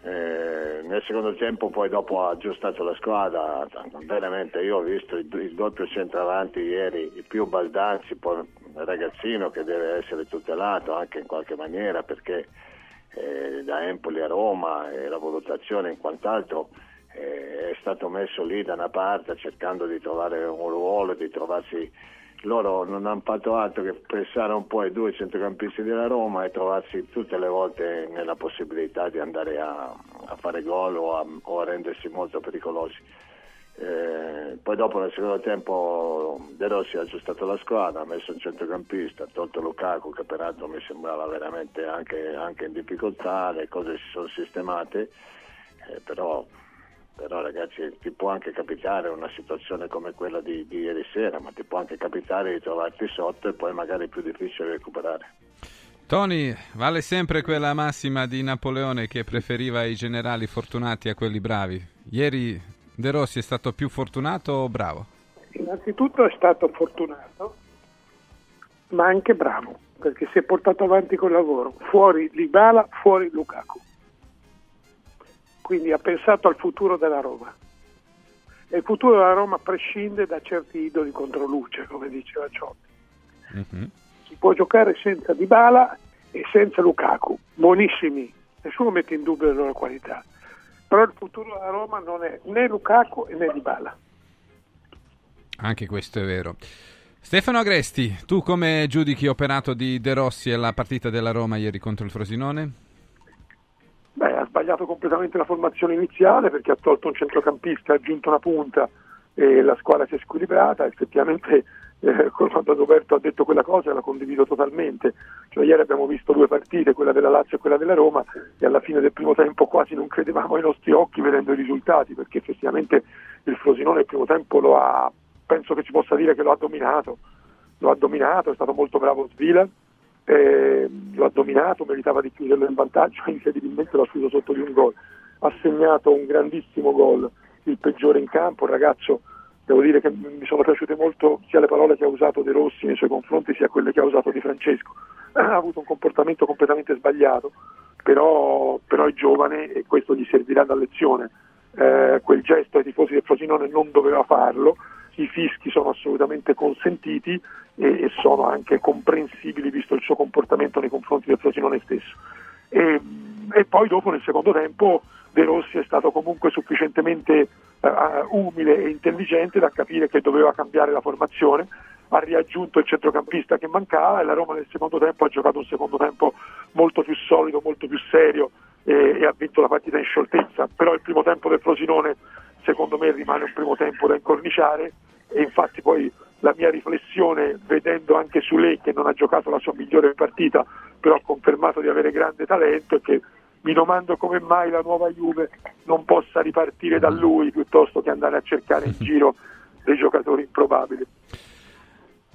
Eh, nel secondo tempo poi dopo ha aggiustato la squadra, veramente io ho visto il, il doppio centravanti ieri, il più Baldanzi, poi ragazzino che deve essere tutelato anche in qualche maniera perché eh, da Empoli a Roma e la valutazione in quant'altro eh, è stato messo lì da una parte cercando di trovare un ruolo, di trovarsi loro non hanno fatto altro che pressare un po' i due centrocampisti della Roma e trovarsi tutte le volte nella possibilità di andare a, a fare gol o a, o a rendersi molto pericolosi. Eh, poi dopo nel secondo tempo De Rossi ha aggiustato la squadra, ha messo un centrocampista, ha tolto Lukaku che peraltro mi sembrava veramente anche, anche in difficoltà, le cose si sono sistemate, eh, però però ragazzi ti può anche capitare una situazione come quella di, di ieri sera, ma ti può anche capitare di trovarti sotto e poi magari è più difficile recuperare. Tony, vale sempre quella massima di Napoleone che preferiva i generali fortunati a quelli bravi. Ieri De Rossi è stato più fortunato o bravo? Innanzitutto è stato fortunato, ma anche bravo, perché si è portato avanti col lavoro. Fuori Libala, fuori Lukaku. Quindi ha pensato al futuro della Roma. E il futuro della Roma prescinde da certi idoli contro luce, come diceva Ciotti. Si può giocare senza Dybala e senza Lukaku, buonissimi, nessuno mette in dubbio le loro qualità. Però il futuro della Roma non è né Lukaku né Dybala. Anche questo è vero. Stefano Agresti, tu come giudichi operato di De Rossi e la partita della Roma ieri contro il Frosinone? Beh, ha sbagliato completamente la formazione iniziale perché ha tolto un centrocampista, ha aggiunto una punta e la squadra si è squilibrata. Effettivamente, eh, quando Roberto ha detto quella cosa, la condivido totalmente. Cioè, ieri abbiamo visto due partite, quella della Lazio e quella della Roma, e alla fine del primo tempo quasi non credevamo ai nostri occhi vedendo i risultati perché effettivamente il Frosinone il primo tempo lo ha, penso che si possa dire che lo ha dominato. Lo ha dominato, è stato molto bravo Svila eh, lo ha dominato, meritava di chiuderlo in vantaggio, incredibilmente l'ha chiuso sotto di un gol. Ha segnato un grandissimo gol, il peggiore in campo, il ragazzo, devo dire che mi sono piaciute molto sia le parole che ha usato De Rossi nei suoi confronti, sia quelle che ha usato Di Francesco. Ha avuto un comportamento completamente sbagliato, però, però è giovane e questo gli servirà da lezione. Eh, quel gesto ai tifosi del Frosinone non doveva farlo, i fischi sono assolutamente consentiti e, e sono anche comprensibili visto il suo comportamento nei confronti del Frosinone stesso. E, e poi dopo nel secondo tempo De Rossi è stato comunque sufficientemente eh, umile e intelligente da capire che doveva cambiare la formazione, ha riaggiunto il centrocampista che mancava e la Roma nel secondo tempo ha giocato un secondo tempo molto più solido, molto più serio e, e ha vinto la partita in scioltezza, però il primo tempo del Frosinone secondo me rimane un primo tempo da incorniciare e infatti poi la mia riflessione vedendo anche Sule che non ha giocato la sua migliore partita però ha confermato di avere grande talento è che mi domando come mai la nuova Juve non possa ripartire da lui piuttosto che andare a cercare in giro dei giocatori improbabili.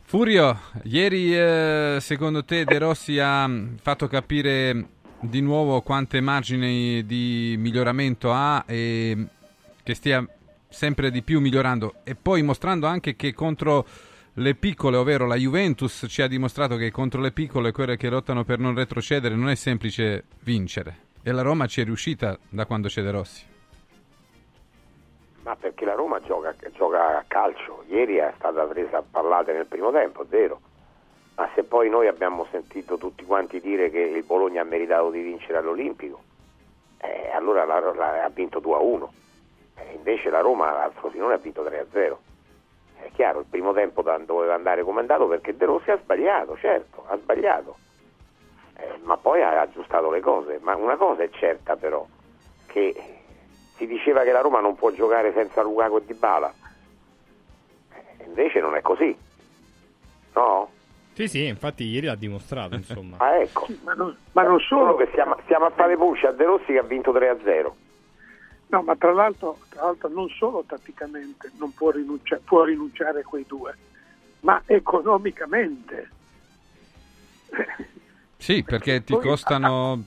Furio, ieri eh, secondo te De Rossi ha fatto capire di nuovo quante margini di miglioramento ha e che stia sempre di più migliorando e poi mostrando anche che contro le piccole, ovvero la Juventus, ci ha dimostrato che contro le piccole, quelle che lottano per non retrocedere, non è semplice vincere. E la Roma ci è riuscita da quando c'è De Rossi. Ma perché la Roma gioca, gioca a calcio. Ieri è stata presa a pallate nel primo tempo, vero. Ma se poi noi abbiamo sentito tutti quanti dire che il Bologna ha meritato di vincere all'Olimpico, eh, allora la, la- ha vinto 2 a 1. Eh, invece la Roma al Frosinone ha vinto 3 a 0. È chiaro, il primo tempo doveva andare come è andato perché De Rossi ha sbagliato, certo, ha sbagliato. Eh, ma poi ha aggiustato le cose. Ma una cosa è certa però, che si diceva che la Roma non può giocare senza Lukaku e Dybala. Eh, invece non è così. No? Sì, sì, infatti ieri l'ha dimostrato, insomma. Ah, ecco. Ma non, ma non solo, che stiamo, stiamo a fare pulce a De Rossi che ha vinto 3 a 0. no, ma tra l'altro, tra l'altro non solo tatticamente non può rinunciare, può rinunciare a quei due, ma economicamente. Sì, perché ti costano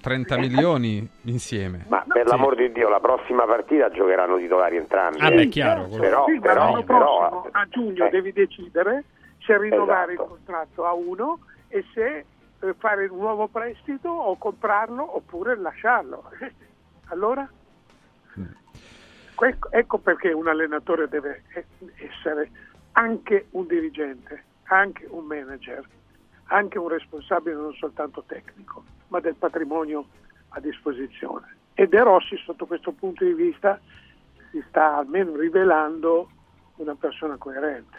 30 milioni insieme. Ma per l'amor di Dio, la prossima partita giocheranno titolari entrambi. Ah, eh. beh, chiaro, Però, Sì, però, però, prossimo, a giugno eh. devi decidere se rinnovare Esatto. il contratto a uno e se eh, fare un nuovo prestito o comprarlo oppure lasciarlo. allora? Que- Ecco perché un allenatore deve eh, essere anche un dirigente, anche un manager, anche un responsabile non soltanto tecnico, ma del patrimonio a disposizione. E De Rossi sotto questo punto di vista si sta almeno rivelando una persona coerente.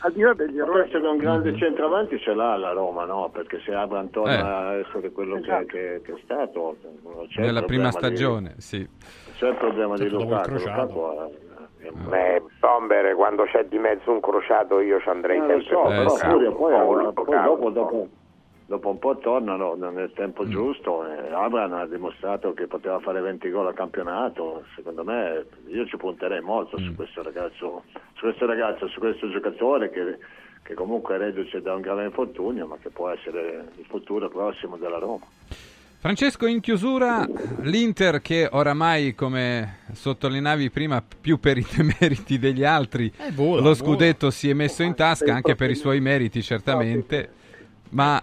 Al di là degli errori. questo che un grande Mm-hmm. centravanti ce l'ha la Roma, no? Perché se Abram torna Eh. a essere quello che- Esatto. che, che è stato, c'è Nella prima problema di- stagione, sì. c'è il problema di Certo, Lukaku. crociato. Lukaku è- è- Beh, Bomber, quando c'è di mezzo un crociato io ci andrei Eh, sempre so, Eh, però Furio, poi, poi dopo, dopo, dopo un po' tornano nel tempo Mm. giusto. e Abram ha dimostrato che poteva fare 20 gol a campionato. Secondo me, io ci punterei molto Mm. su questo ragazzo, su questo ragazzo, su questo giocatore che, che comunque è reduce da un grave infortunio, ma che può essere il futuro prossimo della Roma. Francesco, in chiusura, l'Inter che oramai, come sottolineavi prima, più per i demeriti degli altri, Eh, vola, lo scudetto si è messo in tasca anche per i suoi meriti, certamente. Ma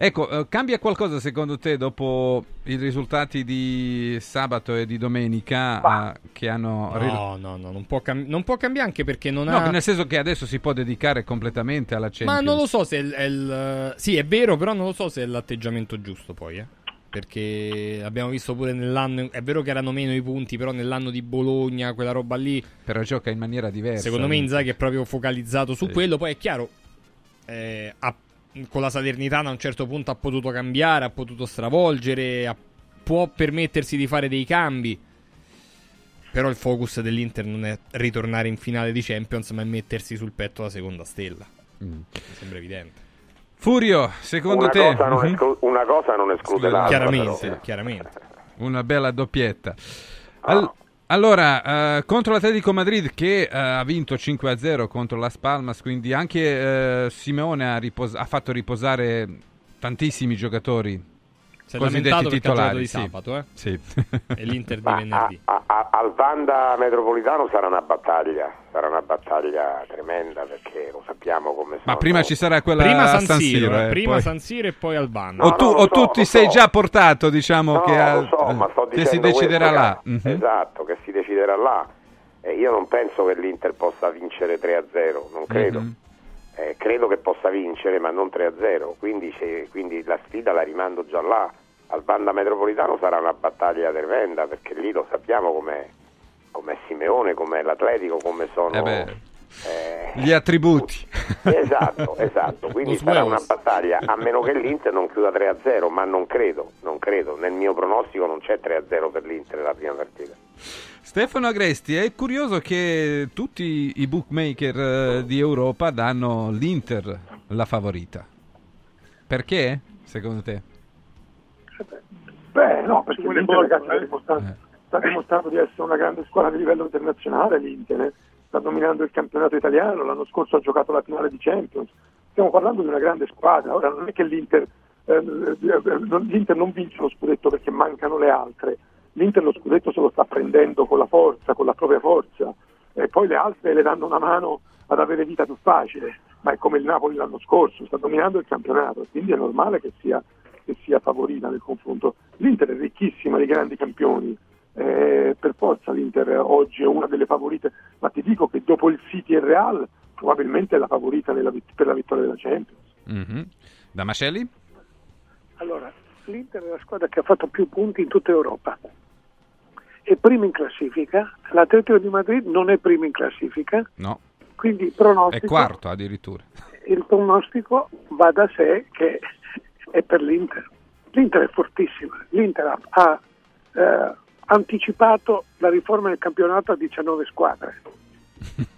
ecco, eh, cambia qualcosa secondo te dopo i risultati di sabato e di domenica eh, che hanno... No, no, no, non può, cam- non può cambiare anche perché non No, ha... nel senso che adesso si può dedicare completamente alla Champions. Ma non lo so se è il, è il- Sì, è vero, però non lo so se è l'atteggiamento giusto poi, eh. Perché abbiamo visto pure nell'anno... È vero che erano meno i punti, però nell'anno di Bologna, quella roba lì... Però gioca in maniera diversa. Secondo me Inzaghi è proprio focalizzato su Sì. quello. Poi è chiaro, eh, ha- con la Salernitana a un certo punto ha potuto cambiare, ha potuto stravolgere, ha- può permettersi di fare dei cambi. Però il focus dell'Inter non è ritornare in finale di Champions, ma è mettersi sul petto la seconda stella. Mm. Mi sembra evidente. Furio, secondo una, te... cosa non esclu- una cosa non esclude l'altra. Chiaramente, però. chiaramente. Una bella doppietta. Ah. Al- allora, eh, contro l'Atletico Madrid che eh, ha vinto 5-0 contro Las Palmas, quindi anche eh, Simeone ha, ripos- ha fatto riposare tantissimi giocatori Si lamentato perché ha giocato titolari. di sì. sabato, eh? Sì. E l'Inter di venerdì. a- a- al Vanda Metropolitano sarà una battaglia, sarà una battaglia tremenda perché lo sappiamo come sono. Ma prima ci sarà quella Prima a San, San Siro, Siro, eh, eh, prima poi- San Siro e poi Albano. o No, tu, no, o so, tu ti sei so. già portato, diciamo, No, che, lo so, ma sto che si deciderà là. che- Mhm. Esatto, che si deciderà là. E io non penso che l'Inter possa vincere 3-0, non credo. Mhm. Eh, credo che possa vincere, ma non 3-0. Quindi, quindi la sfida la rimando già là. Al Banda Metropolitano sarà una battaglia tremenda, perché lì lo sappiamo com'è, com'è Simeone, com'è l'Atletico, come sono... Eh beh, eh, Gli attributi. Esatto, esatto, quindi sarà una battaglia, a meno che l'Inter non chiuda 3-0, ma non credo, non credo, nel mio pronostico non c'è 3-0 per l'Inter la prima partita. Stefano Agresti, è curioso che tutti i bookmaker eh, di Europa danno l'Inter la favorita. Perché, secondo te? Beh, no, perché l'Inter sta, eh. dimostrando, sta dimostrando di essere una grande squadra di livello internazionale l'Inter, eh. sta dominando il campionato italiano, l'anno scorso ha giocato la finale di Champions, stiamo parlando di una grande squadra, ora non è che l'Inter, eh, l'Inter non vince lo scudetto perché mancano le altre, l'Inter lo scudetto se lo sta prendendo con la forza, con la propria forza, e poi le altre le danno una mano ad avere vita più facile, ma è come il Napoli l'anno scorso, sta dominando il campionato, quindi è normale che sia, che sia favorita nel confronto. L'Inter è ricchissima di grandi campioni, eh, per forza l'Inter oggi è una delle favorite, ma ti dico che dopo il City e il Real probabilmente è la favorita nella per la vittoria della Champions. Mhm. Damascelli? Allora, l'Inter è la squadra che ha fatto più punti in tutta Europa. È prima in classifica, l'Atletico di Madrid non è prima in classifica, No, quindi il è pronostico, quarto addirittura. il pronostico va da sé che è per l'Inter. L'Inter è fortissima, l'Inter ha, eh, anticipato la riforma del campionato a 19 squadre.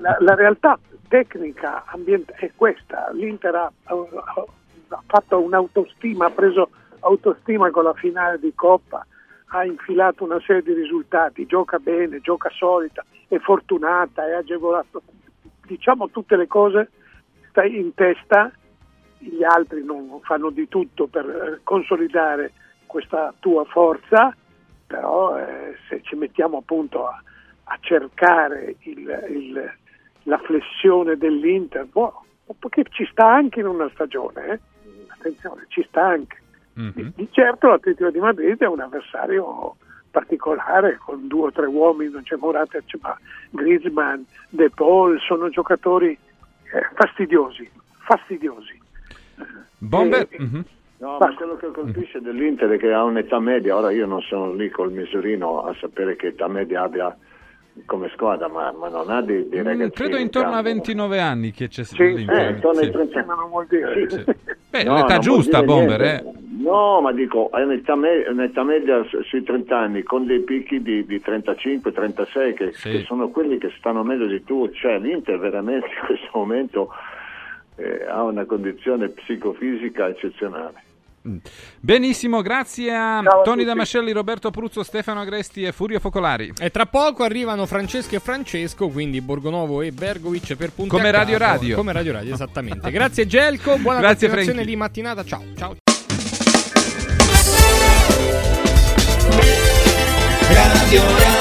La, la realtà tecnica è questa, l'Inter ha, ha- ha fatto un'autostima, ha preso autostima con la finale di Coppa, ha infilato una serie di risultati, gioca bene, gioca solita, è fortunata, è agevolato, diciamo tutte le cose stai in testa, gli altri non fanno di tutto per eh, consolidare questa tua forza, però eh, se ci mettiamo appunto a, a cercare il- il- la flessione dell'Inter, boh, perché ci sta anche in una stagione, eh? attenzione, ci sta anche. Mhm. Di certo l'Atletico di Madrid è un avversario particolare con due o tre uomini, non c'è Morata, c'è ma Griezmann, De Paul, sono giocatori eh, fastidiosi, fastidiosi. Bomber? Eh, Mhm. No, ma quello che colpisce dell'Inter è che ha un'età media, ora io non sono lì col misurino a sapere che età media abbia come squadra, ma, ma non ha di, di Mm, ragazzini. credo in intorno a campo. 29 anni che c'è Sì, l'Inter. eh, intorno ai Sì. 30 ma non vuol dire. Sì. Beh, No, l'età giusta, Bomber, eh. No, ma dico, è un'età, me- un'età media su- sui 30 anni, con dei picchi di, di 35-36 che, che sono quelli che stanno meglio di tutti. Cioè, l'Inter veramente in questo momento eh, ha una condizione psicofisica eccezionale. Benissimo, grazie a a Tony. Damascelli, Roberto Pruzzo, Stefano Agresti e Furio Focolari. E tra poco arrivano Francesco e Francesco, quindi Borgonovo e Bergovic per punti Come Radio capo. Radio. Come Radio Radio, esattamente. Grazie Gelco, buona Grazie, continuazione Franchi. di mattinata. Ciao, ciao. Radio Radio